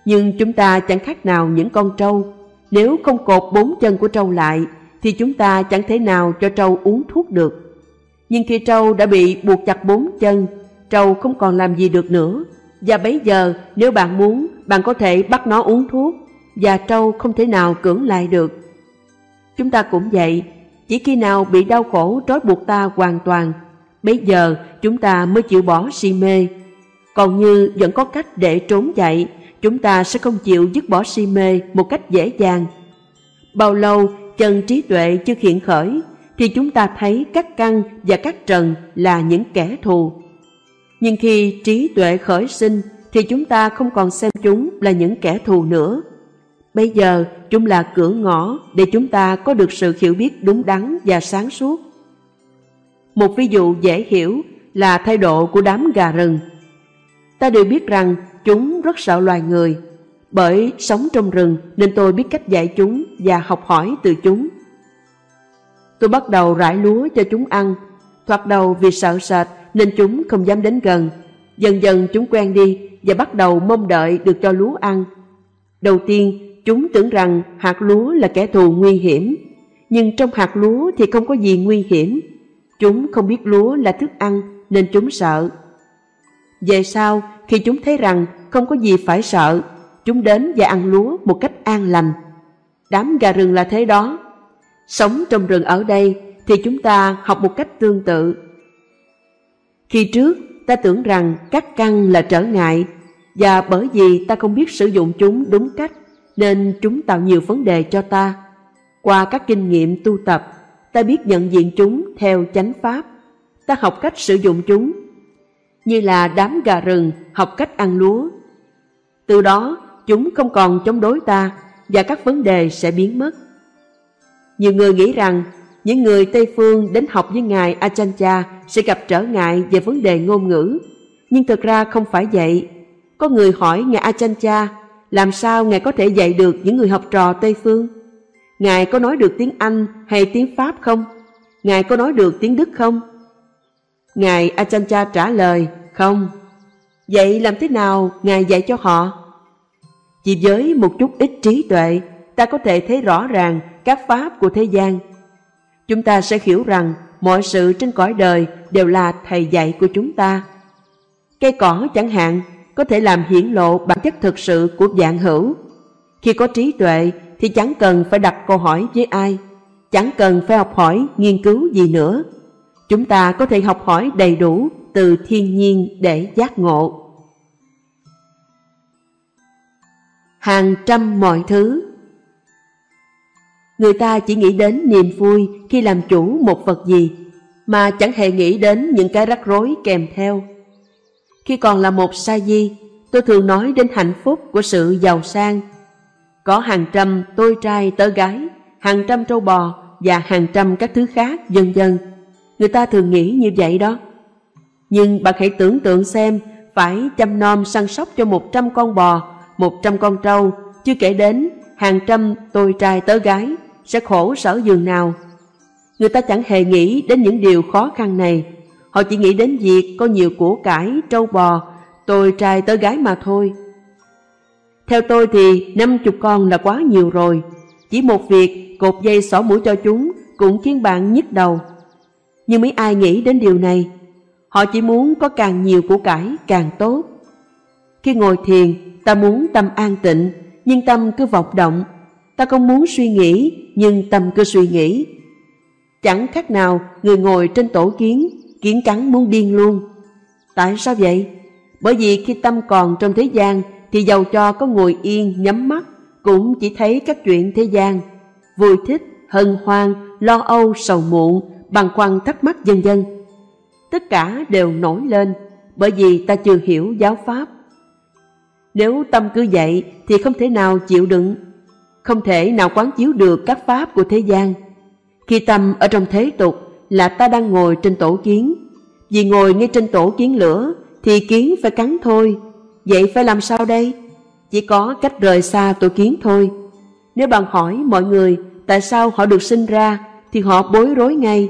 Nhưng chúng ta chẳng khác nào những con trâu. Nếu không cột bốn chân của trâu lại, thì chúng ta chẳng thể nào cho trâu uống thuốc được. Nhưng khi trâu đã bị buộc chặt bốn chân, trâu không còn làm gì được nữa. Và bấy giờ nếu bạn muốn, bạn có thể bắt nó uống thuốc, và trâu không thể nào cưỡng lại được. Chúng ta cũng vậy, chỉ khi nào bị đau khổ trói buộc ta hoàn toàn, bây giờ chúng ta mới chịu bỏ si mê. Còn như vẫn có cách để trốn chạy, chúng ta sẽ không chịu dứt bỏ si mê một cách dễ dàng. Bao lâu chân trí tuệ chưa hiện khởi, thì chúng ta thấy các căn và các trần là những kẻ thù. Nhưng khi trí tuệ khởi sinh, thì chúng ta không còn xem chúng là những kẻ thù nữa. Bây giờ chúng là cửa ngõ để chúng ta có được sự hiểu biết đúng đắn và sáng suốt. Một ví dụ dễ hiểu là thái độ của đám gà rừng. Ta đều biết rằng chúng rất sợ loài người, bởi sống trong rừng nên tôi biết cách dạy chúng và học hỏi từ chúng. Tôi bắt đầu rải lúa cho chúng ăn, thoạt đầu vì sợ sệt nên chúng không dám đến gần. Dần dần chúng quen đi và bắt đầu mong đợi được cho lúa ăn. Đầu tiên, chúng tưởng rằng hạt lúa là kẻ thù nguy hiểm, nhưng trong hạt lúa thì không có gì nguy hiểm. Chúng không biết lúa là thức ăn nên chúng sợ. Về sau, khi chúng thấy rằng không có gì phải sợ, chúng đến và ăn lúa một cách an lành. Đám gà rừng là thế đó. Sống trong rừng ở đây thì chúng ta học một cách tương tự. Khi trước, ta tưởng rằng các căn là trở ngại và bởi vì ta không biết sử dụng chúng đúng cách nên chúng tạo nhiều vấn đề cho ta. Qua các kinh nghiệm tu tập, ta biết nhận diện chúng theo chánh pháp. Ta học cách sử dụng chúng như là đám gà rừng học cách ăn lúa. Từ đó, chúng không còn chống đối ta và các vấn đề sẽ biến mất. Nhiều người nghĩ rằng những người Tây Phương đến học với Ngài Achancha sẽ gặp trở ngại về vấn đề ngôn ngữ. Nhưng thực ra không phải vậy. Có người hỏi Ngài Achancha làm sao Ngài có thể dạy được những người học trò Tây Phương? Ngài có nói được tiếng Anh hay tiếng Pháp không? Ngài có nói được tiếng Đức không? Ngài Achancha trả lời, không. Vậy làm thế nào Ngài dạy cho họ? Chỉ với một chút ít trí tuệ, ta có thể thấy rõ ràng các pháp của thế gian. Chúng ta sẽ hiểu rằng mọi sự trên cõi đời đều là thầy dạy của chúng ta. Cây cỏ chẳng hạn có thể làm hiển lộ bản chất thực sự của dạng hữu. Khi có trí tuệ thì chẳng cần phải đặt câu hỏi với ai, chẳng cần phải học hỏi, nghiên cứu gì nữa. Chúng ta có thể học hỏi đầy đủ từ thiên nhiên để giác ngộ. Hàng trăm mọi thứ Người ta chỉ nghĩ đến niềm vui khi làm chủ một vật gì, mà chẳng hề nghĩ đến những cái rắc rối kèm theo. Khi còn là một sa di, tôi thường nói đến hạnh phúc của sự giàu sang. Có hàng trăm tôi trai tớ gái, hàng trăm trâu bò và hàng trăm các thứ khác, dần dần. Người ta thường nghĩ như vậy đó. Nhưng bạn hãy tưởng tượng xem, phải chăm nom săn sóc cho một trăm con bò, một trăm con trâu, chưa kể đến hàng trăm tôi trai tớ gái, sẽ khổ sở giường nào. Người ta chẳng hề nghĩ đến những điều khó khăn này, họ chỉ nghĩ đến việc có nhiều của cải, trâu bò, tôi trai tới gái mà thôi. Theo tôi thì năm chục con là quá nhiều rồi, chỉ một việc cột dây xỏ mũi cho chúng cũng khiến bạn nhức đầu. Nhưng mấy ai nghĩ đến điều này, họ chỉ muốn có càng nhiều của cải càng tốt. Khi ngồi thiền, ta muốn tâm an tịnh, nhưng tâm cứ vọng động. Ta không muốn suy nghĩ, nhưng tâm cứ suy nghĩ. Chẳng khác nào người ngồi trên tổ kiến, kiến cắn muốn điên luôn. Tại sao vậy? Bởi vì khi tâm còn trong thế gian thì giàu cho có ngồi yên nhắm mắt cũng chỉ thấy các chuyện thế gian, vui thích, hân hoan, lo âu, sầu muộn, băn khoăn thắc mắc dân dân. Tất cả đều nổi lên bởi vì ta chưa hiểu giáo pháp. Nếu tâm cứ vậy thì không thể nào chịu đựng, không thể nào quán chiếu được các pháp của thế gian. Khi tâm ở trong thế tục là ta đang ngồi trên tổ kiến, vì ngồi ngay trên tổ kiến lửa thì kiến phải cắn thôi, vậy phải làm sao đây? Chỉ có cách rời xa tổ kiến thôi. Nếu bạn hỏi mọi người tại sao họ được sinh ra thì họ bối rối ngay,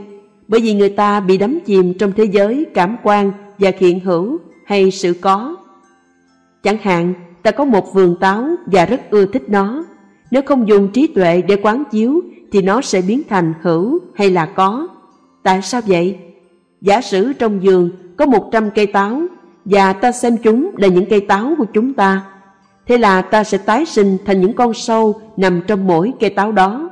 bởi vì người ta bị đắm chìm trong thế giới cảm quan và hiện hữu hay sự có. Chẳng hạn, ta có một vườn táo và rất ưa thích nó. Nếu không dùng trí tuệ để quán chiếu thì nó sẽ biến thành hữu hay là có. Tại sao vậy? Giả sử trong vườn có 100 cây táo và ta xem chúng là những cây táo của chúng ta. Thế là ta sẽ tái sinh thành những con sâu nằm trong mỗi cây táo đó.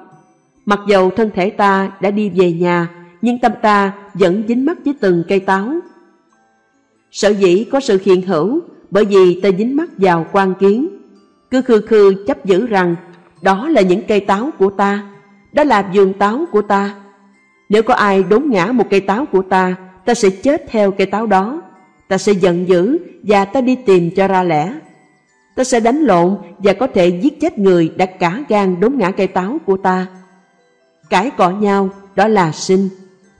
Mặc dầu thân thể ta đã đi về nhà, nhưng tâm ta vẫn dính mắc với từng cây táo. Sở dĩ có sự hiện hữu bởi vì ta dính mắc vào quan kiến. Cứ khư khư chấp giữ rằng đó là những cây táo của ta, đó là vườn táo của ta. Nếu có ai đốn ngã một cây táo của ta, ta sẽ chết theo cây táo đó. Ta sẽ giận dữ và ta đi tìm cho ra lẽ. Ta sẽ đánh lộn và có thể giết chết người đã cả gan đốn ngã cây táo của ta. Cãi cọ nhau, đó là sinh.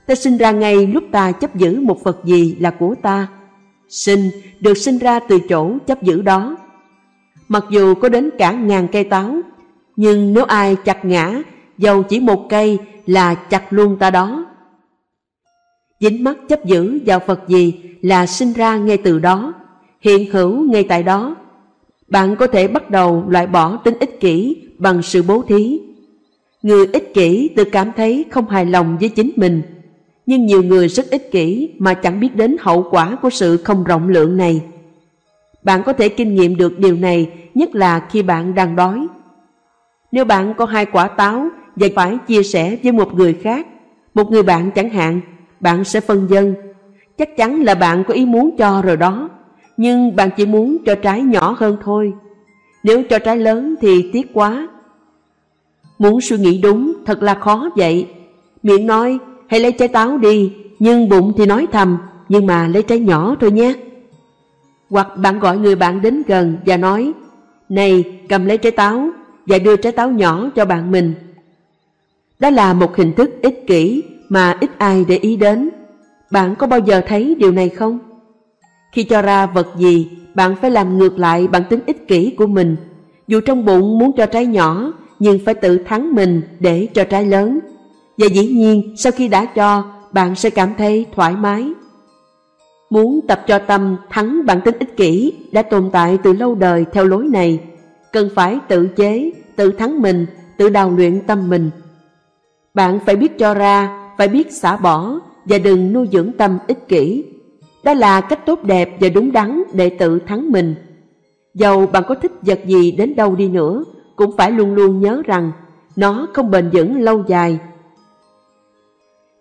Ta sinh ra ngay lúc ta chấp giữ một vật gì là của ta. Sinh được sinh ra từ chỗ chấp giữ đó. Mặc dù có đến cả ngàn cây táo, nhưng nếu ai chặt ngã, dầu chỉ một cây là chặt luôn ta đó. Dính mắt chấp giữ vào Phật gì là sinh ra ngay từ đó, hiện hữu ngay tại đó. Bạn có thể bắt đầu loại bỏ tính ích kỷ bằng sự bố thí. Người ích kỷ tự cảm thấy không hài lòng với chính mình, nhưng nhiều người rất ích kỷ mà chẳng biết đến hậu quả của sự không rộng lượng này. Bạn có thể kinh nghiệm được điều này nhất là khi bạn đang đói. Nếu bạn có hai quả táo và phải chia sẻ với một người khác, một người bạn chẳng hạn, bạn sẽ phân dân. Chắc chắn là bạn có ý muốn cho rồi đó, nhưng bạn chỉ muốn cho trái nhỏ hơn thôi. Nếu cho trái lớn thì tiếc quá. Muốn suy nghĩ đúng thật là khó vậy. Miệng nói hãy lấy trái táo đi, nhưng bụng thì nói thầm, nhưng mà lấy trái nhỏ thôi nhé. Hoặc bạn gọi người bạn đến gần và nói, này cầm lấy trái táo và đưa trái táo nhỏ cho bạn mình. Đó là một hình thức ích kỷ mà ít ai để ý đến. Bạn có bao giờ thấy điều này không? Khi cho ra vật gì, bạn phải làm ngược lại bản tính ích kỷ của mình. Dù trong bụng muốn cho trái nhỏ, nhưng phải tự thắng mình để cho trái lớn. Và dĩ nhiên, sau khi đã cho, bạn sẽ cảm thấy thoải mái. Muốn tập cho tâm thắng bản tính ích kỷ đã tồn tại từ lâu đời theo lối này, cần phải tự chế, tự thắng mình, tự đào luyện tâm mình. Bạn phải biết cho ra, phải biết xả bỏ và đừng nuôi dưỡng tâm ích kỷ. Đó là cách tốt đẹp và đúng đắn để tự thắng mình. Dầu bạn có thích vật gì đến đâu đi nữa, cũng phải luôn luôn nhớ rằng nó không bền vững lâu dài.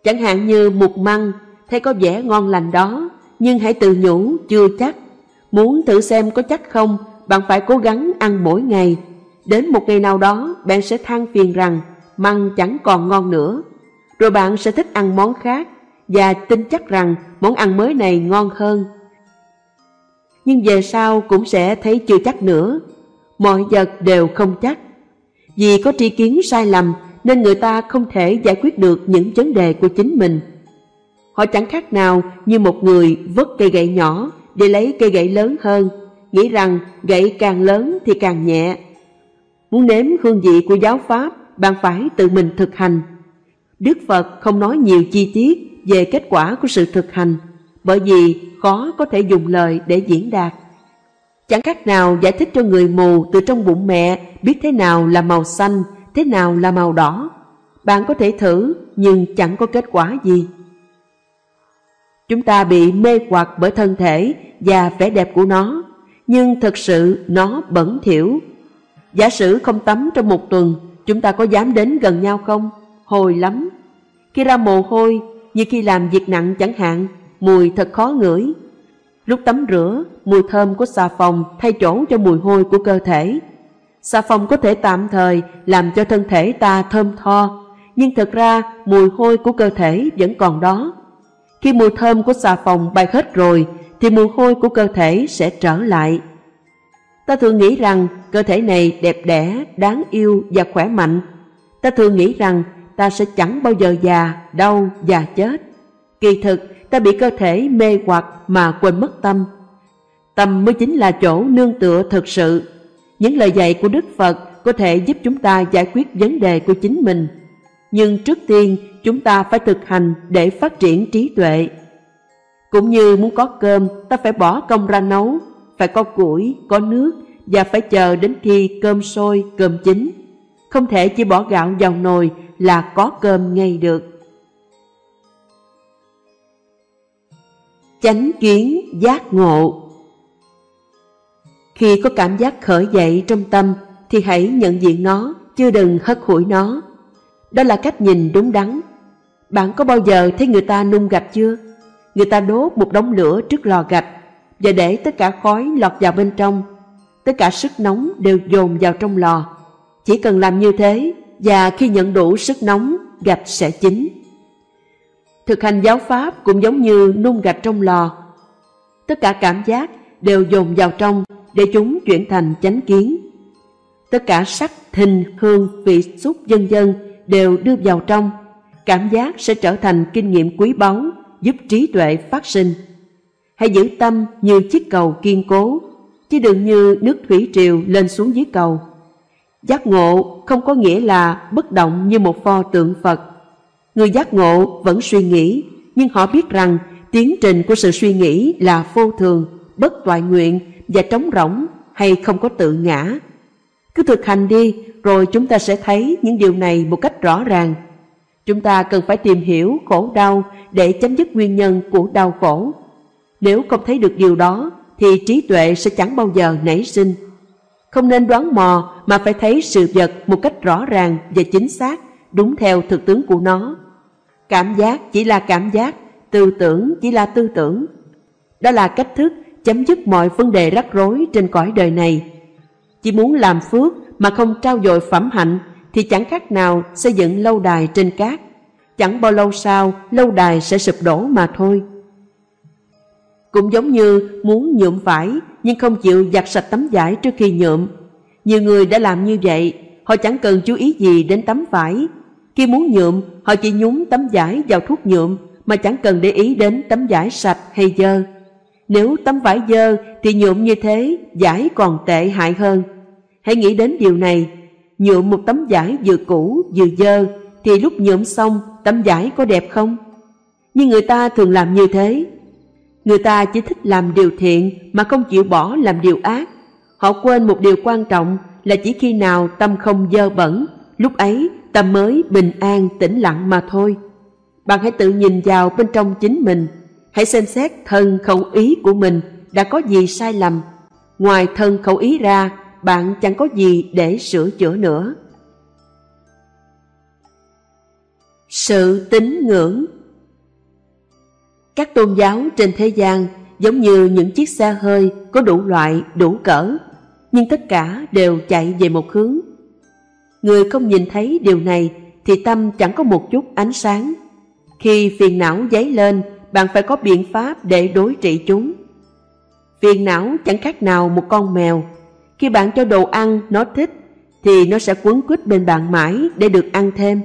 Chẳng hạn như mục măng, thấy có vẻ ngon lành đó, nhưng hãy tự nhủ chưa chắc. Muốn thử xem có chắc không, bạn phải cố gắng ăn mỗi ngày. Đến một ngày nào đó, bạn sẽ than phiền rằng măng chẳng còn ngon nữa. Rồi bạn sẽ thích ăn món khác và tin chắc rằng món ăn mới này ngon hơn. Nhưng về sau cũng sẽ thấy chưa chắc nữa. Mọi vật đều không chắc. Vì có tri kiến sai lầm nên người ta không thể giải quyết được những vấn đề của chính mình. Họ chẳng khác nào như một người vớt cây gậy nhỏ để lấy cây gậy lớn hơn, nghĩ rằng gậy càng lớn thì càng nhẹ. Muốn nếm hương vị của giáo Pháp, bạn phải tự mình thực hành. Đức Phật không nói nhiều chi tiết về kết quả của sự thực hành, bởi vì khó có thể dùng lời để diễn đạt. Chẳng khác nào giải thích cho người mù từ trong bụng mẹ biết thế nào là màu xanh, thế nào là màu đỏ. Bạn có thể thử nhưng chẳng có kết quả gì. Chúng ta bị mê hoặc bởi thân thể và vẻ đẹp của nó, nhưng thực sự nó bẩn thỉu. Giả sử không tắm trong một tuần, chúng ta có dám đến gần nhau không? Hồi lắm. Khi ra mồ hôi, như khi làm việc nặng chẳng hạn, mùi thật khó ngửi. Lúc tắm rửa, mùi thơm của xà phòng thay chỗ cho mùi hôi của cơ thể. Xà phòng có thể tạm thời làm cho thân thể ta thơm tho, nhưng thật ra mùi hôi của cơ thể vẫn còn đó. Khi mùi thơm của xà phòng bay hết rồi, thì mùi hôi của cơ thể sẽ trở lại. Ta thường nghĩ rằng cơ thể này đẹp đẽ, đáng yêu và khỏe mạnh. Ta thường nghĩ rằng ta sẽ chẳng bao giờ già, đau và chết. Kỳ thực, ta bị cơ thể mê hoặc mà quên mất tâm. Tâm mới chính là chỗ nương tựa thực sự. Những lời dạy của Đức Phật có thể giúp chúng ta giải quyết vấn đề của chính mình. Nhưng trước tiên, chúng ta phải thực hành để phát triển trí tuệ. Cũng như muốn có cơm, ta phải bỏ công ra nấu, phải có củi, có nước và phải chờ đến khi cơm sôi, cơm chín. Không thể chỉ bỏ gạo vào nồi là có cơm ngay được. Chánh kiến giác ngộ Khi có cảm giác khởi dậy trong tâm thì hãy nhận diện nó, chứ đừng hất hủi nó. Đó là cách nhìn đúng đắn. Bạn có bao giờ thấy người ta nung gạch chưa? Người ta đốt một đống lửa trước lò gạch và để tất cả khói lọt vào bên trong. Tất cả sức nóng đều dồn vào trong lò. Chỉ cần làm như thế và khi nhận đủ sức nóng, gạch sẽ chín. Thực hành giáo pháp cũng giống như nung gạch trong lò. Tất cả cảm giác đều dồn vào trong để chúng chuyển thành chánh kiến. Tất cả sắc, thình, hương, vị, xúc, dân dân đều đưa vào trong. Cảm giác sẽ trở thành kinh nghiệm quý báu giúp trí tuệ phát sinh. Hãy giữ tâm như chiếc cầu kiên cố, chứ đừng như nước thủy triều lên xuống dưới cầu. Giác ngộ không có nghĩa là bất động như một pho tượng Phật. Người giác ngộ vẫn suy nghĩ, nhưng họ biết rằng tiến trình của sự suy nghĩ là vô thường, bất toại nguyện và trống rỗng hay không có tự ngã. Cứ thực hành đi, rồi chúng ta sẽ thấy những điều này một cách rõ ràng. Chúng ta cần phải tìm hiểu khổ đau để chấm dứt nguyên nhân của đau khổ. Nếu không thấy được điều đó, thì trí tuệ sẽ chẳng bao giờ nảy sinh. Không nên đoán mò mà phải thấy sự vật một cách rõ ràng và chính xác, đúng theo thực tướng của nó. Cảm giác chỉ là cảm giác, tư tưởng chỉ là tư tưởng. Đó là cách thức chấm dứt mọi vấn đề rắc rối trên cõi đời này. Chỉ muốn làm phước mà không trao dồi phẩm hạnh thì chẳng khác nào xây dựng lâu đài trên cát. Chẳng bao lâu sau, lâu đài sẽ sụp đổ mà thôi. Cũng giống như muốn nhuộm vải nhưng không chịu giặt sạch tấm vải trước khi nhuộm. Nhiều người đã làm như vậy, họ chẳng cần chú ý gì đến tấm vải. Khi muốn nhuộm, họ chỉ nhúng tấm vải vào thuốc nhuộm mà chẳng cần để ý đến tấm vải sạch hay dơ. Nếu tấm vải dơ thì nhuộm như thế, vải còn tệ hại hơn. Hãy nghĩ đến điều này, nhuộm một tấm vải vừa cũ vừa dơ thì lúc nhuộm xong tấm vải có đẹp không? Nhưng người ta thường làm như thế. Người ta chỉ thích làm điều thiện mà không chịu bỏ làm điều ác. Họ quên một điều quan trọng là chỉ khi nào tâm không dơ bẩn, lúc ấy tâm mới bình an tĩnh lặng mà thôi. Bạn hãy tự nhìn vào bên trong chính mình, hãy xem xét thân khẩu ý của mình đã có gì sai lầm. Ngoài thân khẩu ý ra, bạn chẳng có gì để sửa chữa nữa. Sự tín ngưỡng các tôn giáo trên thế gian giống như những chiếc xe hơi có đủ loại, đủ cỡ, nhưng tất cả đều chạy về một hướng. Người không nhìn thấy điều này thì tâm chẳng có một chút ánh sáng. Khi phiền não dấy lên, bạn phải có biện pháp để đối trị chúng. Phiền não chẳng khác nào một con mèo. Khi bạn cho đồ ăn nó thích, thì nó sẽ quấn quýt bên bạn mãi để được ăn thêm.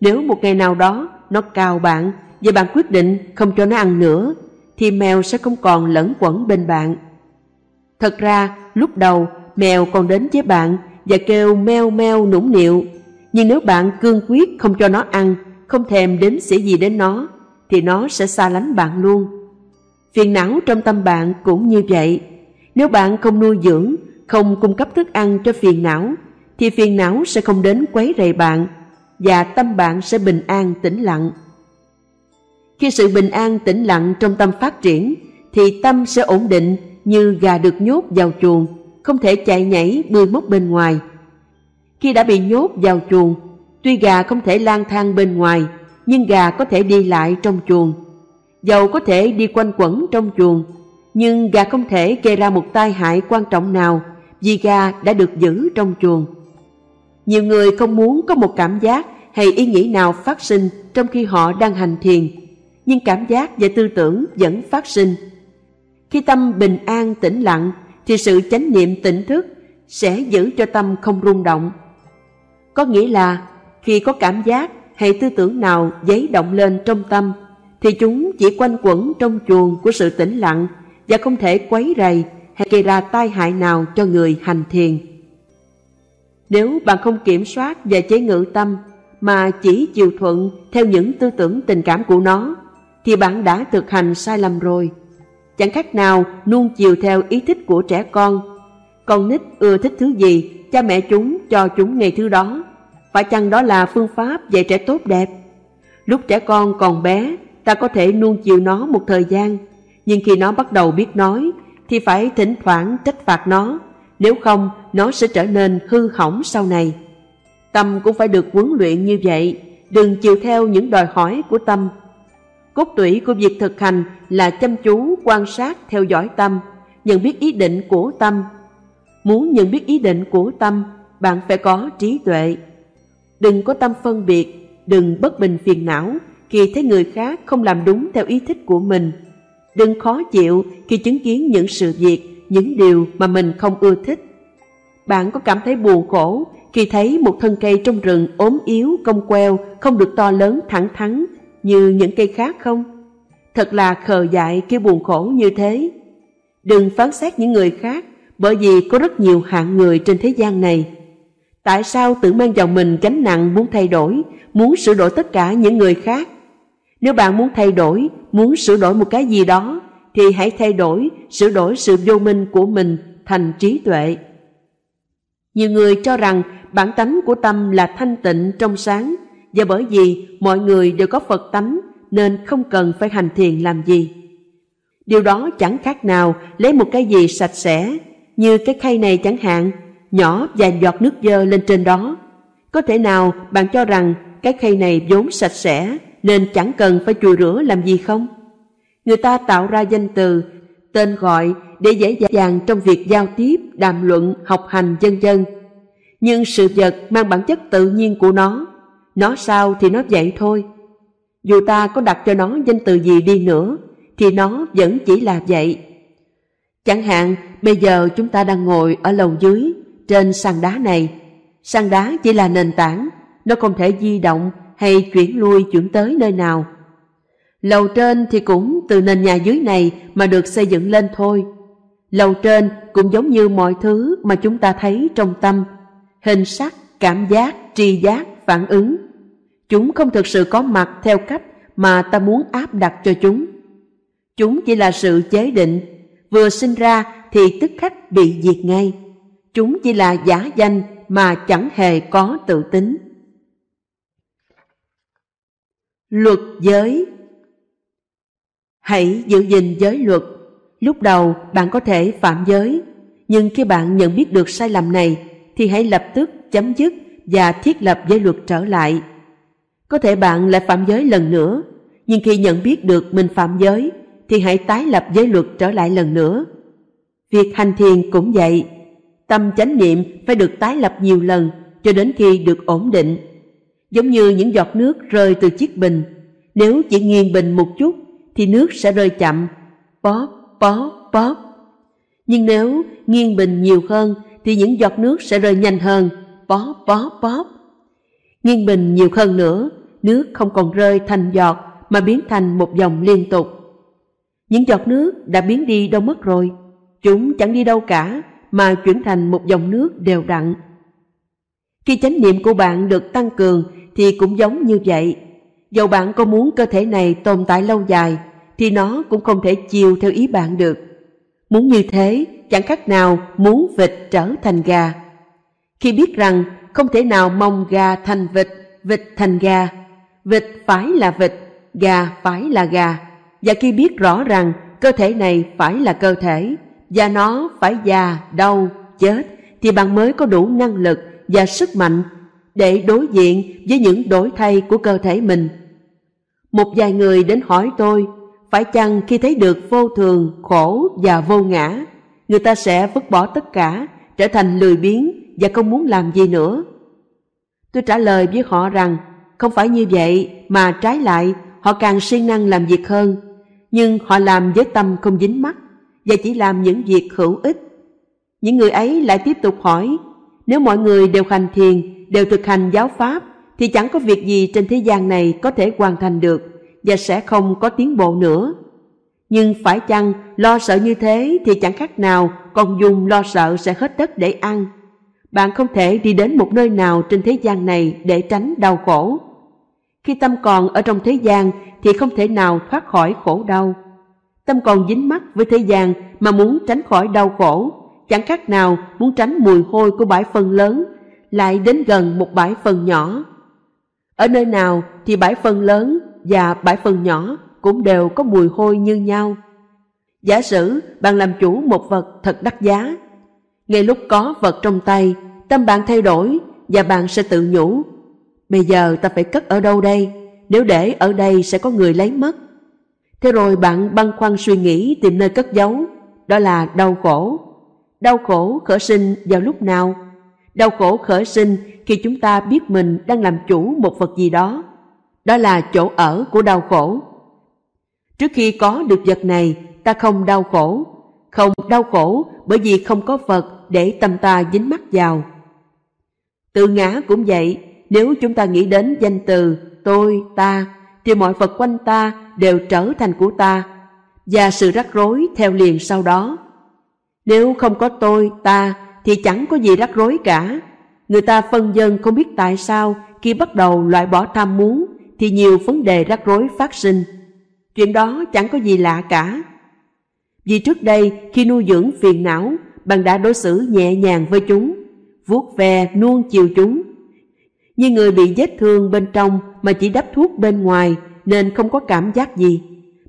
Nếu một ngày nào đó nó cào bạn và bạn quyết định không cho nó ăn nữa, thì mèo sẽ không còn lẫn quẩn bên bạn. Thật ra, lúc đầu mèo còn đến với bạn và kêu meo meo nũng nịu. Nhưng nếu bạn cương quyết không cho nó ăn, không thèm đến xỉa gì đến nó, thì nó sẽ xa lánh bạn luôn. Phiền não trong tâm bạn cũng như vậy. Nếu bạn không nuôi dưỡng, không cung cấp thức ăn cho phiền não, thì phiền não sẽ không đến quấy rầy bạn, và tâm bạn sẽ bình an tĩnh lặng. Khi sự bình an tĩnh lặng trong tâm phát triển, thì tâm sẽ ổn định như gà được nhốt vào chuồng, không thể chạy nhảy bươi mốc bên ngoài. Khi đã bị nhốt vào chuồng, tuy gà không thể lang thang bên ngoài, nhưng gà có thể đi lại trong chuồng. Dầu có thể đi quanh quẩn trong chuồng, nhưng gà không thể gây ra một tai hại quan trọng nào vì gà đã được giữ trong chuồng. Nhiều người không muốn có một cảm giác hay ý nghĩ nào phát sinh trong khi họ đang hành thiền, nhưng cảm giác và tư tưởng vẫn phát sinh. Khi tâm bình an, tĩnh lặng, thì sự chánh niệm tỉnh thức sẽ giữ cho tâm không rung động. Có nghĩa là, khi có cảm giác hay tư tưởng nào dấy động lên trong tâm, thì chúng chỉ quanh quẩn trong chuồng của sự tĩnh lặng và không thể quấy rầy hay gây ra tai hại nào cho người hành thiền. Nếu bạn không kiểm soát và chế ngự tâm mà chỉ chiều thuận theo những tư tưởng tình cảm của nó thì bạn đã thực hành sai lầm rồi. Chẳng khác nào nuông chiều theo ý thích của trẻ con. Con nít ưa thích thứ gì, cha mẹ chúng cho chúng ngày thứ đó. Phải chăng đó là phương pháp dạy trẻ tốt đẹp? Lúc trẻ con còn bé, ta có thể nuông chiều nó một thời gian, nhưng khi nó bắt đầu biết nói, thì phải thỉnh thoảng trách phạt nó, nếu không nó sẽ trở nên hư hỏng sau này. Tâm cũng phải được huấn luyện như vậy, đừng chịu theo những đòi hỏi của tâm. Cốt tủy của việc thực hành là chăm chú quan sát theo dõi tâm, nhận biết ý định của tâm. Muốn nhận biết ý định của tâm, bạn phải có trí tuệ. Đừng có tâm phân biệt, đừng bất bình phiền não khi thấy người khác không làm đúng theo ý thích của mình. Đừng khó chịu khi chứng kiến những sự việc, những điều mà mình không ưa thích. Bạn có cảm thấy buồn khổ khi thấy một thân cây trong rừng ốm yếu, cong queo, không được to lớn thẳng thắn như những cây khác không? Thật là khờ dại khi buồn khổ như thế. Đừng phán xét những người khác bởi vì có rất nhiều hạng người trên thế gian này. Tại sao tự mang vào mình gánh nặng muốn thay đổi, muốn sửa đổi tất cả những người khác? Nếu bạn muốn thay đổi, muốn sửa đổi một cái gì đó, thì hãy thay đổi, sửa đổi sự vô minh của mình thành trí tuệ. Nhiều người cho rằng bản tánh của tâm là thanh tịnh trong sáng, và bởi vì mọi người đều có Phật tánh nên không cần phải hành thiền làm gì. Điều đó chẳng khác nào lấy một cái gì sạch sẽ, như cái khay này chẳng hạn, nhỏ vài giọt nước dơ lên trên đó. Có thể nào bạn cho rằng cái khay này vốn sạch sẽ nên chẳng cần phải chùi rửa làm gì không? Người ta tạo ra danh từ, tên gọi để dễ dàng trong việc giao tiếp, đàm luận, học hành dân dân. Nhưng sự vật mang bản chất tự nhiên của nó, nó sao thì nó vậy thôi. Dù ta có đặt cho nó danh từ gì đi nữa, thì nó vẫn chỉ là vậy. Chẳng hạn, bây giờ chúng ta đang ngồi ở lầu dưới, trên sàn đá này. Sàn đá chỉ là nền tảng, nó không thể di động hay chuyển lui chuyển tới nơi nào. Lầu trên thì cũng từ nền nhà dưới này mà được xây dựng lên thôi. Lầu trên cũng giống như mọi thứ mà chúng ta thấy trong tâm, hình sắc, cảm giác, tri giác, phản ứng. Chúng không thực sự có mặt theo cách mà ta muốn áp đặt cho chúng. Chúng chỉ là sự chế định, vừa sinh ra thì tức khắc bị diệt ngay. Chúng chỉ là giả danh mà chẳng hề có tự tính. Luật giới Hãy giữ gìn giới luật. Lúc đầu bạn có thể phạm giới, nhưng khi bạn nhận biết được sai lầm này thì hãy lập tức chấm dứt và thiết lập giới luật trở lại. Có thể bạn lại phạm giới lần nữa, Nhưng khi nhận biết được mình phạm giới, thì hãy tái lập giới luật trở lại lần nữa. Việc hành thiền cũng vậy, tâm chánh niệm phải được tái lập nhiều lần cho đến khi được ổn định. Giống như những giọt nước rơi từ chiếc bình, nếu chỉ nghiêng bình một chút thì nước sẽ rơi chậm, bóp, bóp, bóp. Nhưng nếu nghiêng bình nhiều hơn thì những giọt nước sẽ rơi nhanh hơn, bóp, bóp, bóp. Nghiêng bình nhiều hơn nữa, nước không còn rơi thành giọt mà biến thành một dòng liên tục. Những giọt nước đã biến đi đâu mất rồi, chúng chẳng đi đâu cả mà chuyển thành một dòng nước đều đặn. Khi chánh niệm của bạn được tăng cường thì cũng giống như vậy. Dầu bạn có muốn cơ thể này tồn tại lâu dài thì nó cũng không thể chiều theo ý bạn được. Muốn như thế chẳng khác nào muốn vịt trở thành gà. Khi biết rằng không thể nào mong gà thành vịt, vịt thành gà, vịt phải là vịt, gà phải là gà, và khi biết rõ rằng cơ thể này phải là cơ thể, và nó phải già, đau, chết, thì bạn mới có đủ năng lực và sức mạnh để đối diện với những đổi thay của cơ thể mình. Một vài người đến hỏi tôi, phải chăng khi thấy được vô thường, khổ và vô ngã, người ta sẽ vứt bỏ tất cả, trở thành lười biếng và không muốn làm gì nữa? Tôi trả lời với họ rằng, không phải như vậy mà trái lại họ càng siêng năng làm việc hơn, nhưng họ làm với tâm không dính mắt và chỉ làm những việc hữu ích. Những người ấy lại tiếp tục hỏi, nếu mọi người đều hành thiền, đều thực hành giáo pháp, thì chẳng có việc gì trên thế gian này có thể hoàn thành được và sẽ không có tiến bộ nữa. Nhưng phải chăng lo sợ như thế thì chẳng khác nào còn dùng lo sợ sẽ hết đất để ăn. Bạn không thể đi đến một nơi nào trên thế gian này để tránh đau khổ. Khi tâm còn ở trong thế gian thì không thể nào thoát khỏi khổ đau. Tâm còn dính mắc với thế gian mà muốn tránh khỏi đau khổ, chẳng khác nào muốn tránh mùi hôi của bãi phân lớn, lại đến gần một bãi phân nhỏ. Ở nơi nào thì bãi phân lớn và bãi phân nhỏ cũng đều có mùi hôi như nhau. Giả sử bạn làm chủ một vật thật đắt giá, ngay lúc có vật trong tay, tâm bạn thay đổi và bạn sẽ tự nhủ. Bây giờ ta phải cất ở đâu đây? Nếu để ở đây sẽ có người lấy mất. Thế rồi bạn băn khoăn suy nghĩ tìm nơi cất giấu, đó là đau khổ. Đau khổ khởi sinh vào lúc nào? Đau khổ khởi sinh khi chúng ta biết mình đang làm chủ một vật gì đó. Đó là chỗ ở của đau khổ. Trước khi có được vật này, ta không đau khổ. Không đau khổ bởi vì không có vật để tâm ta dính mắc vào. Tự ngã cũng vậy, nếu chúng ta nghĩ đến danh từ tôi, ta, thì mọi vật quanh ta đều trở thành của ta, và sự rắc rối theo liền sau đó. Nếu không có tôi, ta, thì chẳng có gì rắc rối cả. Người ta phân dân không biết tại sao khi bắt đầu loại bỏ tham muốn thì nhiều vấn đề rắc rối phát sinh. Chuyện đó chẳng có gì lạ cả. Vì trước đây khi nuôi dưỡng phiền não, bạn đã đối xử nhẹ nhàng với chúng, vuốt ve nuông chiều chúng. Như người bị vết thương bên trong mà chỉ đắp thuốc bên ngoài nên không có cảm giác gì.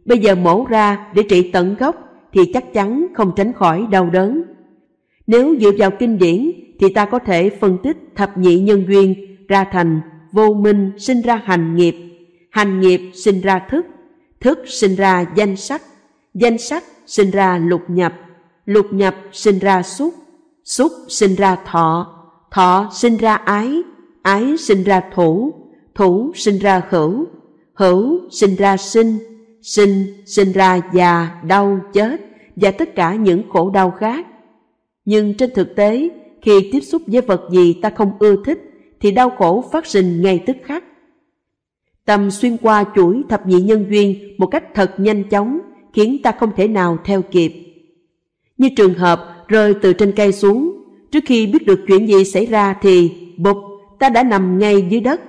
Bây giờ mổ ra để trị tận gốc thì chắc chắn không tránh khỏi đau đớn. Nếu dựa vào kinh điển thì ta có thể phân tích thập nhị nhân duyên ra thành vô minh sinh ra hành nghiệp, hành nghiệp sinh ra thức, thức sinh ra danh sắc, danh sắc sinh ra lục nhập, lục nhập sinh ra xúc, xúc sinh ra thọ, thọ sinh ra ái, ái sinh ra thủ, thủ sinh ra hữu, hữu sinh ra sinh, sinh sinh ra già, đau, chết và tất cả những khổ đau khác. Nhưng trên thực tế, khi tiếp xúc với vật gì ta không ưa thích, thì đau khổ phát sinh ngay tức khắc. Tâm xuyên qua chuỗi thập nhị nhân duyên một cách thật nhanh chóng, khiến ta không thể nào theo kịp. Như trường hợp rơi từ trên cây xuống, trước khi biết được chuyện gì xảy ra thì bụp, ta đã nằm ngay dưới đất.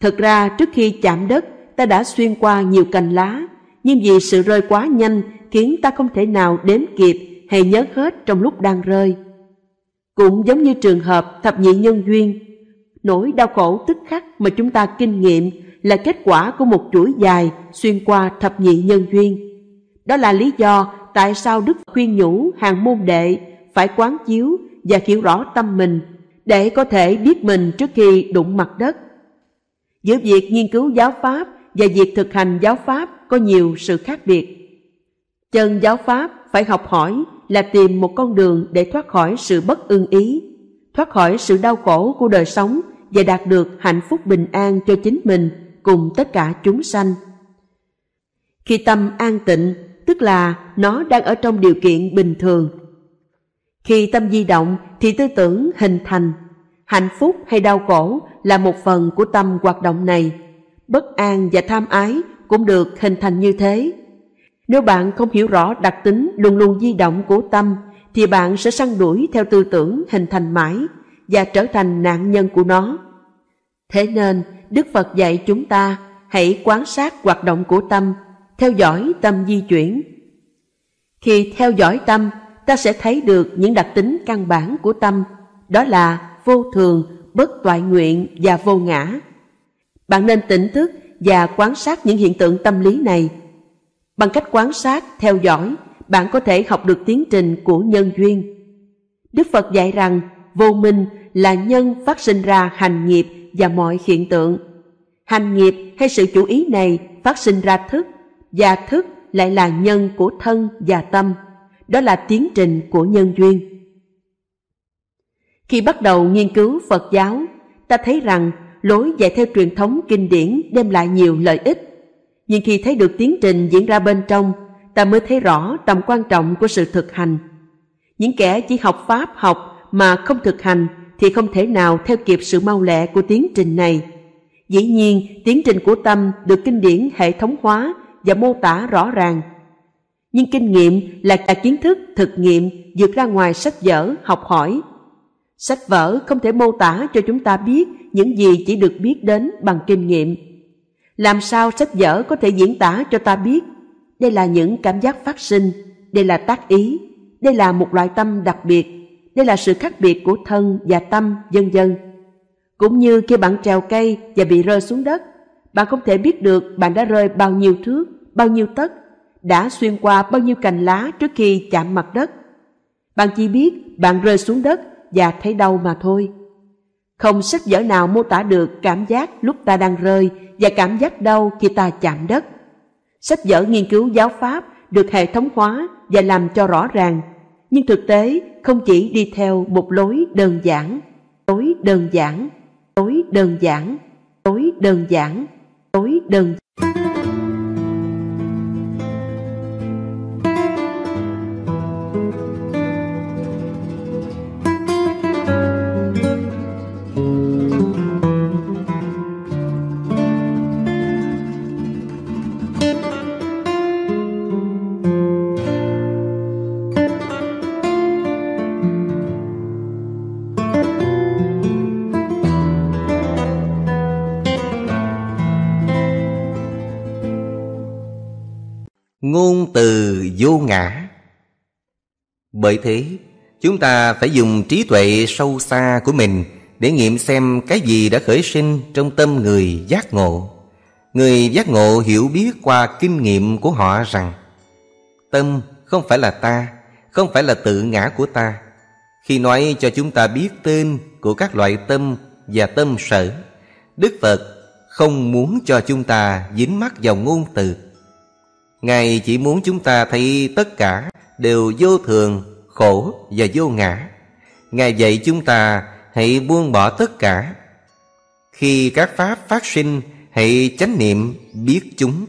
Thật ra trước khi chạm đất, ta đã xuyên qua nhiều cành lá, nhưng vì sự rơi quá nhanh khiến ta không thể nào đếm kịp hay nhớ hết trong lúc đang rơi. Cũng giống như trường hợp thập nhị nhân duyên, nỗi đau khổ tức khắc mà chúng ta kinh nghiệm là kết quả của một chuỗi dài xuyên qua thập nhị nhân duyên. Đó là lý do tại sao Đức khuyên nhủ hàng môn đệ phải quán chiếu và hiểu rõ tâm mình để có thể biết mình trước khi đụng mặt đất. Giữa việc nghiên cứu giáo pháp và việc thực hành giáo pháp có nhiều sự khác biệt. Chân giáo pháp phải học hỏi là tìm một con đường để thoát khỏi sự bất ưng ý, thoát khỏi sự đau khổ của đời sống và đạt được hạnh phúc bình an cho chính mình cùng tất cả chúng sanh. Khi tâm an tịnh, tức là nó đang ở trong điều kiện bình thường. Khi tâm di động thì tư tưởng hình thành. Hạnh phúc hay đau khổ là một phần của tâm hoạt động này. Bất an và tham ái cũng được hình thành như thế. Nếu bạn không hiểu rõ đặc tính luôn luôn di động của tâm, thì bạn sẽ săn đuổi theo tư tưởng hình thành mãi và trở thành nạn nhân của nó. Thế nên, Đức Phật dạy chúng ta hãy quan sát hoạt động của tâm, theo dõi tâm di chuyển. Khi theo dõi tâm, ta sẽ thấy được những đặc tính căn bản của tâm, đó là vô thường, bất toại nguyện và vô ngã. Bạn nên tỉnh thức và quan sát những hiện tượng tâm lý này. Bằng cách quan sát, theo dõi, bạn có thể học được tiến trình của nhân duyên. Đức Phật dạy rằng vô minh là nhân phát sinh ra hành nghiệp và mọi hiện tượng. Hành nghiệp hay sự chủ ý này phát sinh ra thức, và thức lại là nhân của thân và tâm. Đó là tiến trình của nhân duyên. Khi bắt đầu nghiên cứu Phật giáo, ta thấy rằng lối dạy theo truyền thống kinh điển đem lại nhiều lợi ích. Nhưng khi thấy được tiến trình diễn ra bên trong, ta mới thấy rõ tầm quan trọng của sự thực hành. Những kẻ chỉ học Pháp học mà không thực hành thì không thể nào theo kịp sự mau lẹ của tiến trình này. Dĩ nhiên, tiến trình của tâm được kinh điển hệ thống hóa và mô tả rõ ràng. Nhưng kinh nghiệm là cả kiến thức thực nghiệm vượt ra ngoài sách vở học hỏi. Sách vở không thể mô tả cho chúng ta biết những gì chỉ được biết đến bằng kinh nghiệm. Làm sao sách vở có thể diễn tả cho ta biết đây là những cảm giác phát sinh, đây là tác ý, đây là một loại tâm đặc biệt, đây là sự khác biệt của thân và tâm, vân vân. Cũng như khi bạn trèo cây và bị rơi xuống đất, bạn không thể biết được bạn đã rơi bao nhiêu thước, bao nhiêu tấc, đã xuyên qua bao nhiêu cành lá trước khi chạm mặt đất. Bạn chỉ biết bạn rơi xuống đất và thấy đau mà thôi. Không sách vở nào mô tả được cảm giác lúc ta đang rơi và cảm giác đau khi ta chạm đất. Sách vở nghiên cứu giáo pháp được hệ thống hóa và làm cho rõ ràng, nhưng thực tế không chỉ đi theo một lối đơn giản, lối đơn giản, lối đơn giản, lối đơn giản, tối đơn vô ngã Bởi thế, chúng ta phải dùng trí tuệ sâu xa của mình để nghiệm xem cái gì đã khởi sinh trong tâm người giác ngộ. Người giác ngộ hiểu biết qua kinh nghiệm của họ rằng Tâm không phải là ta, không phải là tự ngã của ta. Khi nói cho chúng ta biết tên của các loại tâm và tâm sở, Đức Phật không muốn cho chúng ta dính mắc vào ngôn từ Ngài chỉ muốn chúng ta thấy tất cả đều vô thường, khổ và vô ngã. Ngài dạy chúng ta hãy buông bỏ tất cả. Khi các pháp phát sinh, hãy chánh niệm biết chúng.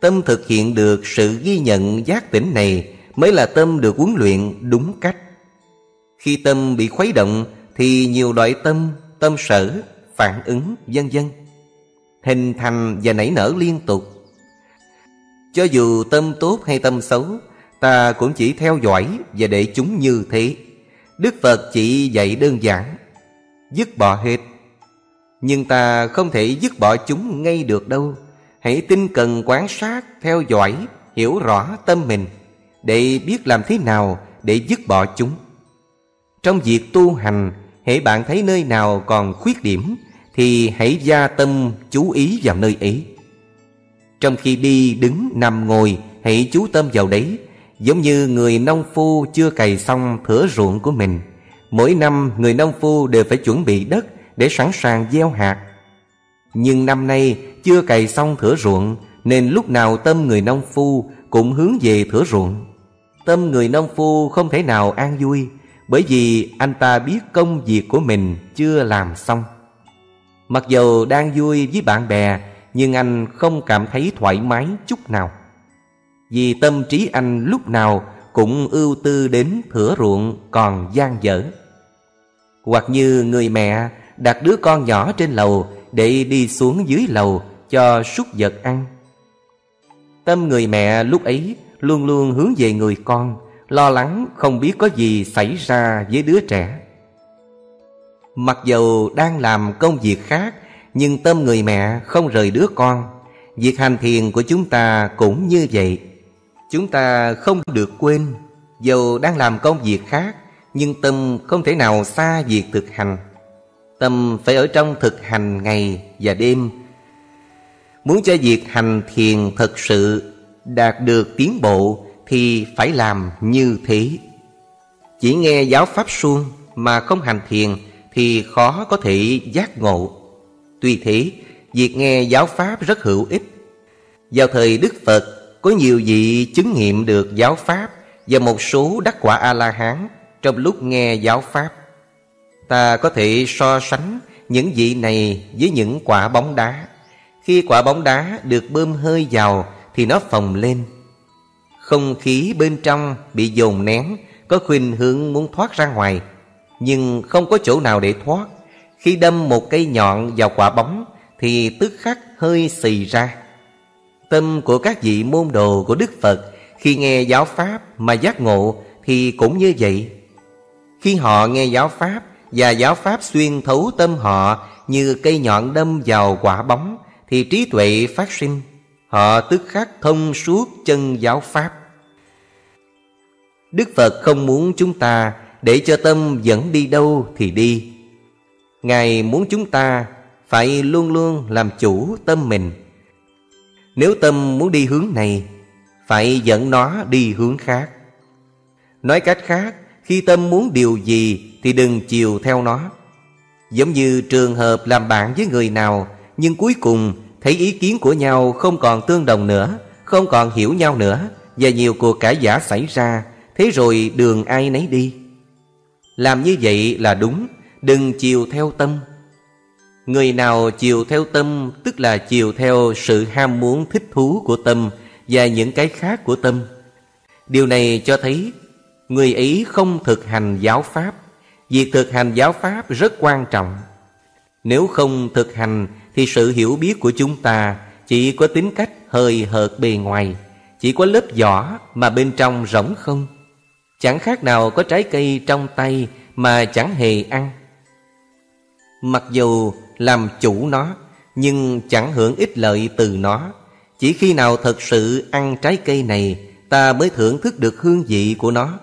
Tâm thực hiện được sự ghi nhận giác tỉnh này mới là tâm được huấn luyện đúng cách. Khi tâm bị khuấy động thì nhiều loại tâm, tâm sở, phản ứng, vân vân hình thành và nảy nở liên tục cho dù tâm tốt hay tâm xấu Ta cũng chỉ theo dõi và để chúng như thế. Đức Phật chỉ dạy đơn giản Dứt bỏ hết. Nhưng ta không thể dứt bỏ chúng ngay được đâu. Hãy tinh cần quan sát, theo dõi, hiểu rõ tâm mình Để biết làm thế nào để dứt bỏ chúng. Trong việc tu hành Hãy bạn thấy nơi nào còn khuyết điểm Thì hãy gia tâm chú ý vào nơi ấy trong khi đi, đứng, nằm, ngồi Hãy chú tâm vào đấy Giống như người nông phu chưa cày xong thửa ruộng của mình. Mỗi năm người nông phu đều phải chuẩn bị đất Để sẵn sàng gieo hạt. Nhưng năm nay chưa cày xong thửa ruộng Nên lúc nào tâm người nông phu cũng hướng về thửa ruộng. Tâm người nông phu không thể nào an vui Bởi vì anh ta biết công việc của mình chưa làm xong. Mặc dù đang vui với bạn bè nhưng anh không cảm thấy thoải mái chút nào. Vì tâm trí anh lúc nào cũng ưu tư đến thửa ruộng còn gian dở. Hoặc như người mẹ đặt đứa con nhỏ trên lầu Để đi xuống dưới lầu cho súc vật ăn. Tâm người mẹ lúc ấy luôn luôn hướng về người con, Lo lắng không biết có gì xảy ra với đứa trẻ. Mặc dù đang làm công việc khác nhưng tâm người mẹ không rời đứa con. Việc hành thiền của chúng ta cũng như vậy. Chúng ta không được quên Dù đang làm công việc khác, Nhưng tâm không thể nào xa việc thực hành. Tâm phải ở trong thực hành ngày và đêm. Muốn cho việc hành thiền thật sự đạt được tiến bộ Thì phải làm như thế. Chỉ nghe giáo pháp suông mà không hành thiền Thì khó có thể giác ngộ. Tuy thế, việc nghe giáo pháp rất hữu ích. Vào thời Đức Phật Có nhiều vị chứng nghiệm được giáo pháp Và một số đắc quả A-la-hán Trong lúc nghe giáo pháp. Ta có thể so sánh những vị này với những quả bóng đá. Khi quả bóng đá được bơm hơi vào Thì nó phồng lên. Không khí bên trong bị dồn nén Có khuynh hướng muốn thoát ra ngoài Nhưng không có chỗ nào để thoát. Khi đâm một cây nhọn vào quả bóng, Thì tức khắc hơi xì ra. Tâm của các vị môn đồ của Đức Phật, Khi nghe giáo Pháp mà giác ngộ, Thì cũng như vậy. Khi họ nghe giáo Pháp và giáo pháp xuyên thấu tâm họ như cây nhọn đâm vào quả bóng, thì trí tuệ phát sinh. Họ tức khắc thông suốt chân giáo pháp. Đức phật không muốn chúng ta để cho tâm dẫn đi đâu thì đi ngài muốn chúng ta phải luôn luôn làm chủ tâm mình. Nếu tâm muốn đi hướng này, phải dẫn nó đi hướng khác. Nói cách khác, khi tâm muốn điều gì thì đừng chiều theo nó. Giống như trường hợp làm bạn với người nào, Nhưng cuối cùng thấy ý kiến của nhau không còn tương đồng nữa, Không còn hiểu nhau nữa, Và nhiều cuộc cãi giả xảy ra, Thế rồi đường ai nấy đi. Làm như vậy là đúng. Đừng chiều theo tâm. Người nào chiều theo tâm, Tức là chiều theo sự ham muốn thích thú của tâm Và những cái khác của tâm. Điều này cho thấy Người ấy không thực hành giáo pháp. Việc thực hành giáo pháp rất quan trọng. Nếu không thực hành Thì sự hiểu biết của chúng ta Chỉ có tính cách hơi hợt bề ngoài, Chỉ có lớp vỏ mà bên trong rỗng không. Chẳng khác nào có trái cây trong tay Mà chẳng hề ăn. Mặc dù làm chủ nó, Nhưng chẳng hưởng ích lợi từ nó. Chỉ khi nào thật sự ăn trái cây này, Ta mới thưởng thức được hương vị của nó.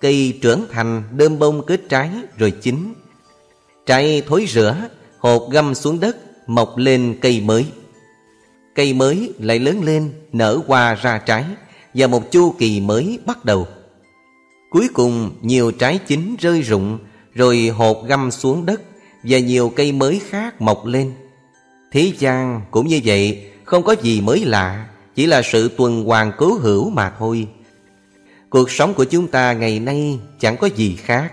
Cây trưởng thành, đơm bông kết trái, rồi chín. Trái thối rửa, Hột găm xuống đất, Mọc lên cây mới. Cây mới lại lớn lên, Nở hoa ra trái, Và một chu kỳ mới bắt đầu. Cuối cùng nhiều trái chín rơi rụng, Rồi hột găm xuống đất và nhiều cây mới khác mọc lên. Thế gian cũng như vậy, Không có gì mới lạ, Chỉ là sự tuần hoàn cố hữu mà thôi. Cuộc sống của chúng ta ngày nay chẳng có gì khác.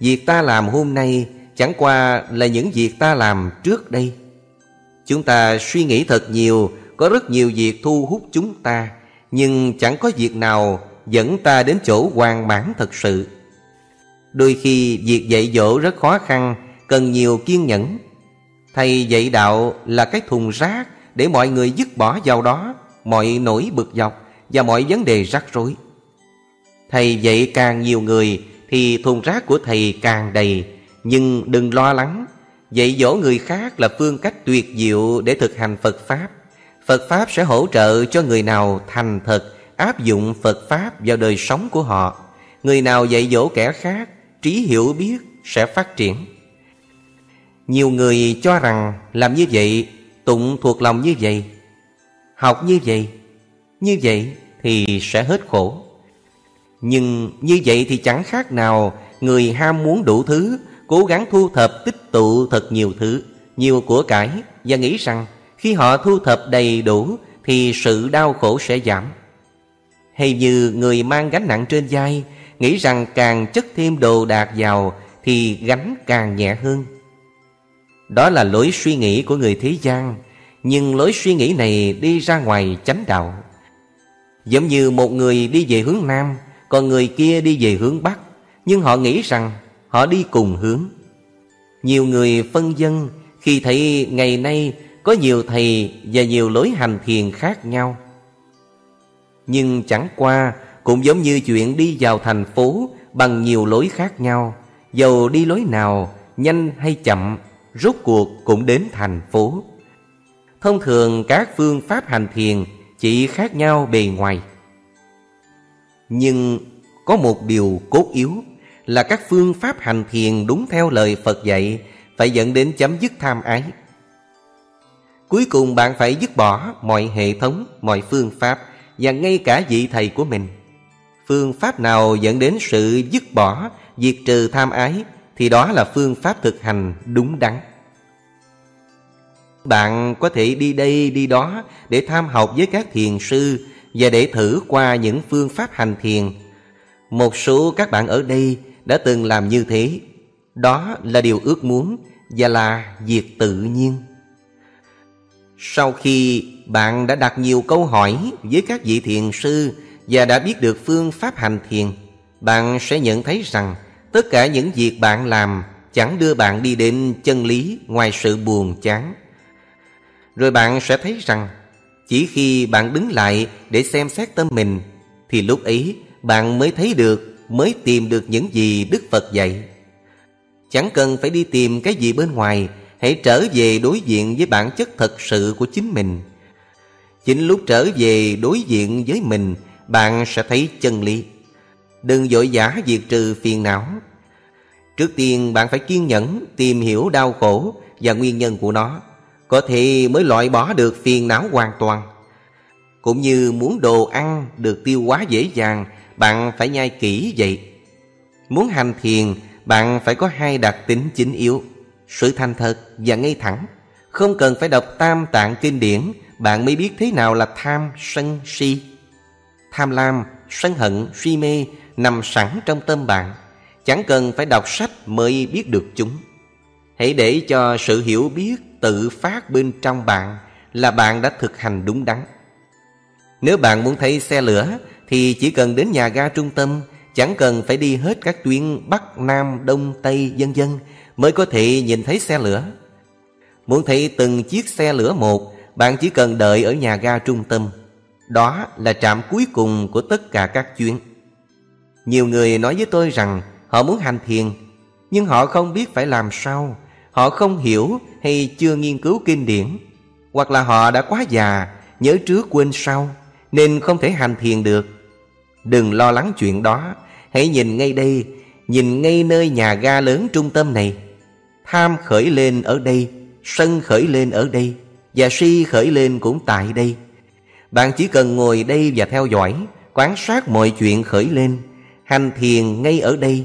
Việc ta làm hôm nay chẳng qua là những việc ta làm trước đây. Chúng ta suy nghĩ thật nhiều, Có rất nhiều việc thu hút chúng ta, Nhưng chẳng có việc nào dẫn ta đến chỗ hoàn mãn thật sự. Đôi khi việc dạy dỗ rất khó khăn Cần nhiều kiên nhẫn. Thầy dạy đạo là cái thùng rác Để mọi người dứt bỏ vào đó, Mọi nỗi bực dọc Và mọi vấn đề rắc rối. Thầy dạy càng nhiều người Thì thùng rác của thầy càng đầy, Nhưng đừng lo lắng. Dạy dỗ người khác là phương cách tuyệt diệu Để thực hành Phật Pháp. Phật Pháp sẽ hỗ trợ cho người nào thành thật, Áp dụng Phật Pháp vào đời sống của họ. Người nào dạy dỗ kẻ khác, Trí hiểu biết sẽ phát triển. Nhiều người cho rằng làm như vậy, Tụng thuộc lòng như vậy, Học như vậy Như vậy thì sẽ hết khổ nhưng như vậy thì chẳng khác nào Người ham muốn đủ thứ, Cố gắng thu thập tích tụ thật nhiều thứ nhiều của cải và nghĩ rằng khi họ thu thập đầy đủ thì sự đau khổ sẽ giảm. Hay như người mang gánh nặng trên vai, nghĩ rằng càng chất thêm đồ đạc vào thì gánh càng nhẹ hơn. Đó là lối suy nghĩ của người thế gian, nhưng lối suy nghĩ này đi ra ngoài chánh đạo. Giống như một người đi về hướng Nam, còn người kia đi về hướng Bắc, nhưng họ nghĩ rằng họ đi cùng hướng. Nhiều người phân dân khi thấy ngày nay có nhiều thầy và nhiều lối hành thiền khác nhau. Nhưng chẳng qua cũng giống như chuyện đi vào thành phố bằng nhiều lối khác nhau. Dầu đi lối nào, nhanh hay chậm, rốt cuộc cũng đến thành phố. Thông thường các phương pháp hành thiền chỉ khác nhau bề ngoài. Nhưng có một điều cốt yếu là các phương pháp hành thiền đúng theo lời Phật dạy phải dẫn đến chấm dứt tham ái. Cuối cùng bạn phải dứt bỏ mọi hệ thống, mọi phương pháp và ngay cả vị thầy của mình. Phương pháp nào dẫn đến sự dứt bỏ, diệt trừ tham ái thì đó là phương pháp thực hành đúng đắn. Bạn có thể đi đây đi đó để tham học với các thiền sư và để thử qua những phương pháp hành thiền. Một số các bạn ở đây đã từng làm như thế. Đó là điều ước muốn và là việc tự nhiên. Sau khi bạn đã đặt nhiều câu hỏi với các vị thiền sư và đã biết được phương pháp hành thiền, bạn sẽ nhận thấy rằng tất cả những việc bạn làm chẳng đưa bạn đi đến chân lý ngoài sự buồn chán. Rồi bạn sẽ thấy rằng chỉ khi bạn đứng lại để xem xét tâm mình thì lúc ấy bạn mới thấy được, mới tìm được những gì Đức Phật dạy. Chẳng cần phải đi tìm cái gì bên ngoài Hãy trở về đối diện với bản chất thật sự của chính mình Chính lúc trở về đối diện với mình Bạn sẽ thấy chân lý Đừng dội giả diệt trừ phiền não. Trước tiên bạn phải kiên nhẫn Tìm hiểu đau khổ và nguyên nhân của nó. Có thể mới loại bỏ được phiền não hoàn toàn. Cũng như muốn đồ ăn được tiêu hóa dễ dàng Bạn phải nhai kỹ vậy. Muốn hành thiền Bạn phải có hai đặc tính chính yếu sự thành thật và ngay thẳng. Không cần phải đọc tam tạng kinh điển Bạn mới biết thế nào là tham, sân, si. Tham lam, sân hận, si mê Nằm sẵn trong tâm bạn Chẳng cần phải đọc sách mới biết được chúng Hãy để cho sự hiểu biết tự phát bên trong bạn Là bạn đã thực hành đúng đắn Nếu bạn muốn thấy xe lửa Thì chỉ cần đến nhà ga trung tâm Chẳng cần phải đi hết các tuyến Bắc, Nam, Đông, Tây, dân dân mới có thể nhìn thấy xe lửa. Muốn thấy từng chiếc xe lửa một, bạn chỉ cần đợi ở nhà ga trung tâm. Đó là trạm cuối cùng của tất cả các chuyến. Nhiều người nói với tôi rằng họ muốn hành thiền, nhưng họ không biết phải làm sao. Họ không hiểu hay chưa nghiên cứu kinh điển, hoặc là họ đã quá già, nhớ trước quên sau, nên không thể hành thiền được. Đừng lo lắng chuyện đó, hãy nhìn ngay đây, nhìn ngay nơi nhà ga lớn trung tâm này. Tham khởi lên ở đây Sân khởi lên ở đây Và si khởi lên cũng tại đây Bạn chỉ cần ngồi đây và theo dõi Quan sát mọi chuyện khởi lên Hành thiền ngay ở đây.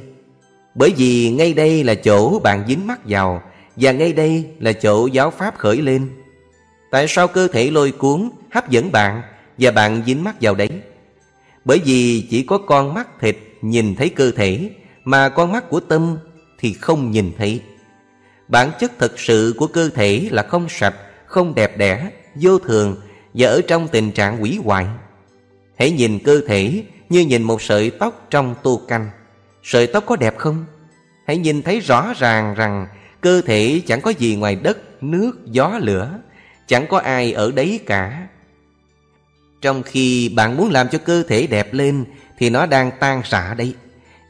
Bởi vì ngay đây là chỗ bạn dính mắt vào Và ngay đây là chỗ giáo pháp khởi lên. Tại sao cơ thể lôi cuốn hấp dẫn bạn Và bạn dính mắt vào đấy? Bởi vì chỉ có con mắt thịt nhìn thấy cơ thể Mà con mắt của tâm thì không nhìn thấy. Bản chất thực sự của cơ thể là không sạch, không đẹp đẽ, vô thường và ở trong tình trạng quỷ hoại. Hãy nhìn cơ thể như nhìn một sợi tóc trong tu canh. Sợi tóc có đẹp không? Hãy nhìn thấy rõ ràng rằng cơ thể chẳng có gì ngoài đất, nước, gió, lửa. Chẳng có ai ở đấy cả. Trong khi bạn muốn làm cho cơ thể đẹp lên thì nó đang tan rã đấy.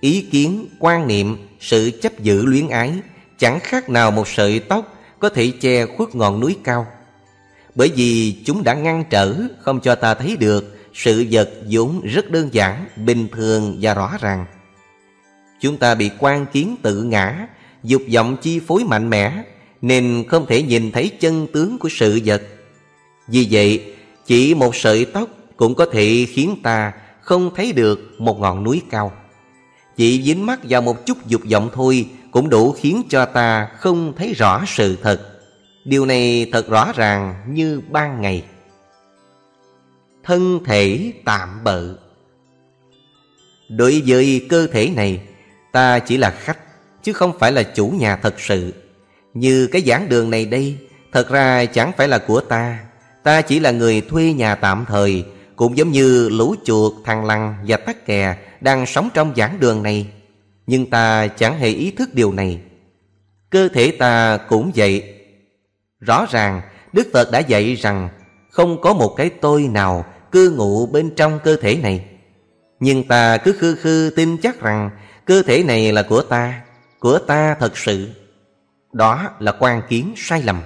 Ý kiến, quan niệm, sự chấp giữ luyến ái chẳng khác nào một sợi tóc có thể che khuất ngọn núi cao. Bởi vì chúng đã ngăn trở không cho ta thấy được sự vật vốn rất đơn giản, bình thường và rõ ràng. Chúng ta bị quan kiến tự ngã, dục vọng chi phối mạnh mẽ, nên không thể nhìn thấy chân tướng của sự vật. Vì vậy, chỉ một sợi tóc cũng có thể khiến ta không thấy được một ngọn núi cao. Chỉ dính mắt vào một chút dục vọng thôi cũng đủ khiến cho ta không thấy rõ sự thật. Điều này thật rõ ràng như ban ngày Thân thể tạm bợ. Đối với cơ thể này Ta chỉ là khách Chứ không phải là chủ nhà thật sự. Như cái giảng đường này đây Thật ra chẳng phải là của ta. Ta chỉ là người thuê nhà tạm thời Cũng giống như lũ chuột, thằng lằn và tắc kè Đang sống trong giảng đường này. Nhưng ta chẳng hề ý thức điều này. Cơ thể ta cũng vậy. Rõ ràng Đức Phật đã dạy rằng không có một cái tôi nào cư ngụ bên trong cơ thể này. Nhưng ta cứ khư khư tin chắc rằng Cơ thể này là của ta Của ta thật sự. Đó là quan kiến sai lầm.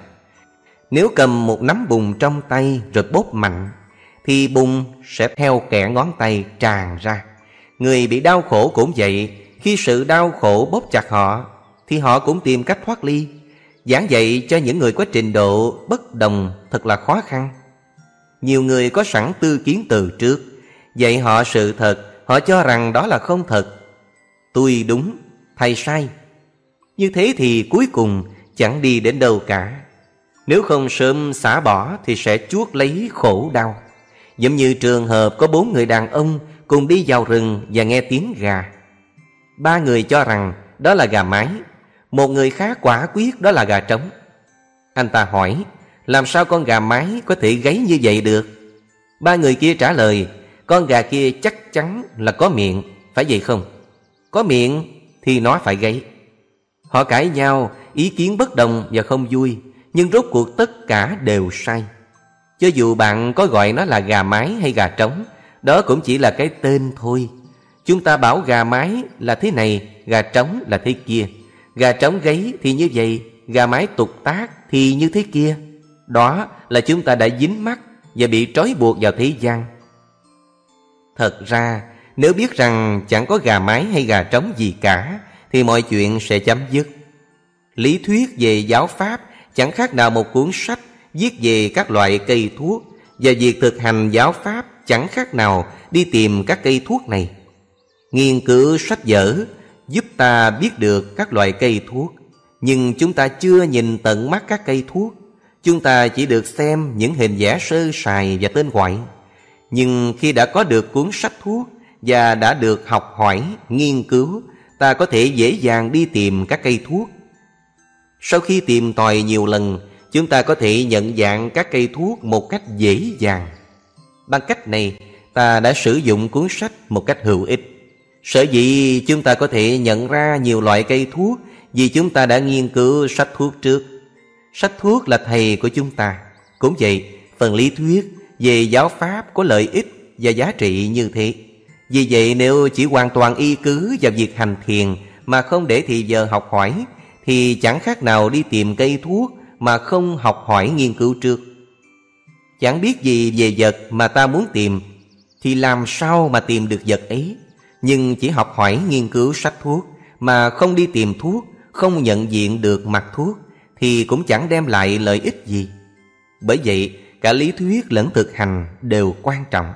Nếu cầm một nắm bùn trong tay rồi bóp mạnh, Thì bùn sẽ theo kẻ ngón tay tràn ra. Người bị đau khổ cũng vậy, Khi sự đau khổ bóp chặt họ, Thì họ cũng tìm cách thoát ly. Giảng dạy cho những người có trình độ bất đồng thật là khó khăn. Nhiều người có sẵn tư kiến từ trước. Dạy họ sự thật Họ cho rằng đó là không thật. Tôi đúng, thầy sai. Như thế thì cuối cùng chẳng đi đến đâu cả. Nếu không sớm xả bỏ Thì sẽ chuốt lấy khổ đau. Giống như trường hợp có bốn người đàn ông Cùng đi vào rừng và nghe tiếng gà. Ba người cho rằng đó là gà mái Một người khá quả quyết đó là gà trống. Anh ta hỏi làm sao con gà mái có thể gáy như vậy được? Ba người kia trả lời, Con gà kia chắc chắn là có miệng, Phải vậy không? Có miệng thì nó phải gáy. Họ cãi nhau, Ý kiến bất đồng và không vui, Nhưng rốt cuộc tất cả đều sai. Cho dù bạn có gọi nó là gà mái hay gà trống, Đó cũng chỉ là cái tên thôi. Chúng ta bảo gà mái là thế này, Gà trống là thế kia. Gà trống gáy thì như vậy, Gà mái tục tác thì như thế kia. Đó là chúng ta đã dính mắt Và bị trói buộc vào thế gian. Thật ra, nếu biết rằng chẳng có gà mái hay gà trống gì cả, Thì mọi chuyện sẽ chấm dứt. Lý thuyết về giáo pháp chẳng khác nào một cuốn sách Viết về các loại cây thuốc Và việc thực hành giáo pháp chẳng khác nào đi tìm các cây thuốc này. Nghiên cứu sách vở giúp ta biết được các loại cây thuốc, Nhưng chúng ta chưa nhìn tận mắt các cây thuốc. Chúng ta chỉ được xem những hình vẽ sơ sài và tên gọi Nhưng khi đã có được cuốn sách thuốc và đã được học hỏi, nghiên cứu, ta có thể dễ dàng đi tìm các cây thuốc. Sau khi tìm tòi nhiều lần, chúng ta có thể nhận dạng các cây thuốc một cách dễ dàng. Bằng cách này, ta đã sử dụng cuốn sách một cách hữu ích. Sở dĩ chúng ta có thể nhận ra nhiều loại cây thuốc vì chúng ta đã nghiên cứu sách thuốc trước. Sách thuốc là thầy của chúng ta. Cũng vậy, phần lý thuyết về giáo pháp có lợi ích và giá trị như thế. Vì vậy nếu chỉ hoàn toàn y cứ vào việc hành thiền Mà không để thì giờ học hỏi Thì chẳng khác nào đi tìm cây thuốc Mà không học hỏi nghiên cứu trước Chẳng biết gì về vật mà ta muốn tìm Thì làm sao mà tìm được vật ấy Nhưng chỉ học hỏi nghiên cứu sách thuốc Mà không đi tìm thuốc Không nhận diện được mặt thuốc thì cũng chẳng đem lại lợi ích gì. Bởi vậy, cả lý thuyết lẫn thực hành đều quan trọng.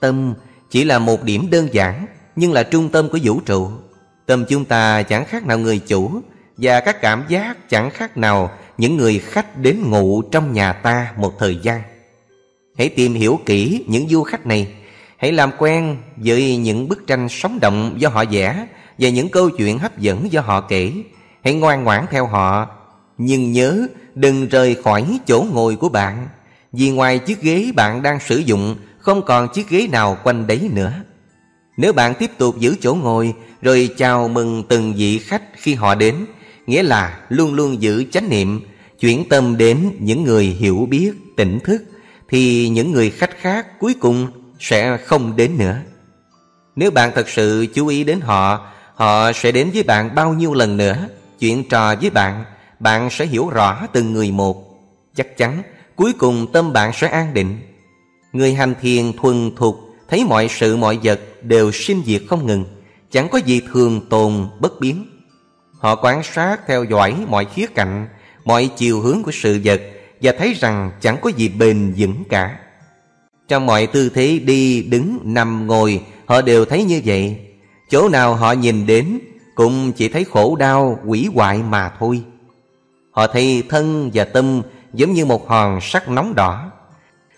Tâm chỉ là một điểm đơn giản, Nhưng là trung tâm của vũ trụ. Tâm chúng ta chẳng khác nào người chủ, Và các cảm giác chẳng khác nào Những người khách đến ngụ trong nhà ta một thời gian. Hãy tìm hiểu kỹ những du khách này. Hãy làm quen với những bức tranh sống động do họ vẽ Và những câu chuyện hấp dẫn do họ kể. Hãy ngoan ngoãn theo họ. Nhưng nhớ đừng rời khỏi chỗ ngồi của bạn. Vì ngoài chiếc ghế bạn đang sử dụng không còn chiếc ghế nào quanh đấy nữa. Nếu bạn tiếp tục giữ chỗ ngồi Rồi chào mừng từng vị khách khi họ đến Nghĩa là luôn luôn giữ chánh niệm Chuyển tâm đến những người hiểu biết, tỉnh thức Thì những người khách khác cuối cùng sẽ không đến nữa. Nếu bạn thật sự chú ý đến họ Họ sẽ đến với bạn bao nhiêu lần nữa? Chuyện trò với bạn Bạn sẽ hiểu rõ từng người một. Chắc chắn cuối cùng tâm bạn sẽ an định. Người hành thiền thuần thục Thấy mọi sự mọi vật đều sinh diệt không ngừng. Chẳng có gì thường tồn bất biến. Họ quan sát theo dõi mọi khía cạnh Mọi chiều hướng của sự vật Và thấy rằng chẳng có gì bền vững cả. Trong mọi tư thế đi, đứng, nằm, ngồi Họ đều thấy như vậy. Chỗ nào họ nhìn đến cũng chỉ thấy khổ đau, quỷ hoại mà thôi. Họ thấy thân và tâm giống như một hòn sắt nóng đỏ.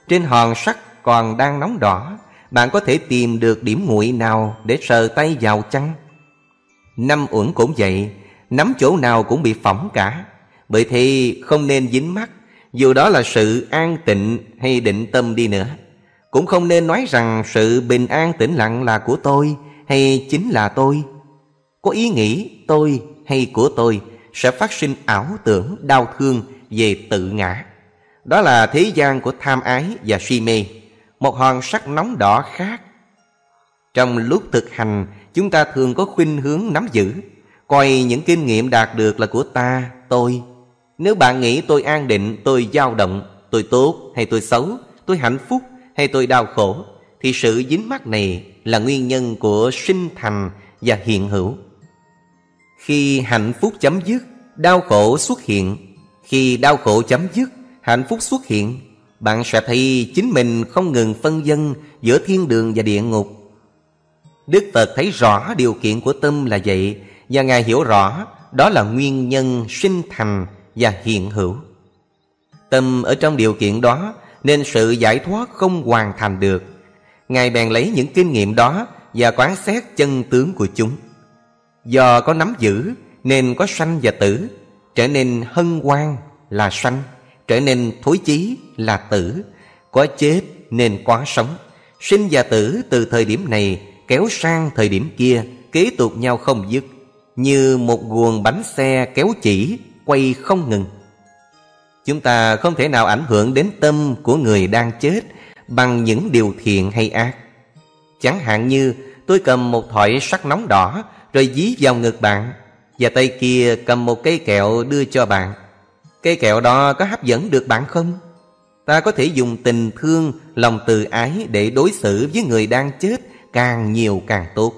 Trên hòn sắt còn đang nóng đỏ Bạn có thể tìm được điểm nguội nào để sờ tay vào chăng? Năm uẩn cũng vậy Nắm chỗ nào cũng bị phỏng cả. Bởi thì không nên dính mắt Dù đó là sự an tịnh hay định tâm đi nữa. Cũng không nên nói rằng sự bình an tĩnh lặng là của tôi Hay chính là tôi. Có ý nghĩ tôi hay của tôi Sẽ phát sinh ảo tưởng đau thương về tự ngã. Đó là thế gian của tham ái và si mê. Một hòn sắt nóng đỏ khác. Trong lúc thực hành Chúng ta thường có khuynh hướng nắm giữ. Coi những kinh nghiệm đạt được là của ta, tôi. Nếu bạn nghĩ tôi an định, tôi dao động Tôi tốt hay tôi xấu Tôi hạnh phúc hay tôi đau khổ Thì sự dính mắc này là nguyên nhân của sinh thành và hiện hữu. Khi hạnh phúc chấm dứt, Đau khổ xuất hiện. Khi đau khổ chấm dứt, Hạnh phúc xuất hiện. Bạn sẽ thấy chính mình không ngừng phân dân Giữa thiên đường và địa ngục. Đức Phật thấy rõ điều kiện của tâm là vậy, Và Ngài hiểu rõ đó là nguyên nhân sinh thành và hiện hữu. Tâm ở trong điều kiện đó Nên sự giải thoát không hoàn thành được. Ngài bèn lấy những kinh nghiệm đó Và quán xét chân tướng của chúng. Do có nắm giữ, Nên có sanh và tử. Trở nên hân hoan là sanh, Trở nên thối chí là tử. Có chết nên có sống. Sinh và tử từ thời điểm này kéo sang thời điểm kia, kế tục nhau không dứt. Như một guồng bánh xe kéo chỉ, quay không ngừng. Chúng ta không thể nào ảnh hưởng đến tâm của người đang chết bằng những điều thiện hay ác. Chẳng hạn như, tôi cầm một thỏi sắt nóng đỏ rồi dí vào ngực bạn và tay kia cầm một cây kẹo đưa cho bạn. Cây kẹo đó có hấp dẫn được bạn không? Ta có thể dùng tình thương, lòng từ ái để đối xử với người đang chết càng nhiều càng tốt.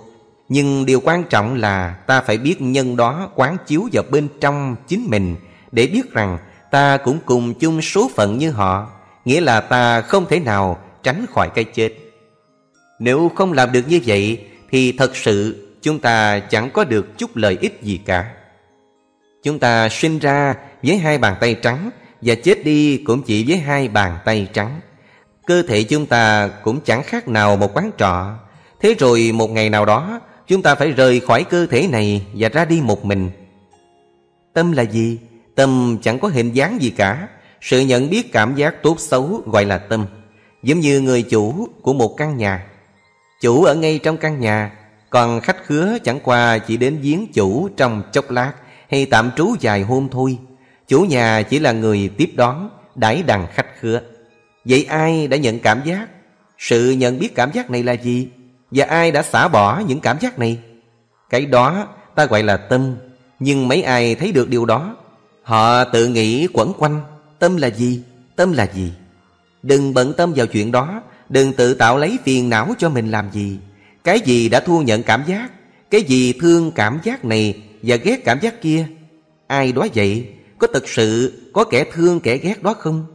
Nhưng điều quan trọng là ta phải biết nhân đó quán chiếu vào bên trong chính mình để biết rằng ta cũng cùng chung số phận như họ, nghĩa là ta không thể nào tránh khỏi cái chết. Nếu không làm được như vậy thì thật sự chúng ta chẳng có được chút lợi ích gì cả. Chúng ta sinh ra với hai bàn tay trắng và chết đi cũng chỉ với hai bàn tay trắng. Cơ thể chúng ta cũng chẳng khác nào một quán trọ. Thế rồi một ngày nào đó, Chúng ta phải rời khỏi cơ thể này Và ra đi một mình. Tâm là gì? Tâm chẳng có hình dáng gì cả. Sự nhận biết cảm giác tốt xấu gọi là tâm. Giống như người chủ của một căn nhà. Chủ ở ngay trong căn nhà còn khách khứa chẳng qua chỉ đến viếng chủ trong chốc lát, Hay tạm trú dài hôm thôi Chủ nhà chỉ là người tiếp đón, Đãi đằng khách khứa Vậy ai đã nhận cảm giác? Sự nhận biết cảm giác này là gì? Và ai đã xả bỏ những cảm giác này Cái đó ta gọi là tâm, Nhưng mấy ai thấy được điều đó Họ tự nghĩ quẩn quanh, Tâm là gì? Tâm là gì? Đừng bận tâm vào chuyện đó, Đừng tự tạo lấy phiền não cho mình làm gì cái gì đã thu nhận cảm giác Cái gì thương cảm giác này Và ghét cảm giác kia? Ai đó vậy? Có thực sự có kẻ thương kẻ ghét đó không?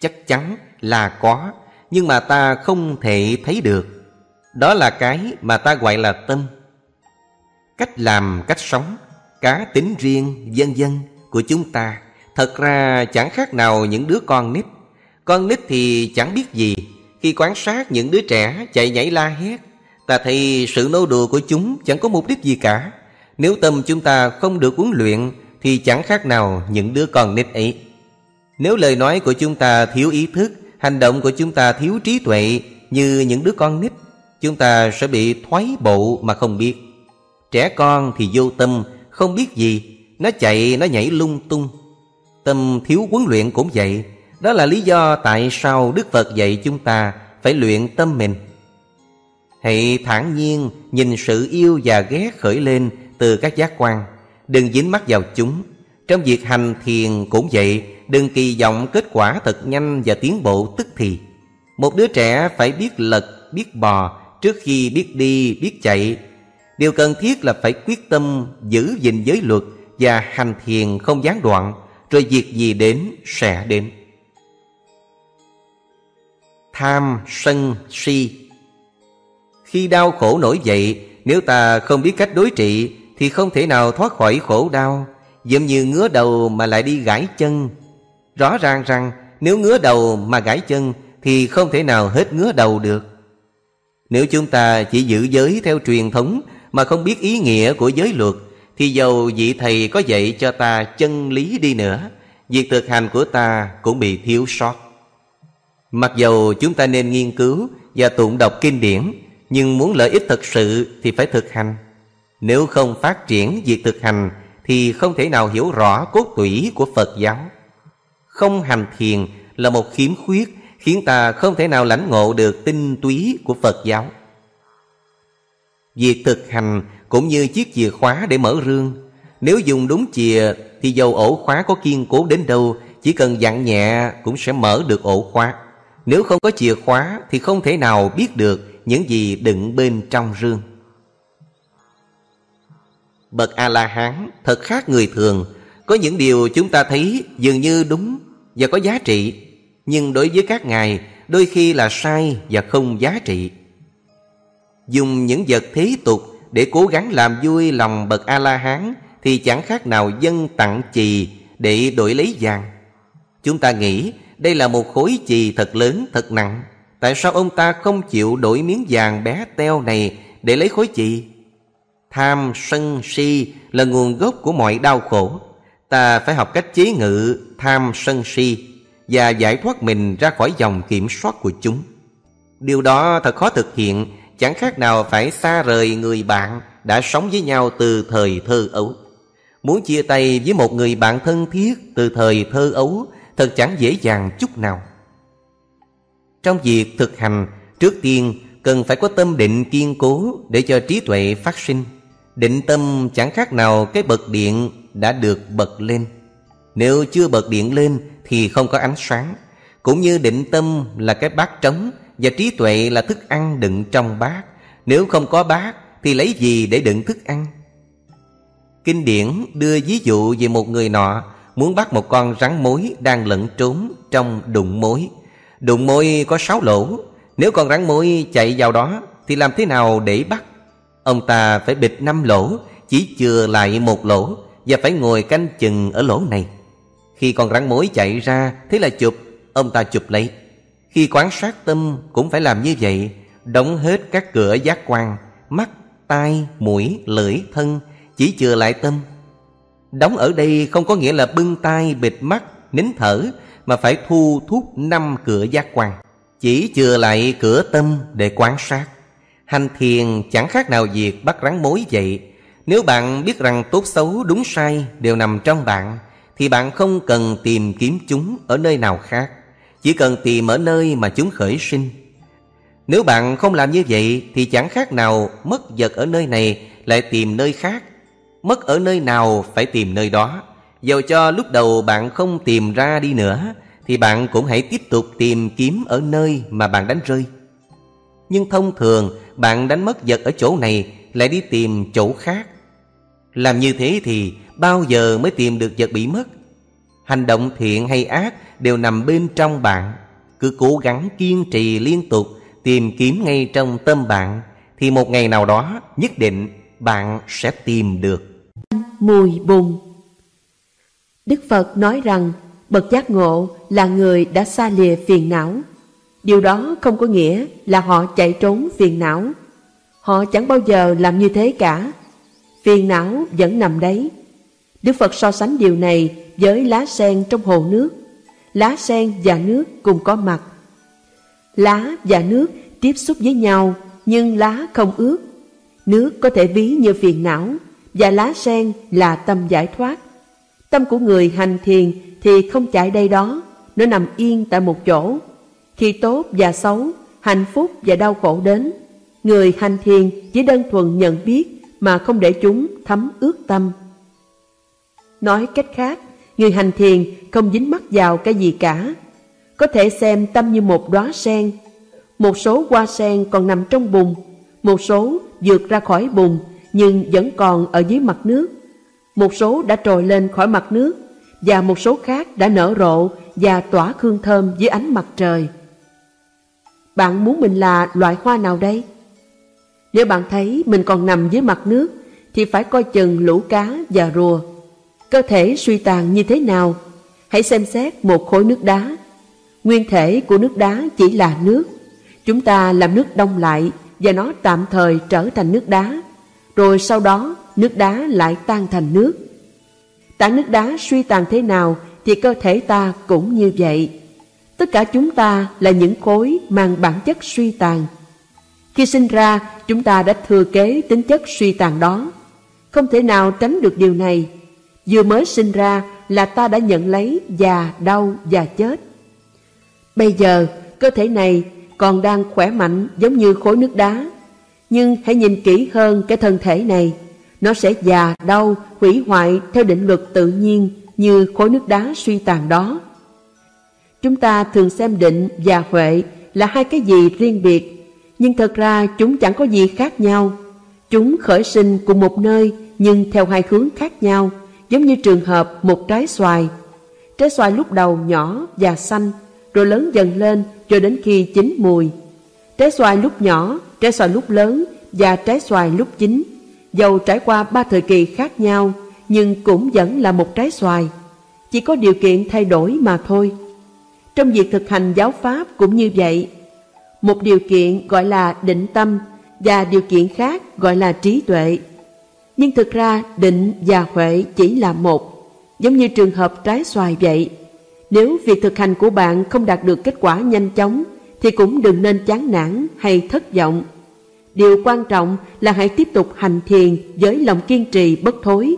Chắc chắn là có Nhưng mà ta không thể thấy được. Đó là cái mà ta gọi là tâm. Cách làm, cách sống Cá tính riêng, vân vân của chúng ta Thật ra chẳng khác nào những đứa con nít. Con nít thì chẳng biết gì Khi quan sát những đứa trẻ chạy nhảy la hét Ta thấy sự nô đùa của chúng chẳng có mục đích gì cả. Nếu tâm chúng ta không được huấn luyện, Thì chẳng khác nào những đứa con nít ấy. Nếu lời nói của chúng ta thiếu ý thức, Hành động của chúng ta thiếu trí tuệ Như những đứa con nít, Chúng ta sẽ bị thoái bộ mà không biết. Trẻ con thì vô tâm, Không biết gì. Nó chạy, nó nhảy lung tung. Tâm thiếu huấn luyện cũng vậy. Đó là lý do tại sao Đức Phật dạy chúng ta Phải luyện tâm mình. Hãy thản nhiên Nhìn sự yêu và ghét khởi lên Từ các giác quan. Đừng dính mắt vào chúng. Trong việc hành thiền cũng vậy Đừng kỳ vọng kết quả thật nhanh Và tiến bộ tức thì. Một đứa trẻ phải biết lật, biết bò trước khi biết đi biết chạy. Điều cần thiết là phải quyết tâm giữ gìn giới luật và hành thiền không gián đoạn rồi việc gì đến sẽ đến. Tham sân si khi đau khổ nổi dậy, nếu ta không biết cách đối trị, thì không thể nào thoát khỏi khổ đau. Giống như ngứa đầu mà lại đi gãi chân. Rõ ràng rằng, nếu ngứa đầu mà gãi chân, Thì không thể nào hết ngứa đầu được. Nếu chúng ta chỉ giữ giới theo truyền thống, Mà không biết ý nghĩa của giới luật, Thì dầu vị thầy có dạy cho ta chân lý đi nữa, Việc thực hành của ta cũng bị thiếu sót. Mặc dầu chúng ta nên nghiên cứu và tụng đọc kinh điển nhưng muốn lợi ích thật sự thì phải thực hành. Nếu không phát triển việc thực hành, Thì không thể nào hiểu rõ cốt tủy của Phật giáo. Không hành thiền là một khiếm khuyết, Khiến ta không thể nào lãnh ngộ được tinh túy của Phật giáo. Việc thực hành cũng như chiếc chìa khóa để mở rương. Nếu dùng đúng chìa, thì dầu ổ khóa có kiên cố đến đâu, Chỉ cần dặn nhẹ cũng sẽ mở được ổ khóa. Nếu không có chìa khóa, thì không thể nào biết được những gì đựng bên trong rương. Bậc A-la-hán thật khác người thường. Có những điều chúng ta thấy dường như đúng và có giá trị Nhưng đối với các ngài đôi khi là sai và không giá trị. Dùng những vật thế tục để cố gắng làm vui lòng bậc A-la-hán Thì chẳng khác nào dân tặng chì để đổi lấy vàng. Chúng ta nghĩ đây là một khối chì thật lớn, thật nặng. Tại sao ông ta không chịu đổi miếng vàng bé teo này để lấy khối chị? Tham, sân, si là nguồn gốc của mọi đau khổ. Ta phải học cách chế ngự tham, sân, si và giải thoát mình ra khỏi dòng kiểm soát của chúng. Điều đó thật khó thực hiện, chẳng khác nào phải xa rời người bạn đã sống với nhau từ thời thơ ấu. Muốn chia tay với một người bạn thân thiết từ thời thơ ấu thật chẳng dễ dàng chút nào. Trong việc thực hành, trước tiên cần phải có tâm định kiên cố để cho trí tuệ phát sinh. Định tâm chẳng khác nào cái bật điện đã được bật lên. Nếu chưa bật điện lên thì không có ánh sáng. Cũng như định tâm là cái bát trống và trí tuệ là thức ăn đựng trong bát. Nếu không có bát thì lấy gì để đựng thức ăn? Kinh điển đưa ví dụ về một người nọ muốn bắt một con rắn mối đang lẫn trốn trong đụng mối. Đụng môi có sáu lỗ. Nếu con rắn môi chạy vào đó Thì làm thế nào để bắt? Ông ta phải bịt năm lỗ Chỉ chừa lại một lỗ Và phải ngồi canh chừng ở lỗ này. Khi con rắn mối chạy ra Thế là chụp Ông ta chụp lấy. Khi quan sát tâm cũng phải làm như vậy Đóng hết các cửa giác quan Mắt, tai, mũi, lưỡi, thân Chỉ chừa lại tâm. Đóng ở đây không có nghĩa là bưng tay bịt mắt Nín thở mà phải thu thúc năm cửa giác quan. Chỉ chừa lại cửa tâm để quan sát. Hành thiền chẳng khác nào việc bắt rắn mối vậy. Nếu bạn biết rằng tốt xấu đúng sai đều nằm trong bạn, thì bạn không cần tìm kiếm chúng ở nơi nào khác. Chỉ cần tìm ở nơi mà chúng khởi sinh. Nếu bạn không làm như vậy, thì chẳng khác nào mất vật ở nơi này lại tìm nơi khác. Mất ở nơi nào phải tìm nơi đó. Dầu cho lúc đầu bạn không tìm ra đi nữa, Thì bạn cũng hãy tiếp tục tìm kiếm ở nơi mà bạn đánh rơi. Nhưng thông thường, bạn đánh mất vật ở chỗ này Lại đi tìm chỗ khác. Làm như thế thì bao giờ mới tìm được vật bị mất? Hành động thiện hay ác đều nằm bên trong bạn. Cứ cố gắng kiên trì liên tục Tìm kiếm ngay trong tâm bạn, Thì một ngày nào đó nhất định bạn sẽ tìm được. Mùi bùng Đức Phật nói rằng, bậc giác ngộ là người đã xa lìa phiền não. Điều đó không có nghĩa là họ chạy trốn phiền não. Họ chẳng bao giờ làm như thế cả. Phiền não vẫn nằm đấy. Đức Phật so sánh điều này với lá sen trong hồ nước. Lá sen và nước cùng có mặt. Lá và nước tiếp xúc với nhau, nhưng lá không ướt. Nước có thể ví như phiền não, và lá sen là tâm giải thoát. Tâm của người hành thiền thì không chạy đây đó, nó nằm yên tại một chỗ. Khi tốt và xấu, hạnh phúc và đau khổ đến, người hành thiền chỉ đơn thuần nhận biết mà không để chúng thấm ướt tâm. Nói cách khác, người hành thiền không dính mắc vào cái gì cả. Có thể xem tâm như một đóa sen. Một số hoa sen còn nằm trong bùn, một số vượt ra khỏi bùn nhưng vẫn còn ở dưới mặt nước một số đã trồi lên khỏi mặt nước, và một số khác đã nở rộ và tỏa hương thơm dưới ánh mặt trời. Bạn muốn mình là loại hoa nào đây? Nếu bạn thấy mình còn nằm dưới mặt nước, thì phải coi chừng lũ cá và rùa. cơ thể suy tàn như thế nào? Hãy xem xét một khối nước đá. Nguyên thể của nước đá chỉ là nước. Chúng ta làm nước đông lại và nó tạm thời trở thành nước đá. Rồi sau đó nước đá lại tan thành nước. Tảng nước đá suy tàn thế nào thì cơ thể ta cũng như vậy. Tất cả chúng ta là những khối mang bản chất suy tàn. Khi sinh ra, chúng ta đã thừa kế tính chất suy tàn đó. Không thể nào tránh được điều này. Vừa mới sinh ra là ta đã nhận lấy già, đau và chết. Bây giờ, cơ thể này còn đang khỏe mạnh giống như khối nước đá. Nhưng hãy nhìn kỹ hơn cái thân thể này. Nó sẽ già, đau, hủy hoại theo định luật tự nhiên như khối nước đá suy tàn đó. Chúng ta thường xem định và huệ là hai cái gì riêng biệt, nhưng thật ra chúng chẳng có gì khác nhau. Chúng khởi sinh cùng một nơi nhưng theo hai hướng khác nhau, giống như trường hợp một trái xoài. Trái xoài lúc đầu nhỏ và xanh, rồi lớn dần lên cho đến khi chín mùi. Trái xoài lúc nhỏ, trái xoài lúc lớn và trái xoài lúc chín, dầu trải qua ba thời kỳ khác nhau, nhưng cũng vẫn là một trái xoài. Chỉ có điều kiện thay đổi mà thôi. Trong việc thực hành giáo pháp cũng như vậy. Một điều kiện gọi là định tâm và điều kiện khác gọi là trí tuệ. Nhưng thực ra định và huệ chỉ là một, giống như trường hợp trái xoài vậy. Nếu việc thực hành của bạn không đạt được kết quả nhanh chóng, thì cũng đừng nên chán nản hay thất vọng. Điều quan trọng là hãy tiếp tục hành thiền với lòng kiên trì bất thối.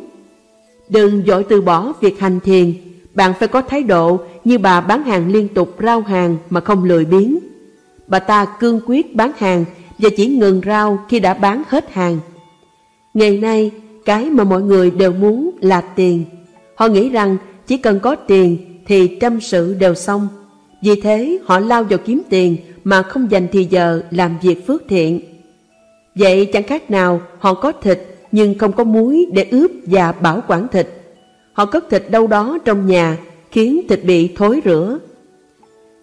Đừng dội từ bỏ việc hành thiền, bạn phải có thái độ như bà bán hàng liên tục rao hàng mà không lười biếng. Bà ta cương quyết bán hàng và chỉ ngừng rao khi đã bán hết hàng. Ngày nay, cái mà mọi người đều muốn là tiền. Họ nghĩ rằng chỉ cần có tiền thì trăm sự đều xong. Vì thế họ lao vào kiếm tiền mà không dành thì giờ làm việc phước thiện. Vậy chẳng khác nào họ có thịt nhưng không có muối để ướp và bảo quản thịt. Họ cất thịt đâu đó trong nhà khiến thịt bị thối rữa.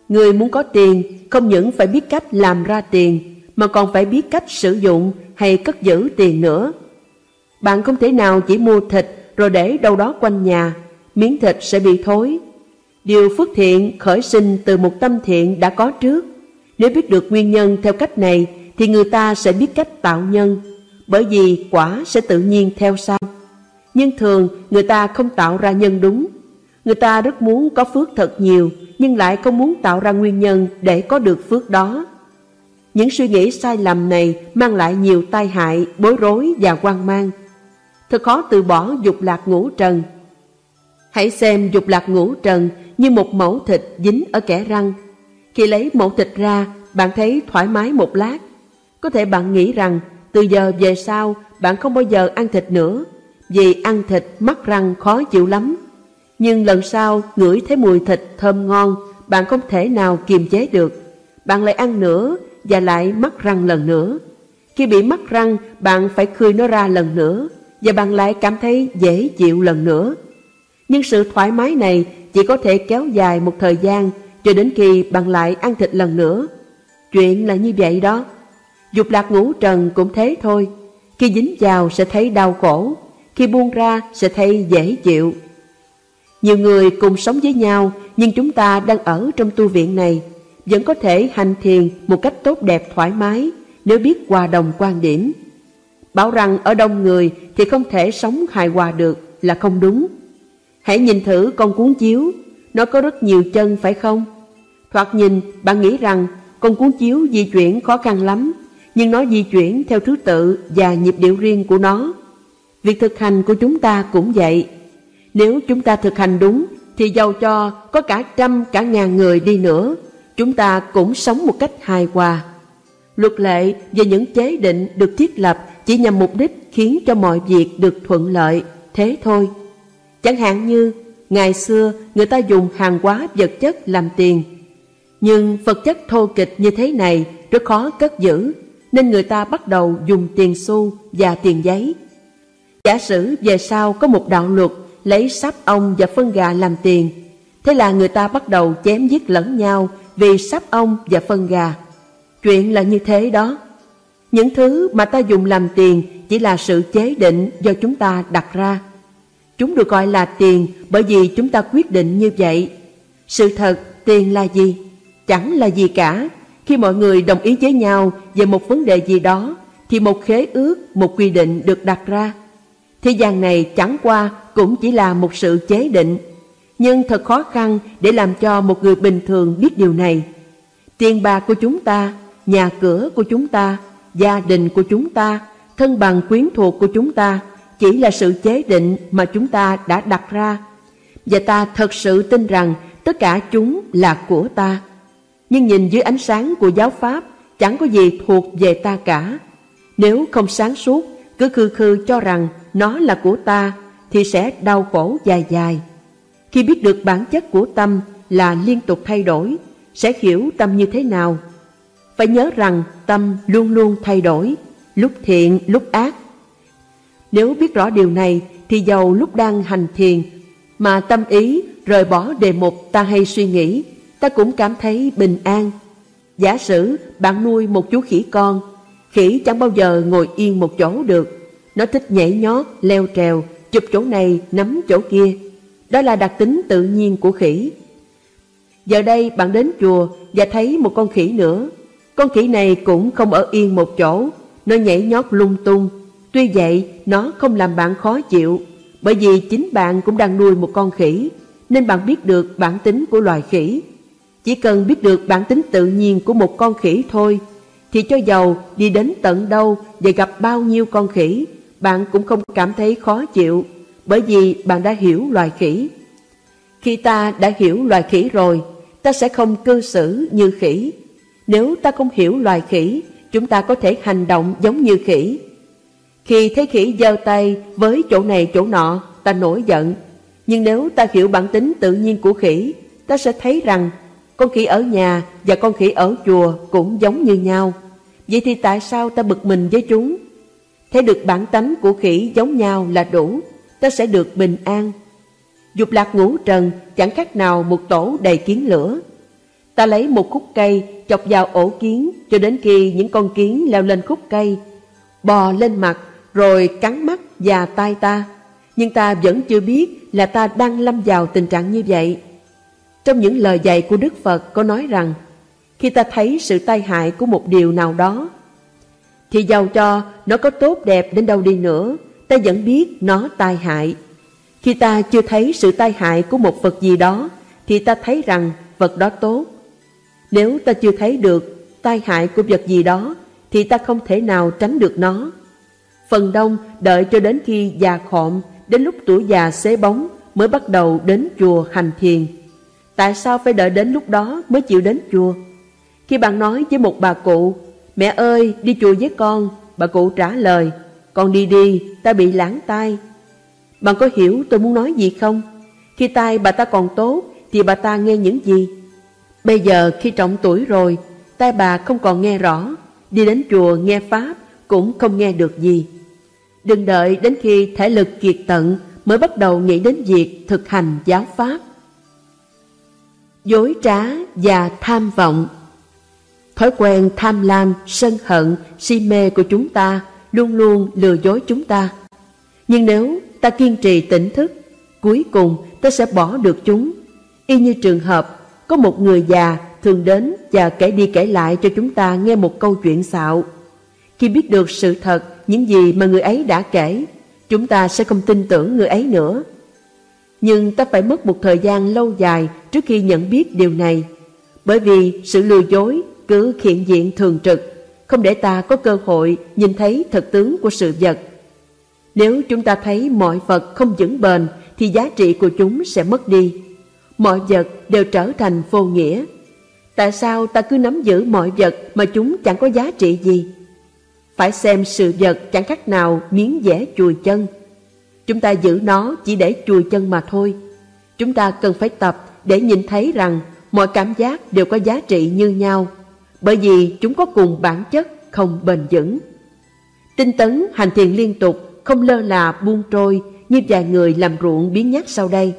Người muốn có tiền không những phải biết cách làm ra tiền mà còn phải biết cách sử dụng hay cất giữ tiền nữa. Bạn không thể nào chỉ mua thịt rồi để đâu đó quanh nhà, miếng thịt sẽ bị thối. Điều phước thiện khởi sinh từ một tâm thiện đã có trước. Nếu biết được nguyên nhân theo cách này thì người ta sẽ biết cách tạo nhân, bởi vì quả sẽ tự nhiên theo sau. Nhưng thường người ta không tạo ra nhân đúng. Người ta rất muốn có phước thật nhiều nhưng lại không muốn tạo ra nguyên nhân để có được phước đó. Những suy nghĩ sai lầm này mang lại nhiều tai hại, bối rối và hoang mang. Thật khó từ bỏ dục lạc ngũ trần. Hãy xem dục lạc ngũ trần như một mẫu thịt dính ở kẻ răng. Khi lấy mẫu thịt ra, bạn thấy thoải mái một lát. Có thể bạn nghĩ rằng từ giờ về sau bạn không bao giờ ăn thịt nữa vì ăn thịt mắc răng khó chịu lắm. Nhưng lần sau ngửi thấy mùi thịt thơm ngon, bạn không thể nào kiềm chế được. Bạn lại ăn nữa và lại mắc răng lần nữa. Khi bị mắc răng, bạn phải khơi nó ra lần nữa và bạn lại cảm thấy dễ chịu lần nữa. Nhưng sự thoải mái này chỉ có thể kéo dài một thời gian cho đến khi bạn lại ăn thịt lần nữa. Chuyện là như vậy đó. Dục lạc ngũ trần cũng thế thôi. Khi dính vào sẽ thấy đau khổ, khi buông ra sẽ thấy dễ chịu. Nhiều người cùng sống với nhau nhưng chúng ta đang ở trong tu viện này vẫn có thể hành thiền một cách tốt đẹp thoải mái nếu biết hòa đồng quan điểm. Bảo rằng ở đông người thì không thể sống hài hòa được là không đúng. Hãy nhìn thử con cuốn chiếu, nó có rất nhiều chân phải không? Thoạt nhìn bạn nghĩ rằng con cuốn chiếu di chuyển khó khăn lắm, nhưng nó di chuyển theo thứ tự và nhịp điệu riêng của nó. Việc thực hành của chúng ta cũng vậy. Nếu chúng ta thực hành đúng, thì giàu cho có cả trăm cả ngàn người đi nữa, chúng ta cũng sống một cách hài hòa. Luật lệ và những chế định được thiết lập chỉ nhằm mục đích khiến cho mọi việc được thuận lợi, thế thôi. Chẳng hạn như, ngày xưa người ta dùng hàng hóa vật chất làm tiền, nhưng vật chất thô kịch như thế này rất khó cất giữ, nên người ta bắt đầu dùng tiền xu và tiền giấy. Giả sử về sau có một đạo luật lấy sáp ong và phân gà làm tiền, thế là người ta bắt đầu chém giết lẫn nhau vì sáp ong và phân gà. Chuyện là như thế đó. Những thứ mà ta dùng làm tiền chỉ là sự chế định do chúng ta đặt ra. Chúng được gọi là tiền bởi vì chúng ta quyết định như vậy. Sự thật, tiền là gì? Chẳng là gì cả. Khi mọi người đồng ý với nhau về một vấn đề gì đó, thì một khế ước, một quy định được đặt ra. Thế gian này chẳng qua cũng chỉ là một sự chế định. Nhưng thật khó khăn để làm cho một người bình thường biết điều này. Tiền bạc của chúng ta, nhà cửa của chúng ta, gia đình của chúng ta, thân bằng quyến thuộc của chúng ta chỉ là sự chế định mà chúng ta đã đặt ra. Và ta thật sự tin rằng tất cả chúng là của ta. Nhưng nhìn dưới ánh sáng của giáo pháp, chẳng có gì thuộc về ta cả. Nếu không sáng suốt, cứ khư khư cho rằng nó là của ta, thì sẽ đau khổ dài dài. Khi biết được bản chất của tâm là liên tục thay đổi, sẽ hiểu tâm như thế nào. Phải nhớ rằng tâm luôn luôn thay đổi, lúc thiện, lúc ác. Nếu biết rõ điều này, thì giàu lúc đang hành thiền, mà tâm ý rời bỏ đề mục ta hay suy nghĩ, ta cũng cảm thấy bình an. Giả sử bạn nuôi một chú khỉ con, khỉ chẳng bao giờ ngồi yên một chỗ được. Nó thích nhảy nhót, leo trèo, chụp chỗ này, nắm chỗ kia. Đó là đặc tính tự nhiên của khỉ. Giờ đây bạn đến chùa và thấy một con khỉ nữa. Con khỉ này cũng không ở yên một chỗ, nó nhảy nhót lung tung. Tuy vậy, nó không làm bạn khó chịu, bởi vì chính bạn cũng đang nuôi một con khỉ, nên bạn biết được bản tính của loài khỉ. Chỉ cần biết được bản tính tự nhiên của một con khỉ thôi, thì cho giàu đi đến tận đâu và gặp bao nhiêu con khỉ, bạn cũng không cảm thấy khó chịu, bởi vì bạn đã hiểu loài khỉ. Khi ta đã hiểu loài khỉ rồi, ta sẽ không cư xử như khỉ. Nếu ta không hiểu loài khỉ, chúng ta có thể hành động giống như khỉ. Khi thấy khỉ giơ tay với chỗ này chỗ nọ, ta nổi giận. Nhưng nếu ta hiểu bản tính tự nhiên của khỉ, ta sẽ thấy rằng con khỉ ở nhà và con khỉ ở chùa cũng giống như nhau. Vậy thì tại sao ta bực mình với chúng? Thấy được bản tánh của khỉ giống nhau là đủ, ta sẽ được bình an. Dục lạc ngũ trần chẳng khác nào một tổ đầy kiến lửa. Ta lấy một khúc cây chọc vào ổ kiến cho đến khi những con kiến leo lên khúc cây, bò lên mặt rồi cắn mắt và tai ta. Nhưng ta vẫn chưa biết là ta đang lâm vào tình trạng như vậy. Trong những lời dạy của Đức Phật, có nói rằng, khi ta thấy sự tai hại của một điều nào đó, thì giàu cho nó có tốt đẹp đến đâu đi nữa, ta vẫn biết nó tai hại. Khi ta chưa thấy sự tai hại của một vật gì đó, thì ta thấy rằng vật đó tốt. Nếu ta chưa thấy được tai hại của vật gì đó, thì ta không thể nào tránh được nó. Phần đông đợi cho đến khi già khọm, đến lúc tuổi già xế bóng, mới bắt đầu đến chùa hành thiền tại sao phải đợi đến lúc đó mới chịu đến chùa khi bạn nói với một bà cụ, mẹ ơi đi chùa với con, bà cụ trả lời, con đi đi, ta bị lãng tai. Bạn có hiểu tôi muốn nói gì không? Khi tai bà ta còn tốt, thì bà ta nghe những gì? Bây giờ khi trọng tuổi rồi, tai bà không còn nghe rõ, đi đến chùa nghe Pháp cũng không nghe được gì. Đừng đợi đến khi thể lực kiệt tận mới bắt đầu nghĩ đến việc thực hành giáo Pháp. Dối trá và tham vọng Thói quen tham lam, sân hận, si mê của chúng ta luôn luôn lừa dối chúng ta. Nhưng nếu ta kiên trì tỉnh thức, cuối cùng ta sẽ bỏ được chúng. Y như trường hợp, có một người già thường đến và kể đi kể lại cho chúng ta nghe một câu chuyện xạo. Khi biết được sự thật, những gì mà người ấy đã kể, chúng ta sẽ không tin tưởng người ấy nữa. Nhưng ta phải mất một thời gian lâu dài trước khi nhận biết điều này, bởi vì sự lừa dối cứ hiện diện thường trực, không để ta có cơ hội nhìn thấy thực tướng của sự vật. Nếu chúng ta thấy mọi vật không vững bền, thì giá trị của chúng sẽ mất đi. Mọi vật đều trở thành vô nghĩa. Tại sao ta cứ nắm giữ mọi vật mà chúng chẳng có giá trị gì? Phải xem sự vật chẳng khác nào miếng dẻ chùi chân. Chúng ta giữ nó chỉ để chùi chân mà thôi. Chúng ta cần phải tập để nhìn thấy rằng mọi cảm giác đều có giá trị như nhau bởi vì chúng có cùng bản chất không bền vững. Tinh tấn hành thiền liên tục, không lơ là buông trôi như vài người làm ruộng biến nhát sau đây.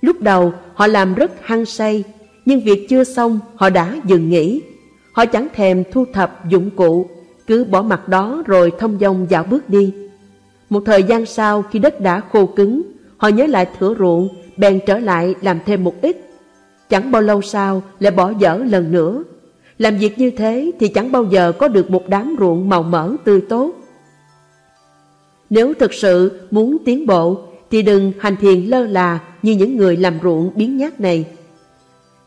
Lúc đầu họ làm rất hăng say, nhưng việc chưa xong họ đã dừng nghỉ. Họ chẳng thèm thu thập dụng cụ, cứ bỏ mặt đó rồi thông dong dạo bước đi. Một thời gian sau khi đất đã khô cứng, họ nhớ lại thửa ruộng, bèn trở lại làm thêm một ít. Chẳng bao lâu sau lại bỏ dở lần nữa. Làm việc như thế thì chẳng bao giờ có được một đám ruộng màu mỡ tươi tốt. Nếu thực sự muốn tiến bộ thì đừng hành thiền lơ là như những người làm ruộng biến nhát này.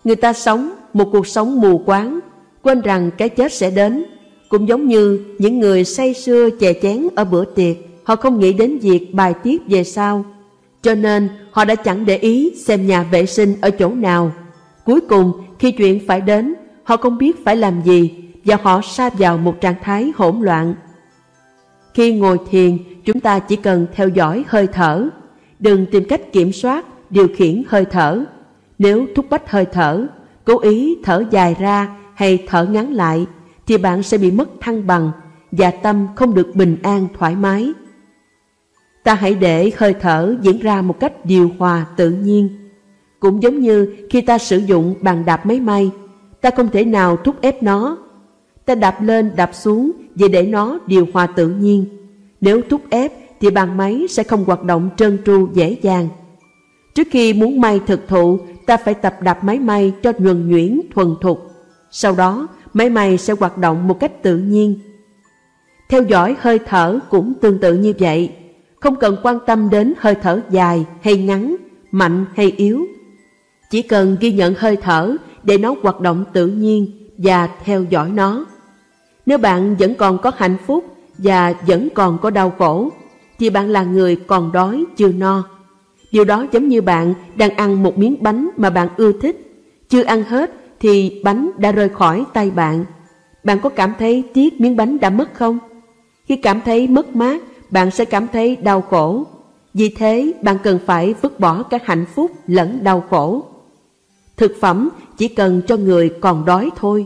Người ta sống một cuộc sống mù quáng, quên rằng cái chết sẽ đến. Cũng giống như những người say sưa chè chén ở bữa tiệc, họ không nghĩ đến việc bài tiết về sau. Cho nên họ đã chẳng để ý xem nhà vệ sinh ở chỗ nào. Cuối cùng khi chuyện phải đến, họ không biết phải làm gì và họ sa vào một trạng thái hỗn loạn. Khi ngồi thiền, chúng ta chỉ cần theo dõi hơi thở, đừng tìm cách kiểm soát, điều khiển hơi thở. Nếu thúc bách hơi thở, cố ý thở dài ra hay thở ngắn lại, thì bạn sẽ bị mất thăng bằng và tâm không được bình an thoải mái. Ta hãy để hơi thở diễn ra một cách điều hòa tự nhiên. Cũng giống như khi ta sử dụng bàn đạp máy may, ta không thể nào thúc ép nó. Ta đạp lên đạp xuống vì để nó điều hòa tự nhiên. Nếu thúc ép thì bàn máy sẽ không hoạt động trơn tru dễ dàng. Trước khi muốn may thực thụ, ta phải tập đạp máy may cho nhuần nhuyễn thuần thục. Sau đó, máy may sẽ hoạt động một cách tự nhiên. Theo dõi hơi thở cũng tương tự như vậy. Không cần quan tâm đến hơi thở dài hay ngắn, mạnh hay yếu. Chỉ cần ghi nhận hơi thở để nó hoạt động tự nhiên và theo dõi nó. Nếu bạn vẫn còn có hạnh phúc và vẫn còn có đau khổ, thì bạn là người còn đói chưa no. Điều đó giống như bạn đang ăn một miếng bánh mà bạn ưa thích. Chưa ăn hết thì bánh đã rơi khỏi tay bạn. Bạn có cảm thấy tiếc miếng bánh đã mất không? Khi cảm thấy mất mát, bạn sẽ cảm thấy đau khổ. Vì thế, bạn cần phải vứt bỏ các hạnh phúc lẫn đau khổ. Thực phẩm chỉ cần cho người còn đói thôi.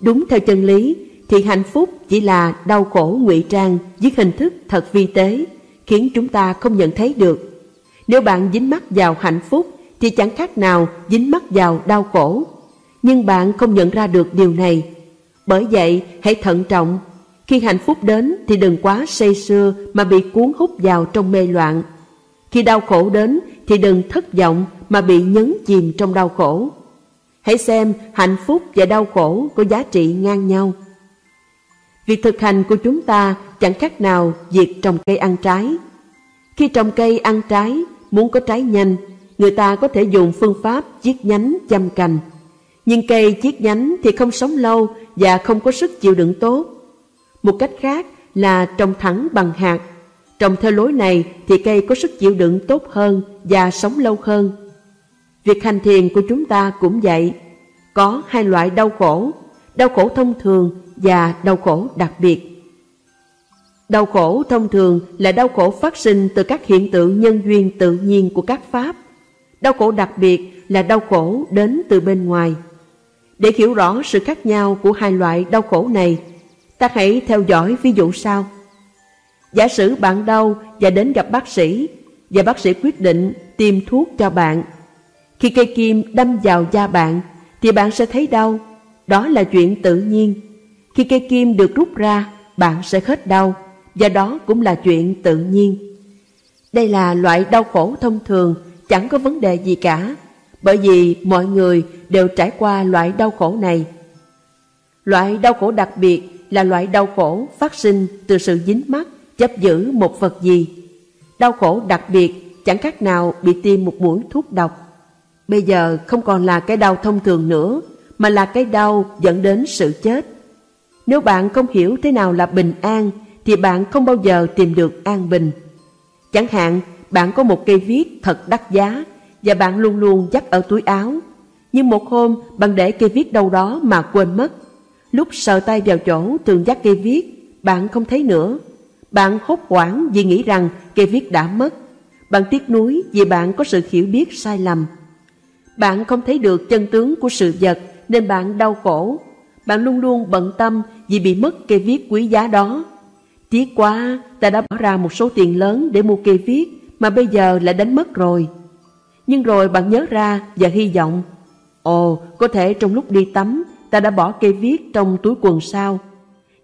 Đúng theo chân lý, thì hạnh phúc chỉ là đau khổ ngụy trang dưới hình thức thật vi tế, khiến chúng ta không nhận thấy được. Nếu bạn dính mắc vào hạnh phúc, thì chẳng khác nào dính mắc vào đau khổ. Nhưng bạn không nhận ra được điều này. Bởi vậy, hãy thận trọng. Khi hạnh phúc đến thì đừng quá say sưa mà bị cuốn hút vào trong mê loạn. Khi đau khổ đến thì đừng thất vọng mà bị nhấn chìm trong đau khổ. Hãy xem hạnh phúc và đau khổ có giá trị ngang nhau. Việc thực hành của chúng ta chẳng khác nào việc trồng cây ăn trái. Khi trồng cây ăn trái, muốn có trái nhanh, người ta có thể dùng phương pháp chiết nhánh chăm cành. Nhưng cây chiết nhánh thì không sống lâu và không có sức chịu đựng tốt. Một cách khác là trồng thẳng bằng hạt. Trồng theo lối này thì cây có sức chịu đựng tốt hơn và sống lâu hơn. Việc hành thiền của chúng ta cũng vậy. Có hai loại đau khổ, đau khổ thông thường và đau khổ đặc biệt. Đau khổ thông thường là đau khổ phát sinh từ các hiện tượng nhân duyên tự nhiên của các pháp. Đau khổ đặc biệt là đau khổ đến từ bên ngoài. Để hiểu rõ sự khác nhau của hai loại đau khổ này, ta hãy theo dõi ví dụ sau. Giả sử bạn đau và đến gặp bác sĩ, và bác sĩ quyết định tiêm thuốc cho bạn. Khi cây kim đâm vào da bạn, thì bạn sẽ thấy đau. Đó là chuyện tự nhiên. Khi cây kim được rút ra, bạn sẽ hết đau, và đó cũng là chuyện tự nhiên. Đây là loại đau khổ thông thường, chẳng có vấn đề gì cả, bởi vì mọi người đều trải qua loại đau khổ này. Loại đau khổ đặc biệt là loại đau khổ phát sinh từ sự dính mắc, chấp giữ một vật gì. Đau khổ đặc biệt chẳng khác nào bị tiêm một mũi thuốc độc. Bây giờ không còn là cái đau thông thường nữa, mà là cái đau dẫn đến sự chết. Nếu bạn không hiểu thế nào là bình an, thì bạn không bao giờ tìm được an bình. Chẳng hạn, bạn có một cây viết thật đắt giá, và bạn luôn luôn dắt ở túi áo. Nhưng một hôm, bạn để cây viết đâu đó mà quên mất. Lúc sờ tay vào chỗ thường dắt cây viết, bạn không thấy nữa. Bạn hốt hoảng vì nghĩ rằng cây viết đã mất. Bạn tiếc nuối vì bạn có sự hiểu biết sai lầm. Bạn không thấy được chân tướng của sự vật nên bạn đau khổ. Bạn luôn luôn bận tâm vì bị mất cây viết quý giá đó. Tiếc quá, ta đã bỏ ra một số tiền lớn để mua cây viết mà bây giờ lại đánh mất rồi. Nhưng rồi bạn nhớ ra và hy vọng, ồ, có thể trong lúc đi tắm ta đã bỏ cây viết trong túi quần sao.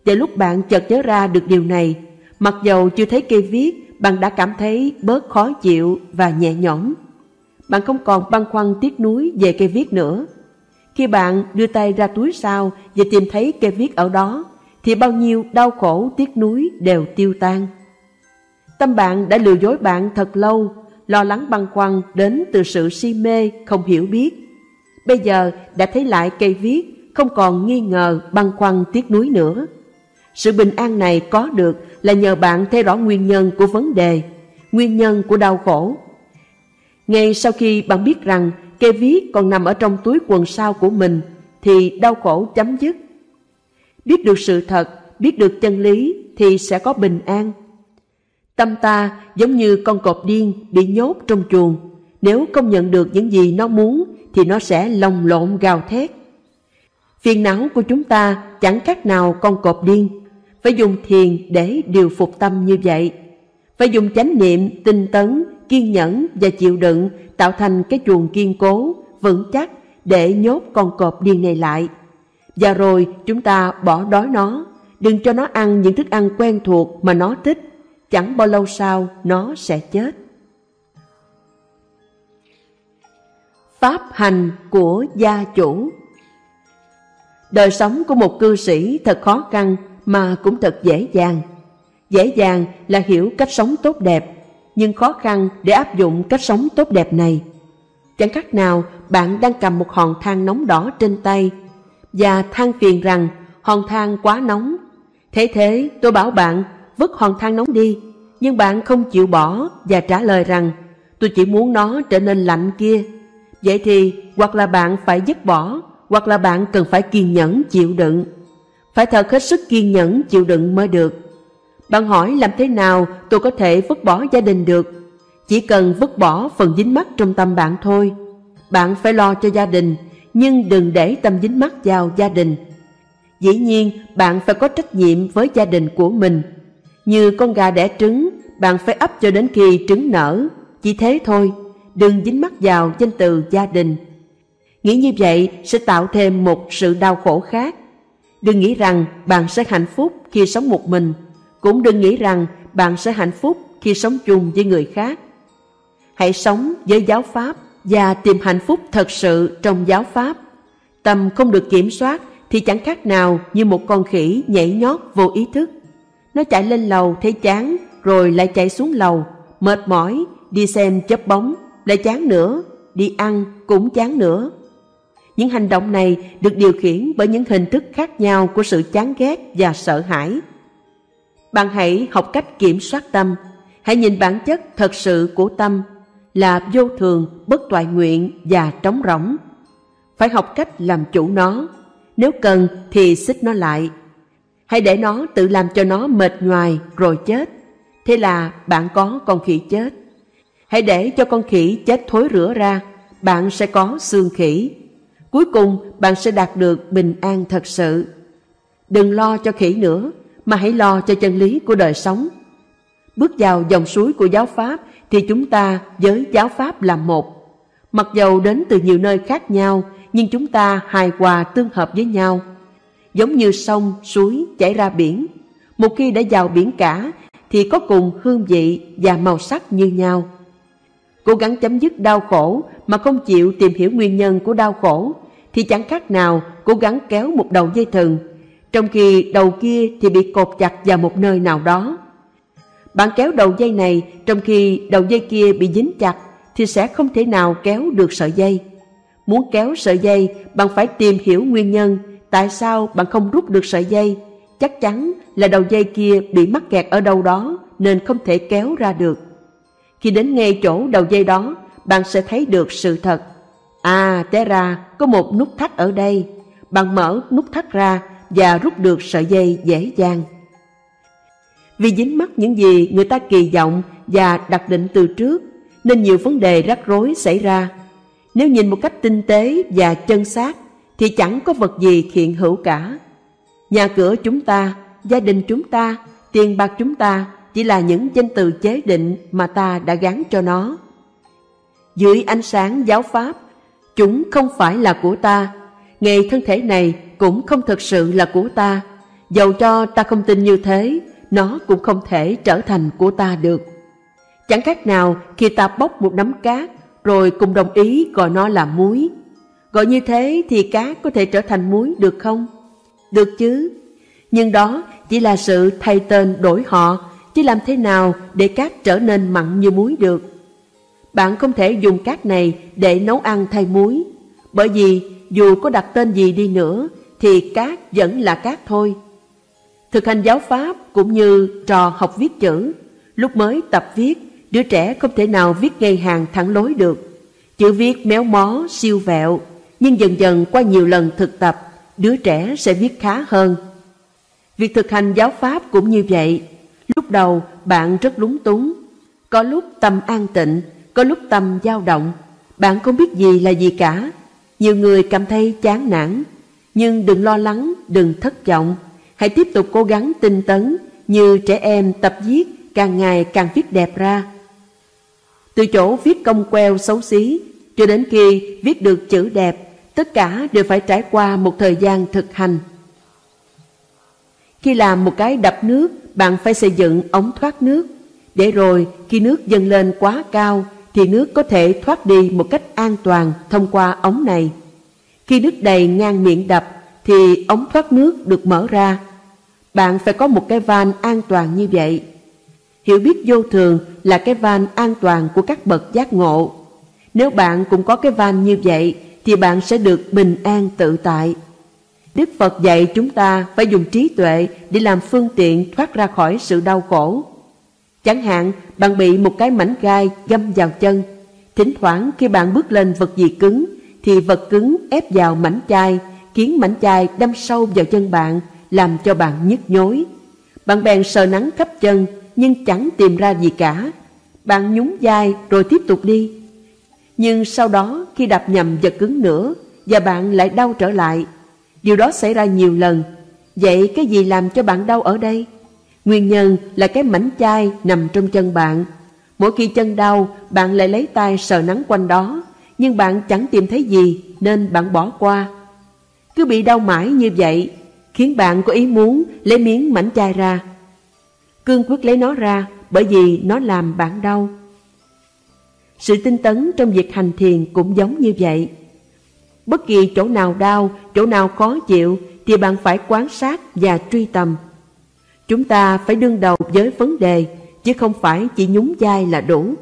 Và lúc bạn chợt nhớ ra được điều này, mặc dầu chưa thấy cây viết bạn đã cảm thấy bớt khó chịu và nhẹ nhõm. Bạn không còn băn khoăn tiếc nuối về cây viết nữa. Khi bạn đưa tay ra túi sau và tìm thấy cây viết ở đó, thì bao nhiêu đau khổ tiếc nuối đều tiêu tan. Tâm bạn đã lừa dối bạn thật lâu, lo lắng băn khoăn đến từ sự si mê, không hiểu biết. Bây giờ đã thấy lại cây viết, không còn nghi ngờ băn khoăn tiếc nuối nữa. Sự bình an này có được là nhờ bạn thấy rõ nguyên nhân của vấn đề, nguyên nhân của đau khổ. Ngay sau khi bạn biết rằng cây viết còn nằm ở trong túi quần sau của mình, thì đau khổ chấm dứt. Biết được sự thật, biết được chân lý thì sẽ có bình an. Tâm ta giống như con cọp điên bị nhốt trong chuồng. Nếu không nhận được những gì nó muốn thì nó sẽ lồng lộn gào thét. Phiền não của chúng ta chẳng khác nào con cọp điên. Phải dùng thiền để điều phục tâm như vậy. Phải dùng chánh niệm, tinh tấn, kiên nhẫn và chịu đựng tạo thành cái chuồng kiên cố, vững chắc để nhốt con cọp điên này lại. Và rồi chúng ta bỏ đói nó, đừng cho nó ăn những thức ăn quen thuộc mà nó thích chẳng bao lâu sau nó sẽ chết. Pháp hành của gia chủ Đời sống của một cư sĩ thật khó khăn mà cũng thật dễ dàng. Dễ dàng là hiểu cách sống tốt đẹp, nhưng khó khăn để áp dụng cách sống tốt đẹp này. Chẳng khác nào bạn đang cầm một hòn than nóng đỏ trên tay và than phiền rằng hòn than quá nóng. Thế thế tôi bảo bạn vứt hòn than nóng đi, nhưng bạn không chịu bỏ và trả lời rằng tôi chỉ muốn nó trở nên lạnh kia. Vậy thì hoặc là bạn phải dứt bỏ, hoặc là bạn cần phải kiên nhẫn chịu đựng. Phải thật hết sức kiên nhẫn chịu đựng mới được. Bạn hỏi làm thế nào tôi có thể vứt bỏ gia đình được? Chỉ cần vứt bỏ phần dính mắc trong tâm bạn thôi. Bạn phải lo cho gia đình, nhưng đừng để tâm dính mắc vào gia đình. Dĩ nhiên, bạn phải có trách nhiệm với gia đình của mình như con gà đẻ trứng, bạn phải ấp cho đến khi trứng nở. Chỉ thế thôi, đừng dính mắc vào danh từ gia đình. Nghĩ như vậy sẽ tạo thêm một sự đau khổ khác. Đừng nghĩ rằng bạn sẽ hạnh phúc khi sống một mình. Cũng đừng nghĩ rằng bạn sẽ hạnh phúc khi sống chung với người khác. Hãy sống với giáo Pháp và tìm hạnh phúc thật sự trong giáo Pháp. Tâm không được kiểm soát thì chẳng khác nào như một con khỉ nhảy nhót vô ý thức. Nó chạy lên lầu thấy chán, rồi lại chạy xuống lầu, mệt mỏi, đi xem chớp bóng, lại chán nữa, đi ăn cũng chán nữa. Những hành động này được điều khiển bởi những hình thức khác nhau của sự chán ghét và sợ hãi. Bạn hãy học cách kiểm soát tâm, hãy nhìn bản chất thật sự của tâm là vô thường, bất toại nguyện và trống rỗng. Phải học cách làm chủ nó, nếu cần thì xích nó lại, Hãy để nó tự làm cho nó mệt nhoài rồi chết. Thế là bạn có con khỉ chết. Hãy để cho con khỉ chết thối rửa ra, bạn sẽ có xương khỉ. Cuối cùng bạn sẽ đạt được bình an thật sự. Đừng lo cho khỉ nữa, mà hãy lo cho chân lý của đời sống. Bước vào dòng suối của giáo Pháp thì chúng ta với giáo Pháp là một. Mặc dầu đến từ nhiều nơi khác nhau, nhưng chúng ta hài hòa tương hợp với nhau giống như sông, suối chảy ra biển. Một khi đã vào biển cả thì có cùng hương vị và màu sắc như nhau. Cố gắng chấm dứt đau khổ mà không chịu tìm hiểu nguyên nhân của đau khổ thì chẳng khác nào cố gắng kéo một đầu dây thừng, trong khi đầu kia thì bị cột chặt vào một nơi nào đó. Bạn kéo đầu dây này trong khi đầu dây kia bị dính chặt thì sẽ không thể nào kéo được sợi dây. Muốn kéo sợi dây, bạn phải tìm hiểu nguyên nhân Tại sao bạn không rút được sợi dây? Chắc chắn là đầu dây kia bị mắc kẹt ở đâu đó nên không thể kéo ra được. Khi đến ngay chỗ đầu dây đó, bạn sẽ thấy được sự thật. À, té ra có một nút thắt ở đây. Bạn mở nút thắt ra và rút được sợi dây dễ dàng. Vì dính mắc những gì người ta kỳ vọng và đặt định từ trước, nên nhiều vấn đề rắc rối xảy ra. Nếu nhìn một cách tinh tế và chân xác, thì chẳng có vật gì hiện hữu cả. Nhà cửa chúng ta, gia đình chúng ta, tiền bạc chúng ta chỉ là những danh từ chế định mà ta đã gắn cho nó. Dưới ánh sáng giáo pháp, chúng không phải là của ta, ngay thân thể này cũng không thực sự là của ta. Dầu cho ta không tin như thế, nó cũng không thể trở thành của ta được. Chẳng khác nào khi ta bóc một nắm cát rồi cùng đồng ý gọi nó là muối. Gọi như thế thì cát có thể trở thành muối được không? Được chứ. Nhưng đó chỉ là sự thay tên đổi họ, chứ làm thế nào để cát trở nên mặn như muối được? Bạn không thể dùng cát này để nấu ăn thay muối, bởi vì dù có đặt tên gì đi nữa thì cát vẫn là cát thôi. Thực hành giáo pháp cũng như trò học viết chữ, lúc mới tập viết, đứa trẻ không thể nào viết ngay hàng thẳng lối được. Chữ viết méo mó, siêu vẹo, nhưng dần dần qua nhiều lần thực tập, đứa trẻ sẽ viết khá hơn. Việc thực hành giáo pháp cũng như vậy. Lúc đầu bạn rất lúng túng, có lúc tâm an tịnh, có lúc tâm dao động, bạn không biết gì là gì cả. Nhiều người cảm thấy chán nản, nhưng đừng lo lắng, đừng thất vọng. Hãy tiếp tục cố gắng tinh tấn, như trẻ em tập viết, càng ngày càng viết đẹp ra. Từ chỗ viết công queo xấu xí, cho đến khi viết được chữ đẹp, tất cả đều phải trải qua một thời gian thực hành. Khi làm một cái đập nước, bạn phải xây dựng ống thoát nước, để rồi khi nước dâng lên quá cao thì nước có thể thoát đi một cách an toàn thông qua ống này. Khi nước đầy ngang miệng đập thì ống thoát nước được mở ra. Bạn phải có một cái van an toàn như vậy. Hiểu biết vô thường là cái van an toàn của các bậc giác ngộ. Nếu bạn cũng có cái van như vậy thì bạn sẽ được bình an tự tại. Đức Phật dạy chúng ta phải dùng trí tuệ để làm phương tiện thoát ra khỏi sự đau khổ. Chẳng hạn, bạn bị một cái mảnh gai găm vào chân. Thỉnh thoảng khi bạn bước lên vật gì cứng, thì vật cứng ép vào mảnh chai, khiến mảnh chai đâm sâu vào chân bạn, làm cho bạn nhức nhối. Bạn bèn sờ nắng khắp chân, nhưng chẳng tìm ra gì cả. Bạn nhún vai rồi tiếp tục đi. Nhưng sau đó khi đạp nhầm vật cứng nữa, và bạn lại đau trở lại, Điều đó xảy ra nhiều lần. Vậy cái gì làm cho bạn đau ở đây? Nguyên nhân là cái mảnh chai nằm trong chân bạn. Mỗi khi chân đau, bạn lại lấy tay sờ nắng quanh đó, nhưng bạn chẳng tìm thấy gì nên bạn bỏ qua. Cứ bị đau mãi như vậy, khiến bạn có ý muốn lấy miếng mảnh chai ra. Cương quyết lấy nó ra bởi vì nó làm bạn đau. Sự tinh tấn trong việc hành thiền cũng giống như vậy. Bất kỳ chỗ nào đau, chỗ nào khó chịu thì bạn phải quan sát và truy tầm. Chúng ta phải đương đầu với vấn đề chứ không phải chỉ nhún vai là đủ.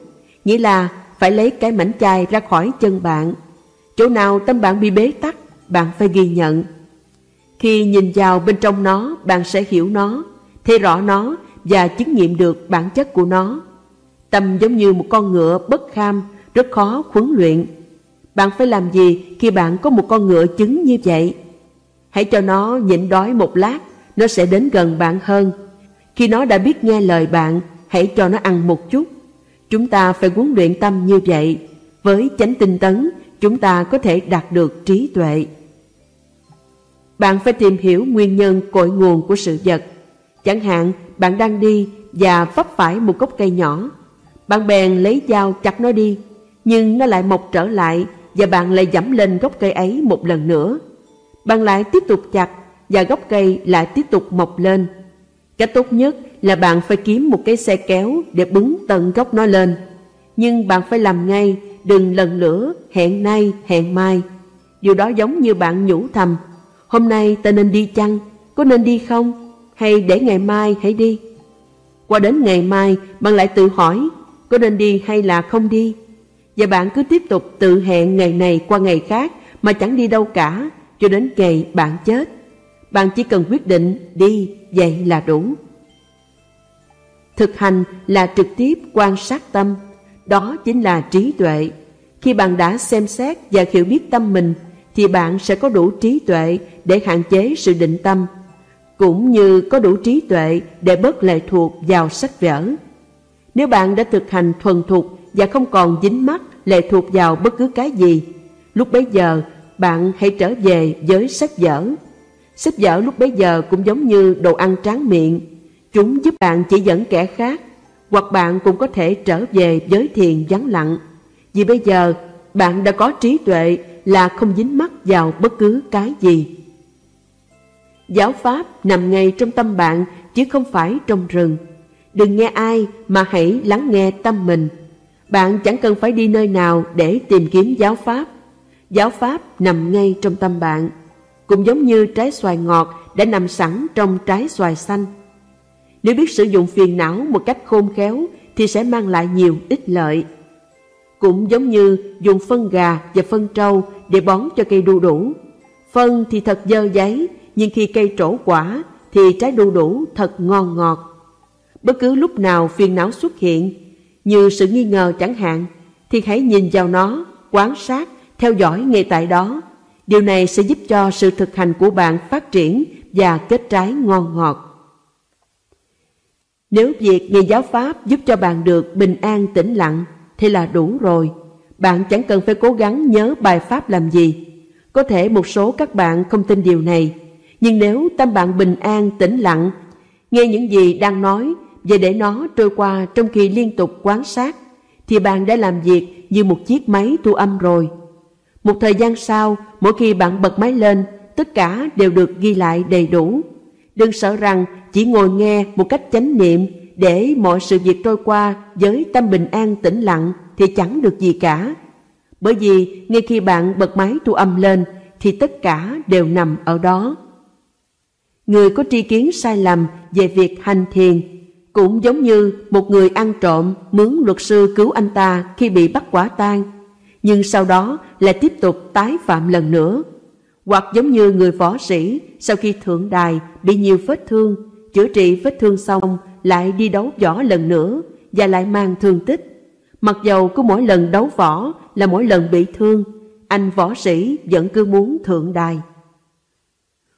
Nghĩa là phải lấy cái mảnh chai ra khỏi chân bạn. Chỗ nào tâm bạn bị bế tắc, bạn phải ghi nhận. Khi nhìn vào bên trong nó, bạn sẽ hiểu nó, thấy rõ nó và chứng nghiệm được bản chất của nó. Tâm giống như một con ngựa bất kham, rất khó huấn luyện bạn phải làm gì khi bạn có một con ngựa trứng như vậy? Hãy cho nó nhịn đói một lát, nó sẽ đến gần bạn hơn. Khi nó đã biết nghe lời bạn, hãy cho nó ăn một chút. Chúng ta phải huấn luyện tâm như vậy. Với chánh tinh tấn, chúng ta có thể đạt được trí tuệ. Bạn phải tìm hiểu nguyên nhân cội nguồn của sự vật. Chẳng hạn, bạn đang đi và vấp phải một gốc cây nhỏ. Bạn bèn lấy dao chặt nó đi, nhưng nó lại mọc trở lại và bạn lại dẫm lên gốc cây ấy một lần nữa. Bạn lại tiếp tục chặt và gốc cây lại tiếp tục mọc lên. Cách tốt nhất là bạn phải kiếm một cái xe kéo để bứng tận gốc nó lên. Nhưng bạn phải làm ngay, đừng lần lửa, hẹn nay, hẹn mai. Điều đó giống như bạn nhủ thầm, hôm nay ta nên đi chăng, có nên đi không, hay để ngày mai hãy đi. Qua đến ngày mai, bạn lại tự hỏi, có nên đi hay là không đi. Và bạn cứ tiếp tục tự hẹn ngày này qua ngày khác mà chẳng đi đâu cả cho đến ngày bạn chết. Bạn chỉ cần quyết định đi, vậy là đủ. Thực hành là trực tiếp quan sát tâm, đó chính là trí tuệ. Khi bạn đã xem xét và hiểu biết tâm mình, thì bạn sẽ có đủ trí tuệ để hạn chế sự định tâm, cũng như có đủ trí tuệ để bớt lệ thuộc vào sách vở. Nếu bạn đã thực hành thuần thục và không còn dính mắc lệ thuộc vào bất cứ cái gì. Lúc bấy giờ, bạn hãy trở về với sách vở. Sách vở lúc bấy giờ cũng giống như đồ ăn tráng miệng. Chúng giúp bạn chỉ dẫn kẻ khác, hoặc bạn cũng có thể trở về với thiền vắng lặng. Vì bây giờ, bạn đã có trí tuệ là không dính mắc vào bất cứ cái gì. Giáo Pháp nằm ngay trong tâm bạn chứ không phải trong rừng. Đừng nghe ai mà hãy lắng nghe tâm mình. Bạn chẳng cần phải đi nơi nào để tìm kiếm giáo pháp. Giáo pháp nằm ngay trong tâm bạn, cũng giống như trái xoài ngọt đã nằm sẵn trong trái xoài xanh. Nếu biết sử dụng phiền não một cách khôn khéo thì sẽ mang lại nhiều ích lợi. Cũng giống như dùng phân gà và phân trâu để bón cho cây đu đủ. Phân thì thật dơ giấy, nhưng khi cây trổ quả thì trái đu đủ thật ngon ngọt. Bất cứ lúc nào phiền não xuất hiện, như sự nghi ngờ chẳng hạn, thì hãy nhìn vào nó, quan sát, theo dõi ngay tại đó. Điều này sẽ giúp cho sự thực hành của bạn phát triển và kết trái ngon ngọt. Nếu việc nghe giáo Pháp giúp cho bạn được bình an tĩnh lặng thì là đủ rồi. Bạn chẳng cần phải cố gắng nhớ bài Pháp làm gì. Có thể một số các bạn không tin điều này, nhưng nếu tâm bạn bình an tĩnh lặng, nghe những gì đang nói và để nó trôi qua trong khi liên tục quan sát, thì bạn đã làm việc như một chiếc máy thu âm rồi. Một thời gian sau, mỗi khi bạn bật máy lên, tất cả đều được ghi lại đầy đủ. Đừng sợ rằng chỉ ngồi nghe một cách chánh niệm để mọi sự việc trôi qua với tâm bình an tĩnh lặng thì chẳng được gì cả. Bởi vì ngay khi bạn bật máy thu âm lên thì tất cả đều nằm ở đó. Người có tri kiến sai lầm về việc hành thiền cũng giống như một người ăn trộm mướn luật sư cứu anh ta khi bị bắt quả tang, nhưng sau đó lại tiếp tục tái phạm lần nữa. Hoặc giống như người võ sĩ sau khi thượng đài bị nhiều vết thương, chữa trị vết thương xong lại đi đấu võ lần nữa và lại mang thương tích. Mặc dầu cứ mỗi lần đấu võ là mỗi lần bị thương, anh võ sĩ vẫn cứ muốn thượng đài.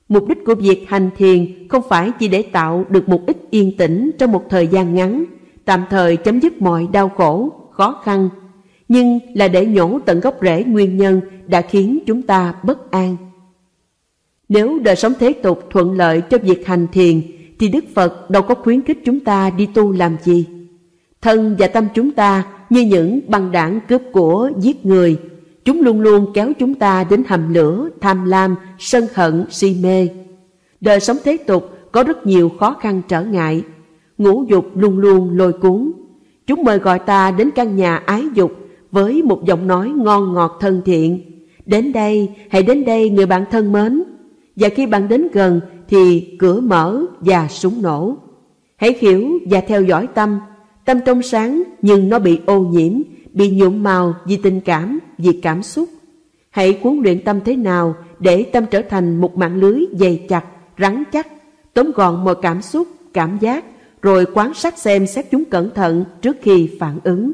Mục đích của việc hành thiền không phải chỉ để tạo được một ít yên tĩnh trong một thời gian ngắn, tạm thời chấm dứt mọi đau khổ, khó khăn, nhưng là để nhổ tận gốc rễ nguyên nhân đã khiến chúng ta bất an. Nếu đời sống thế tục thuận lợi cho việc hành thiền, thì Đức Phật đâu có khuyến khích chúng ta đi tu làm gì. Thân và tâm chúng ta như những băng đảng cướp của giết người, chúng luôn luôn kéo chúng ta đến hầm lửa, tham lam, sân hận, si mê. Đời sống thế tục có rất nhiều khó khăn trở ngại, ngũ dục luôn luôn lôi cuốn. Chúng mời gọi ta đến căn nhà ái dục với một giọng nói ngon ngọt thân thiện. Đến đây, hãy đến đây người bạn thân mến. Và khi bạn đến gần thì cửa mở và súng nổ. Hãy hiểu và theo dõi tâm. Tâm trong sáng nhưng nó bị ô nhiễm, bị nhuộm màu vì tình cảm, vì cảm xúc. Hãy cuốn luyện tâm thế nào để tâm trở thành một mạng lưới dày chặt, rắn chắc, tóm gọn mọi cảm xúc, cảm giác, rồi quán sát xem xét chúng cẩn thận trước khi phản ứng.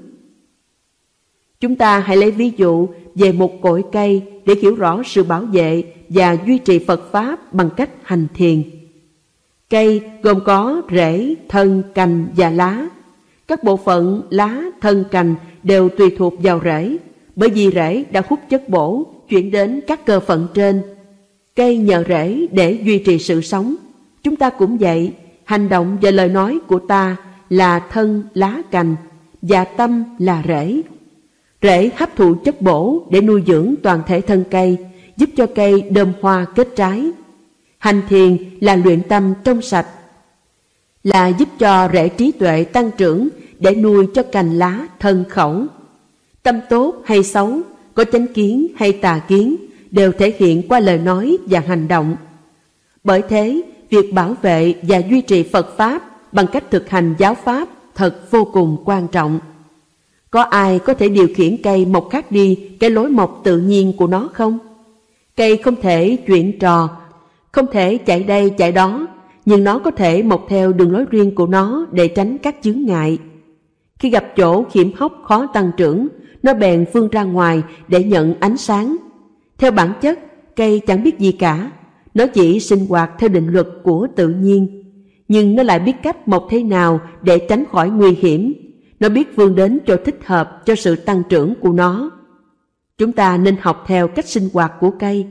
Chúng ta hãy lấy ví dụ về một cội cây để hiểu rõ sự bảo vệ và duy trì Phật Pháp bằng cách hành thiền. Cây gồm có rễ, thân, cành và lá. Các bộ phận lá, thân, cành đều tùy thuộc vào rễ, bởi vì rễ đã hút chất bổ chuyển đến các cơ phận trên. Cây nhờ rễ để duy trì sự sống. Chúng ta cũng vậy, hành động và lời nói của ta là thân, lá, cành và tâm là rễ. Rễ hấp thụ chất bổ để nuôi dưỡng toàn thể thân cây, giúp cho cây đơm hoa kết trái. Hành thiền là luyện tâm trong sạch, là giúp cho rễ trí tuệ tăng trưởng để nuôi cho cành lá thân khẩu. Tâm tốt hay xấu, có chánh kiến hay tà kiến đều thể hiện qua lời nói và hành động. Bởi thế, việc bảo vệ và duy trì Phật Pháp bằng cách thực hành giáo Pháp thật vô cùng quan trọng. Có ai có thể điều khiển cây mọc khác đi cái lối mọc tự nhiên của nó không? Cây không thể chuyển trò, không thể chạy đây chạy đó, nhưng nó có thể mọc theo đường lối riêng của nó để tránh các chướng ngại. Khi gặp chỗ hiểm hóc khó tăng trưởng, nó bèn vươn ra ngoài để nhận ánh sáng. Theo bản chất, cây chẳng biết gì cả, nó chỉ sinh hoạt theo định luật của tự nhiên. Nhưng nó lại biết cách mọc thế nào để tránh khỏi nguy hiểm nó biết vươn đến chỗ thích hợp cho sự tăng trưởng của nó. Chúng ta nên học theo cách sinh hoạt của cây.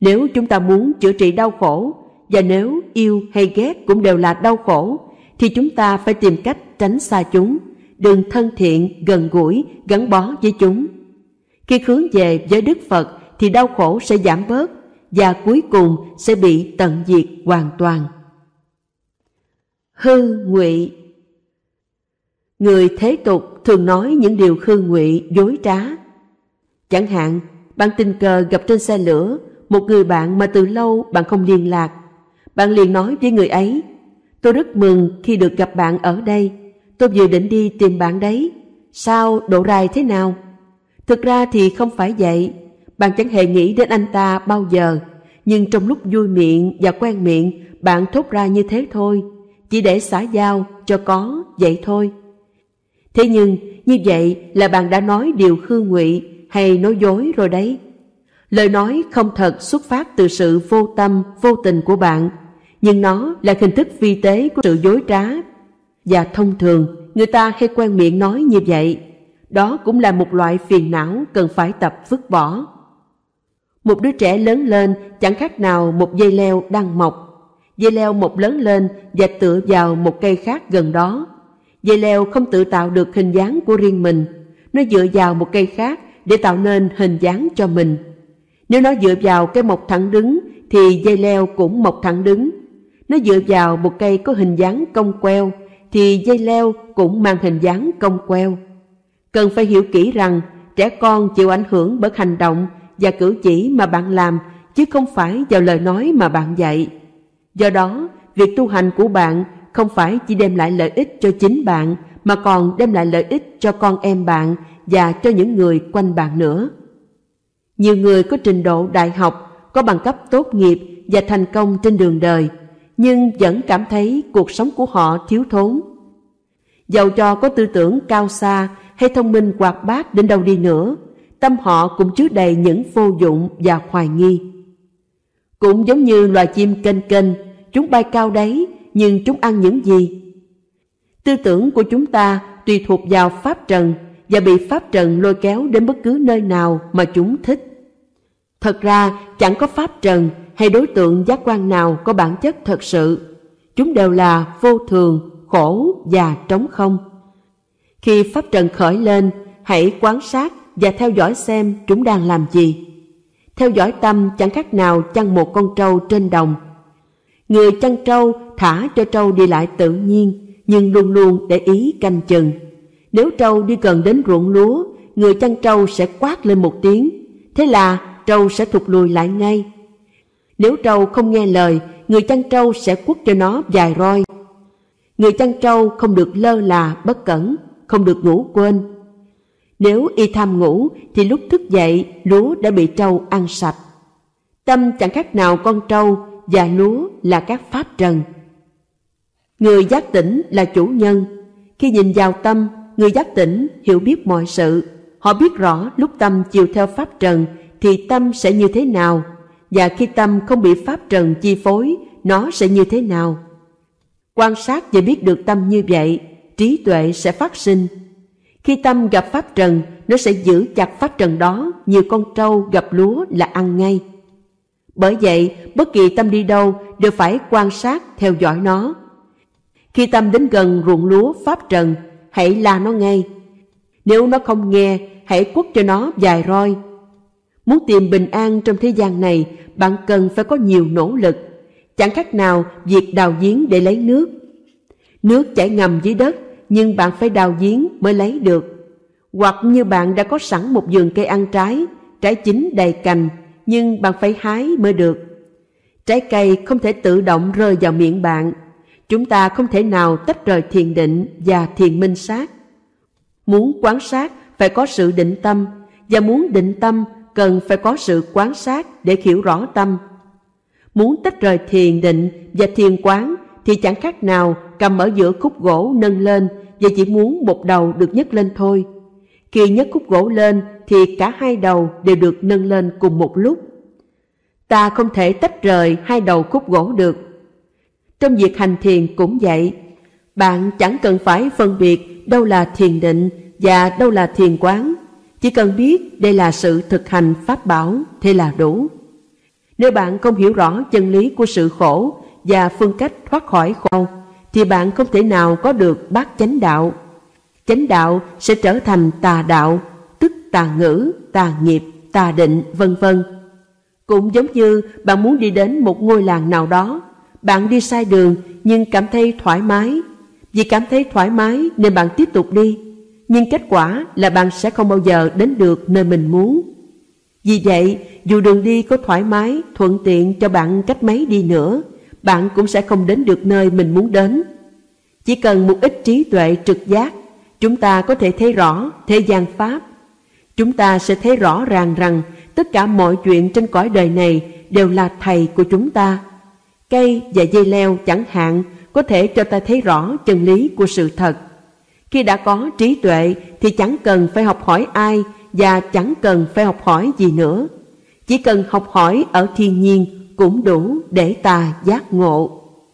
Nếu chúng ta muốn chữa trị đau khổ, và nếu yêu hay ghét cũng đều là đau khổ, thì chúng ta phải tìm cách tránh xa chúng, đừng thân thiện, gần gũi, gắn bó với chúng. Khi hướng về với Đức Phật thì đau khổ sẽ giảm bớt và cuối cùng sẽ bị tận diệt hoàn toàn. Hư ngụy Người thế tục thường nói những điều khư ngụy, dối trá. Chẳng hạn, bạn tình cờ gặp trên xe lửa một người bạn mà từ lâu bạn không liên lạc. Bạn liền nói với người ấy, tôi rất mừng khi được gặp bạn ở đây. Tôi vừa định đi tìm bạn đấy. Sao độ rài thế nào? Thực ra thì không phải vậy. Bạn chẳng hề nghĩ đến anh ta bao giờ. Nhưng trong lúc vui miệng và quen miệng, bạn thốt ra như thế thôi. Chỉ để xã giao cho có, vậy thôi. Thế nhưng, như vậy là bạn đã nói điều khư ngụy hay nói dối rồi đấy. Lời nói không thật xuất phát từ sự vô tâm, vô tình của bạn, nhưng nó là hình thức vi tế của sự dối trá. Và thông thường, người ta hay quen miệng nói như vậy. Đó cũng là một loại phiền não cần phải tập vứt bỏ. Một đứa trẻ lớn lên chẳng khác nào một dây leo đang mọc. Dây leo mọc lớn lên và tựa vào một cây khác gần đó. Dây leo không tự tạo được hình dáng của riêng mình. Nó dựa vào một cây khác để tạo nên hình dáng cho mình. Nếu nó dựa vào cây mọc thẳng đứng thì dây leo cũng mọc thẳng đứng. Nó dựa vào một cây có hình dáng cong queo thì dây leo cũng mang hình dáng cong queo. Cần phải hiểu kỹ rằng trẻ con chịu ảnh hưởng bởi hành động và cử chỉ mà bạn làm chứ không phải vào lời nói mà bạn dạy. Do đó, việc tu hành của bạn không phải chỉ đem lại lợi ích cho chính bạn mà còn đem lại lợi ích cho con em bạn và cho những người quanh bạn nữa. Nhiều người có trình độ đại học, có bằng cấp tốt nghiệp và thành công trên đường đời, nhưng vẫn cảm thấy cuộc sống của họ thiếu thốn. Dầu cho có tư tưởng cao xa hay thông minh hoạt bát đến đâu đi nữa, tâm họ cũng chứa đầy những vô dụng và hoài nghi. Cũng giống như loài chim kênh kênh, chúng bay cao đấy, nhưng chúng ăn những gì? Tư tưởng của chúng ta tùy thuộc vào pháp trần và bị pháp trần lôi kéo đến bất cứ nơi nào mà chúng thích. Thật ra chẳng có pháp trần hay đối tượng giác quan nào có bản chất thật sự. Chúng đều là vô thường, khổ và trống không. Khi pháp trần khởi lên, hãy quan sát và theo dõi xem chúng đang làm gì. Theo dõi tâm chẳng khác nào chăn một con trâu trên đồng. Người chăn trâu thả cho trâu đi lại tự nhiên, nhưng luôn luôn để ý canh chừng. Nếu trâu đi gần đến ruộng lúa, người chăn trâu sẽ quát lên một tiếng. Thế là trâu sẽ thụt lùi lại ngay. Nếu trâu không nghe lời, người chăn trâu sẽ quất cho nó vài roi. Người chăn trâu không được lơ là bất cẩn, không được ngủ quên. Nếu y tham ngủ thì lúc thức dậy lúa đã bị trâu ăn sạch. Tâm chẳng khác nào con trâu và lúa là các pháp trần. Người giác tỉnh là chủ nhân. Khi nhìn vào tâm, người giác tỉnh hiểu biết mọi sự. Họ biết rõ lúc tâm chiều theo pháp trần thì tâm sẽ như thế nào và khi tâm không bị pháp trần chi phối nó sẽ như thế nào. Quan sát và biết được tâm như vậy, trí tuệ sẽ phát sinh. Khi tâm gặp pháp trần, nó sẽ giữ chặt pháp trần đó như con trâu gặp lúa là ăn ngay. Bởi vậy, bất kỳ tâm đi đâu đều phải quan sát, theo dõi nó. Khi tâm đến gần ruộng lúa pháp trần, hãy la nó ngay. Nếu nó không nghe, hãy quất cho nó vài roi. Muốn tìm bình an trong thế gian này, bạn cần phải có nhiều nỗ lực. Chẳng khác nào việc đào giếng để lấy nước. Nước chảy ngầm dưới đất, nhưng bạn phải đào giếng mới lấy được. Hoặc như bạn đã có sẵn một vườn cây ăn trái, trái chín đầy cành, nhưng bạn phải hái mới được. Trái cây không thể tự động rơi vào miệng bạn. Chúng ta không thể nào tách rời thiền định và thiền minh sát. Muốn quán sát phải có sự định tâm, và muốn định tâm cần phải có sự quán sát để hiểu rõ tâm. Muốn tách rời thiền định và thiền quán thì chẳng khác nào cầm ở giữa khúc gỗ nâng lên và chỉ muốn một đầu được nhấc lên thôi. Khi nhấc khúc gỗ lên thì cả hai đầu đều được nâng lên cùng một lúc. Ta không thể tách rời hai đầu khúc gỗ được. Trong việc hành thiền cũng vậy. Bạn chẳng cần phải phân biệt đâu là thiền định và đâu là thiền quán. Chỉ cần biết đây là sự thực hành pháp bảo thế là đủ. Nếu bạn không hiểu rõ chân lý của sự khổ và phương cách thoát khỏi khổ, thì bạn không thể nào có được bát chánh đạo. Chánh đạo sẽ trở thành tà đạo, tức tà ngữ, tà nghiệp, tà định, vân vân. Cũng giống như bạn muốn đi đến một ngôi làng nào đó, bạn đi sai đường nhưng cảm thấy thoải mái. Vì cảm thấy thoải mái nên bạn tiếp tục đi, nhưng kết quả là bạn sẽ không bao giờ đến được nơi mình muốn. Vì vậy, dù đường đi có thoải mái, thuận tiện cho bạn cách mấy đi nữa, bạn cũng sẽ không đến được nơi mình muốn đến. Chỉ cần một ít trí tuệ trực giác, chúng ta có thể thấy rõ thế gian Pháp. Chúng ta sẽ thấy rõ ràng rằng tất cả mọi chuyện trên cõi đời này đều là thầy của chúng ta. Cây và dây leo chẳng hạn có thể cho ta thấy rõ chân lý của sự thật. Khi đã có trí tuệ thì chẳng cần phải học hỏi ai và chẳng cần phải học hỏi gì nữa. Chỉ cần học hỏi ở thiên nhiên cũng đủ để ta giác ngộ.